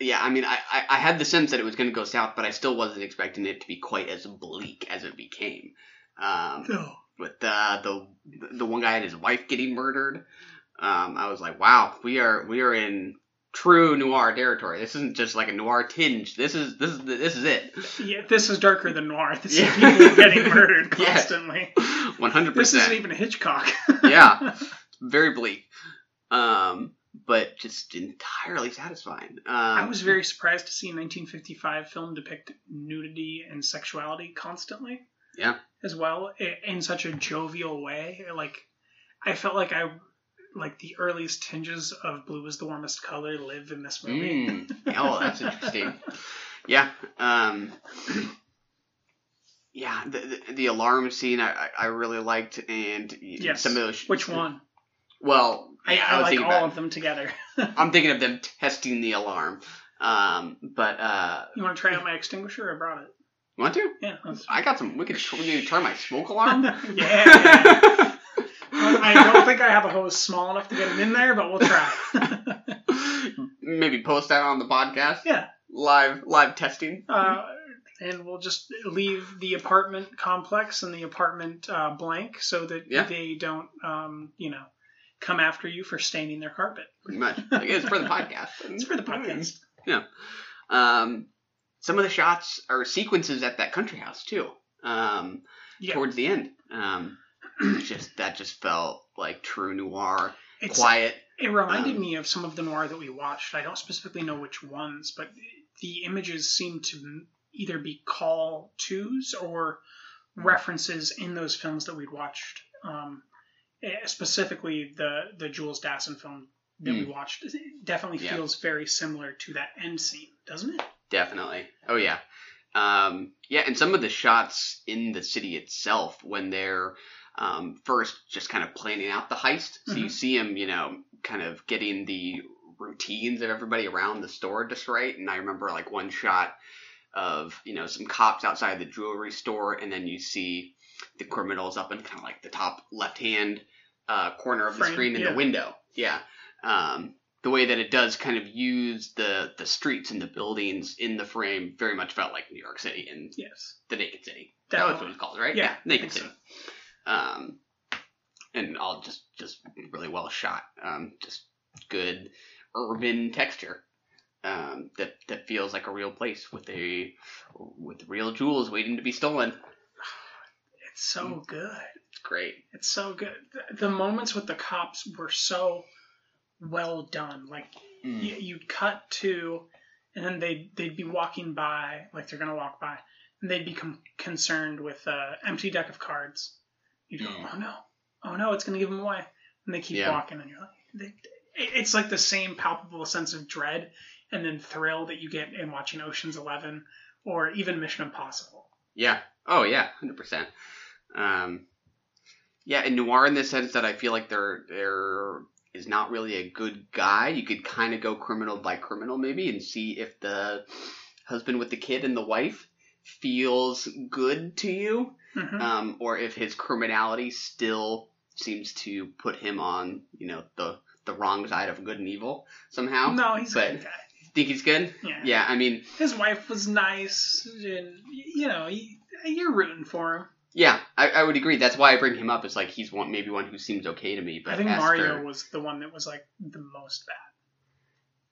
yeah. I mean, I, I, I had the sense that it was going to go south, but I still wasn't expecting it to be quite as bleak as it became. Um, No. with the the the one guy and his wife getting murdered, um, I was like, wow, we are we are in true noir territory. This isn't just like a noir tinge. This is this is this is it. Yeah, this is darker than noir. This Yeah. is people getting murdered constantly. One hundred percent. This isn't even Hitchcock. Yeah. Very bleak. Um, but just entirely satisfying. Um, I was very surprised to see a 1955 film depict nudity and sexuality constantly. Yeah. as well in such a jovial way. Like I felt like I like the earliest tinges of blue is the warmest color live in this movie. Mm. Oh, that's interesting. Yeah. Um, yeah. The, the the alarm scene I, I I really liked, and Yes. some of those. Which one? Well, I, I, was like all about- of them together. I'm thinking of them testing the alarm. Um, but uh, You want to try out my extinguisher? I brought it. you want to? Yeah. I got some. We could we turn my smoke alarm. yeah. I don't think I have a hose small enough to get it in there, but we'll try. Maybe post that on the podcast. Yeah. Live live testing. Uh, and we'll just leave the apartment complex and the apartment uh, blank so that Yeah. they don't, um, you know, come after you for staining their carpet. Pretty much. Like, it's for the podcast. It's for the podcast. Yeah. Um, some of the shots are sequences at that country house too. Um, Yeah. towards the end. Um, just that just felt like true noir, It's- quiet. It reminded Um, me of some of the noir that we watched. I don't specifically know which ones, but the images seem to either be call tos or references in those films that we'd watched. Um, eh, specifically, the the Jules Dassin film that we Mm. watched it definitely Yeah. feels very similar to that end scene, doesn't it? Definitely. Oh yeah. Um, yeah, and some of the shots in the city itself when they're um, first just kind of planning out the heist. So you Mhm. see him, you know, kind of getting the routines of everybody around the store just right. And I remember like one shot of you know some cops outside the jewelry store, and then you see the criminals up in kind of like the top left hand uh, corner of the Frame, screen in yeah. the window. Yeah. Um, the way that it does kind of use the the streets and the buildings in the frame very much felt like New York City and Yes. the Naked City. That was what Definitely. it's called, right? Yeah, I Naked City. Um, and all just just really well shot. Um, just good urban texture. Um, that that feels like a real place with a with real jewels waiting to be stolen. It's so good. It's great. It's so good. The, the moments with the cops were so well done. Like Mm. you, you'd cut to, and then they'd they'd be walking by, like they're gonna walk by, and they'd become concerned with a empty deck of cards. You'd go, oh no, oh no, it's gonna give them away, and they keep Yeah. walking, and you're like, they, it's like the same palpable sense of dread and then thrill that you get in watching Ocean's Eleven or even Mission Impossible. Yeah. Oh yeah, hundred percent. Um, yeah, and noir in the sense that I feel like there there is not really a good guy. You could kind of go criminal by criminal maybe and see if the husband with the kid and the wife feels good to you, Mhm. um, or if his criminality still seems to put him on you know the the wrong side of good and evil somehow. No, he's a good guy. think he's good. Yeah. Yeah, I mean, His wife was nice, and you know, you, you're rooting for him. Yeah, I, I would agree. That's why I bring him up. It's like he's one maybe one who seems okay to me, but I think Mario was the one that was like the most bad.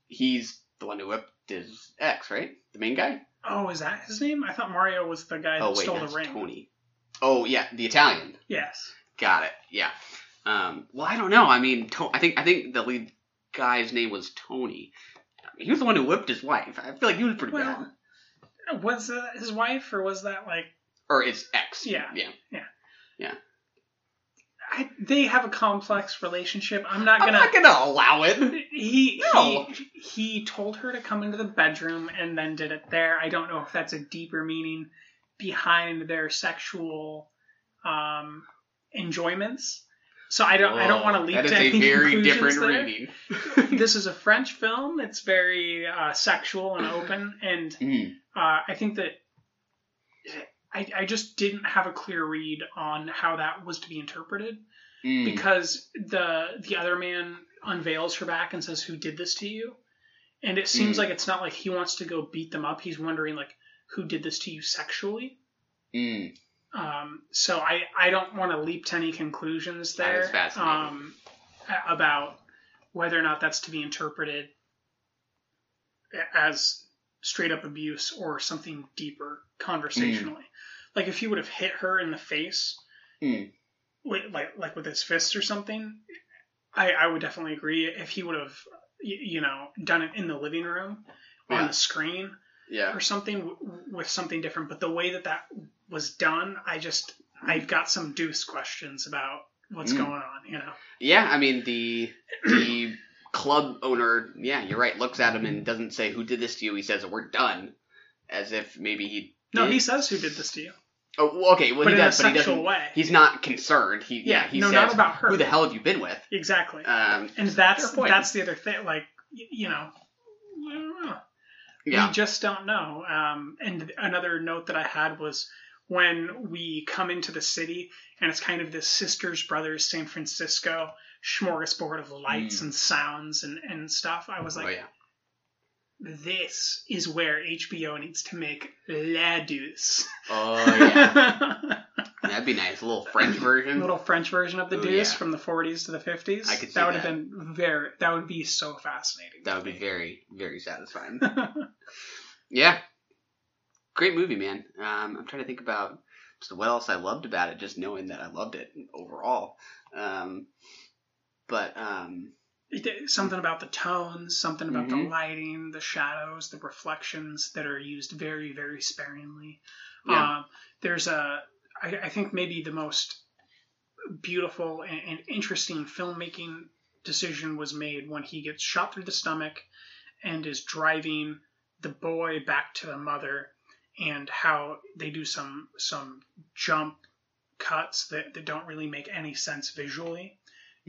he's the one who whipped his ex, right? The main guy. Oh, is that his name? I thought Mario was the guy that oh wait, stole that's the ring. Tony. Oh yeah, the Italian. Yes. Got it. Yeah. Um, well, I don't know. I mean, to- I think I think the lead guy's name was Tony. He was the one who whipped his wife. I feel like he was pretty Well, bad. Was that his wife or was that like? Or his ex. Yeah. Yeah. Yeah. Yeah. I, they have a complex relationship. I'm not I'm gonna. not gonna allow it. He No. he he told her to come into the bedroom and then did it there. I don't know if that's a deeper meaning behind their sexual um, enjoyments. So I don't I don't want to leap That is to a any very different there. reading. this is a French film. It's very uh, sexual and open, and Mm. uh, I think that I, I just didn't have a clear read on how that was to be interpreted Mm. because the the other man unveils her back and says, "Who did this to you?" And it seems Mm. like it's not like he wants to go beat them up. He's wondering like, "Who did this to you sexually?" Mm. Um, so I, I don't want to leap to any conclusions there um, about whether or not that's to be interpreted as straight up abuse or something deeper conversationally. Like if he would have hit her in the face, Mm. with, like like with his fists or something, I, I would definitely agree. If he would have, you know, done it in the living room on Yeah. the screen, Yeah. or something w- with something different. But the way that that was done. I just I've got some deuce questions about what's Mm. going on. You know. Yeah, I mean the the club owner, yeah, you're right, looks at him and doesn't say who did this to you. He says we're done, as if maybe he. No, did. he says who did this to you. Oh, well, okay, well But he does, but he sexual doesn't. way. He's not concerned. He yeah, Yeah, he no, says not about her. who the hell have you been with? Exactly. Um, and that's that's the other thing. Like you know, I don't know. Yeah. We just don't know. Um, and another note that I had was when we come into the city and it's kind of this sisters brothers San Francisco smorgasbord of lights Mm. and sounds and, and stuff. I was like, oh yeah. this is where HBO needs to make La Deuce. Oh yeah. That'd be nice. A little French version. little French version of the Ooh, Deuce yeah. from the 40s to the 50s. I could see that would have been very. That would be so fascinating. That would be very, very satisfying. yeah. Great movie, man. Um, I'm trying to think about just what else I loved about it, just knowing that I loved it overall. Um, but um, It- something about the tones, something about the Mhm. lighting, the shadows, the reflections that are used very, very sparingly. Yeah. Um, there's a, I, I think maybe the most beautiful and, and interesting filmmaking decision was made when he gets shot through the stomach and is driving the boy back to the mother, and how they do some some jump cuts that, that don't really make any sense visually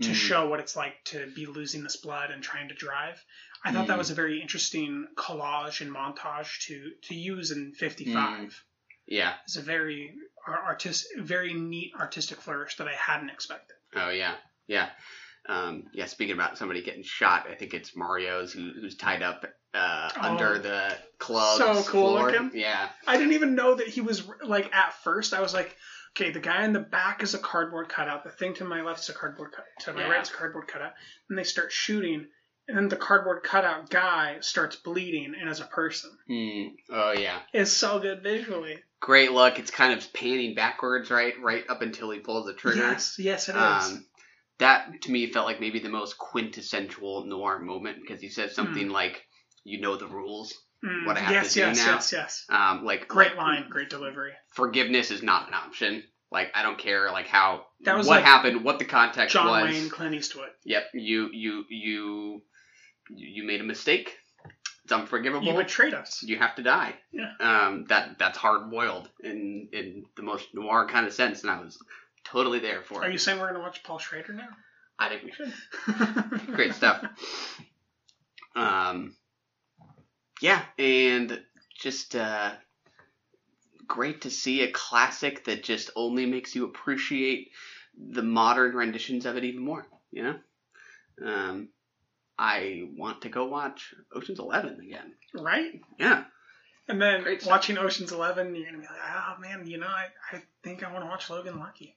to Mhm. show what it's like to be losing this blood and trying to drive. I thought that Mhm. was a very interesting collage and montage to to use in 55. yeah. It's a very artist, very neat artistic flourish that I hadn't expected. Oh yeah, yeah, um, yeah. Speaking about somebody getting shot, I think it's Mario's who, who's tied up uh, Oh. under the club. So cool floor. looking. Yeah, I didn't even know that he was like at first. I was like, okay, the guy in the back is a cardboard cutout. The thing to my left is a cardboard cut. To my Yeah. right is a cardboard cutout. And they start shooting, and then the cardboard cutout guy starts bleeding, and as a person, Hmm. Oh yeah. it's so good visually. Great look. It's kind of panning backwards, right, right up until he pulls the trigger. Yes, yes, it is. Um, that to me felt like maybe the most quintessential noir moment because he says something like, "You know the rules. Mm, what I have yes, to do yes, now." yes, yes. Um, like Great like, line, great delivery. Forgiveness is not an option. Like I don't care like how That was what like happened, what the context John was. Wayne, Clint Eastwood. Yep, you you you you made a mistake. It's unforgivable. You betrayed us. You have to die. Yeah. Um, that that's hard boiled in in the most noir kind of sense, and I was totally there for Are it. Are you saying we're gonna watch Paul Schrader now? I think we should. Great stuff. Um, yeah, and just uh, great to see a classic that just only makes you appreciate the modern renditions of it even more. You know, um, I want to go watch Ocean's Eleven again. Right? Yeah, And then Great stuff. watching Ocean's Eleven, you're gonna be like, oh man, you know, I, I think I want to watch Logan Lucky.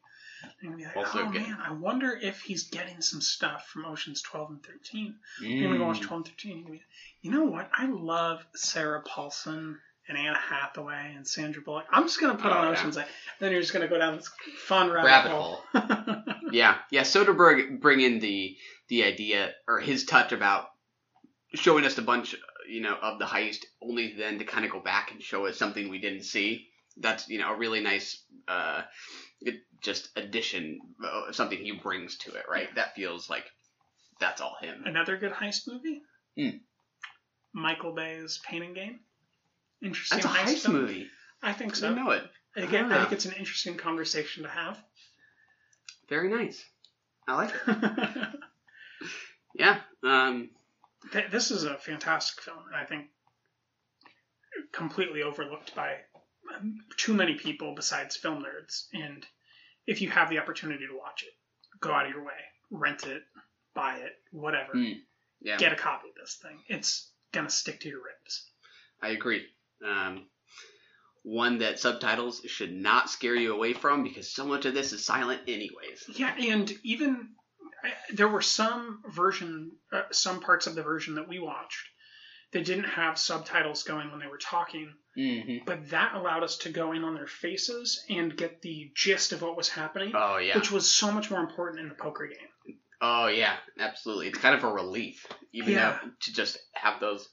You're gonna be like, Also oh good. man, I wonder if he's getting some stuff from Oceans 12 and 13. You're gonna go watch Mm. 12 and 13. You're gonna be, you know what? I love Sarah Paulson and Anna Hathaway and Sandra Bullock. I'm just gonna put Oh, on yeah. Ocean's. Like, then you're just gonna go down this fun rabbit, rabbit hole. hole. yeah, yeah. Soderbergh bring in the the idea or his touch about showing us a bunch, you know, of the heist, only then to kind of go back and show us something we didn't see. That's you know a really nice, uh, it, just addition, uh, something he brings to it. Right, that feels like that's all him. Another good heist movie. Hmm. Michael Bay's Pain and Gain. Interesting That's a heist film. movie. I think so. didn't know it. Again, I Ah. think it's an interesting conversation to have. Very nice. I like it. yeah. Um. Th- This is a fantastic film, and I think completely overlooked by um, too many people besides film nerds. And if you have the opportunity to watch it, go out of your way, rent it, buy it, whatever. Mm, yeah. Get a copy of this thing. It's gonna stick to your ribs. I agree. Um, one that subtitles should not scare you away from because so much of this is silent, anyways. Yeah, and even there were some version, uh, some parts of the version that we watched that didn't have subtitles going when they were talking, Mm-hmm. but that allowed us to go in on their faces and get the gist of what was happening, Oh yeah. which was so much more important in the poker game. Oh yeah, absolutely. It's kind of a relief, even Yeah. though to just have those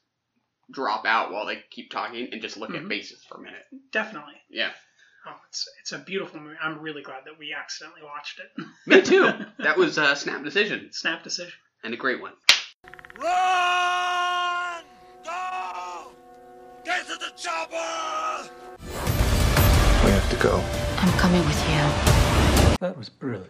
drop out while they keep talking and just look Mhm. at faces for a minute. Definitely. Yeah. Oh, it's it's a beautiful movie. I'm really glad that we accidentally watched it. Me too. That was a snap decision Snap decision. and a great one. Run! Go! Get to the chopper! We have to go. I'm coming with you. That was brilliant.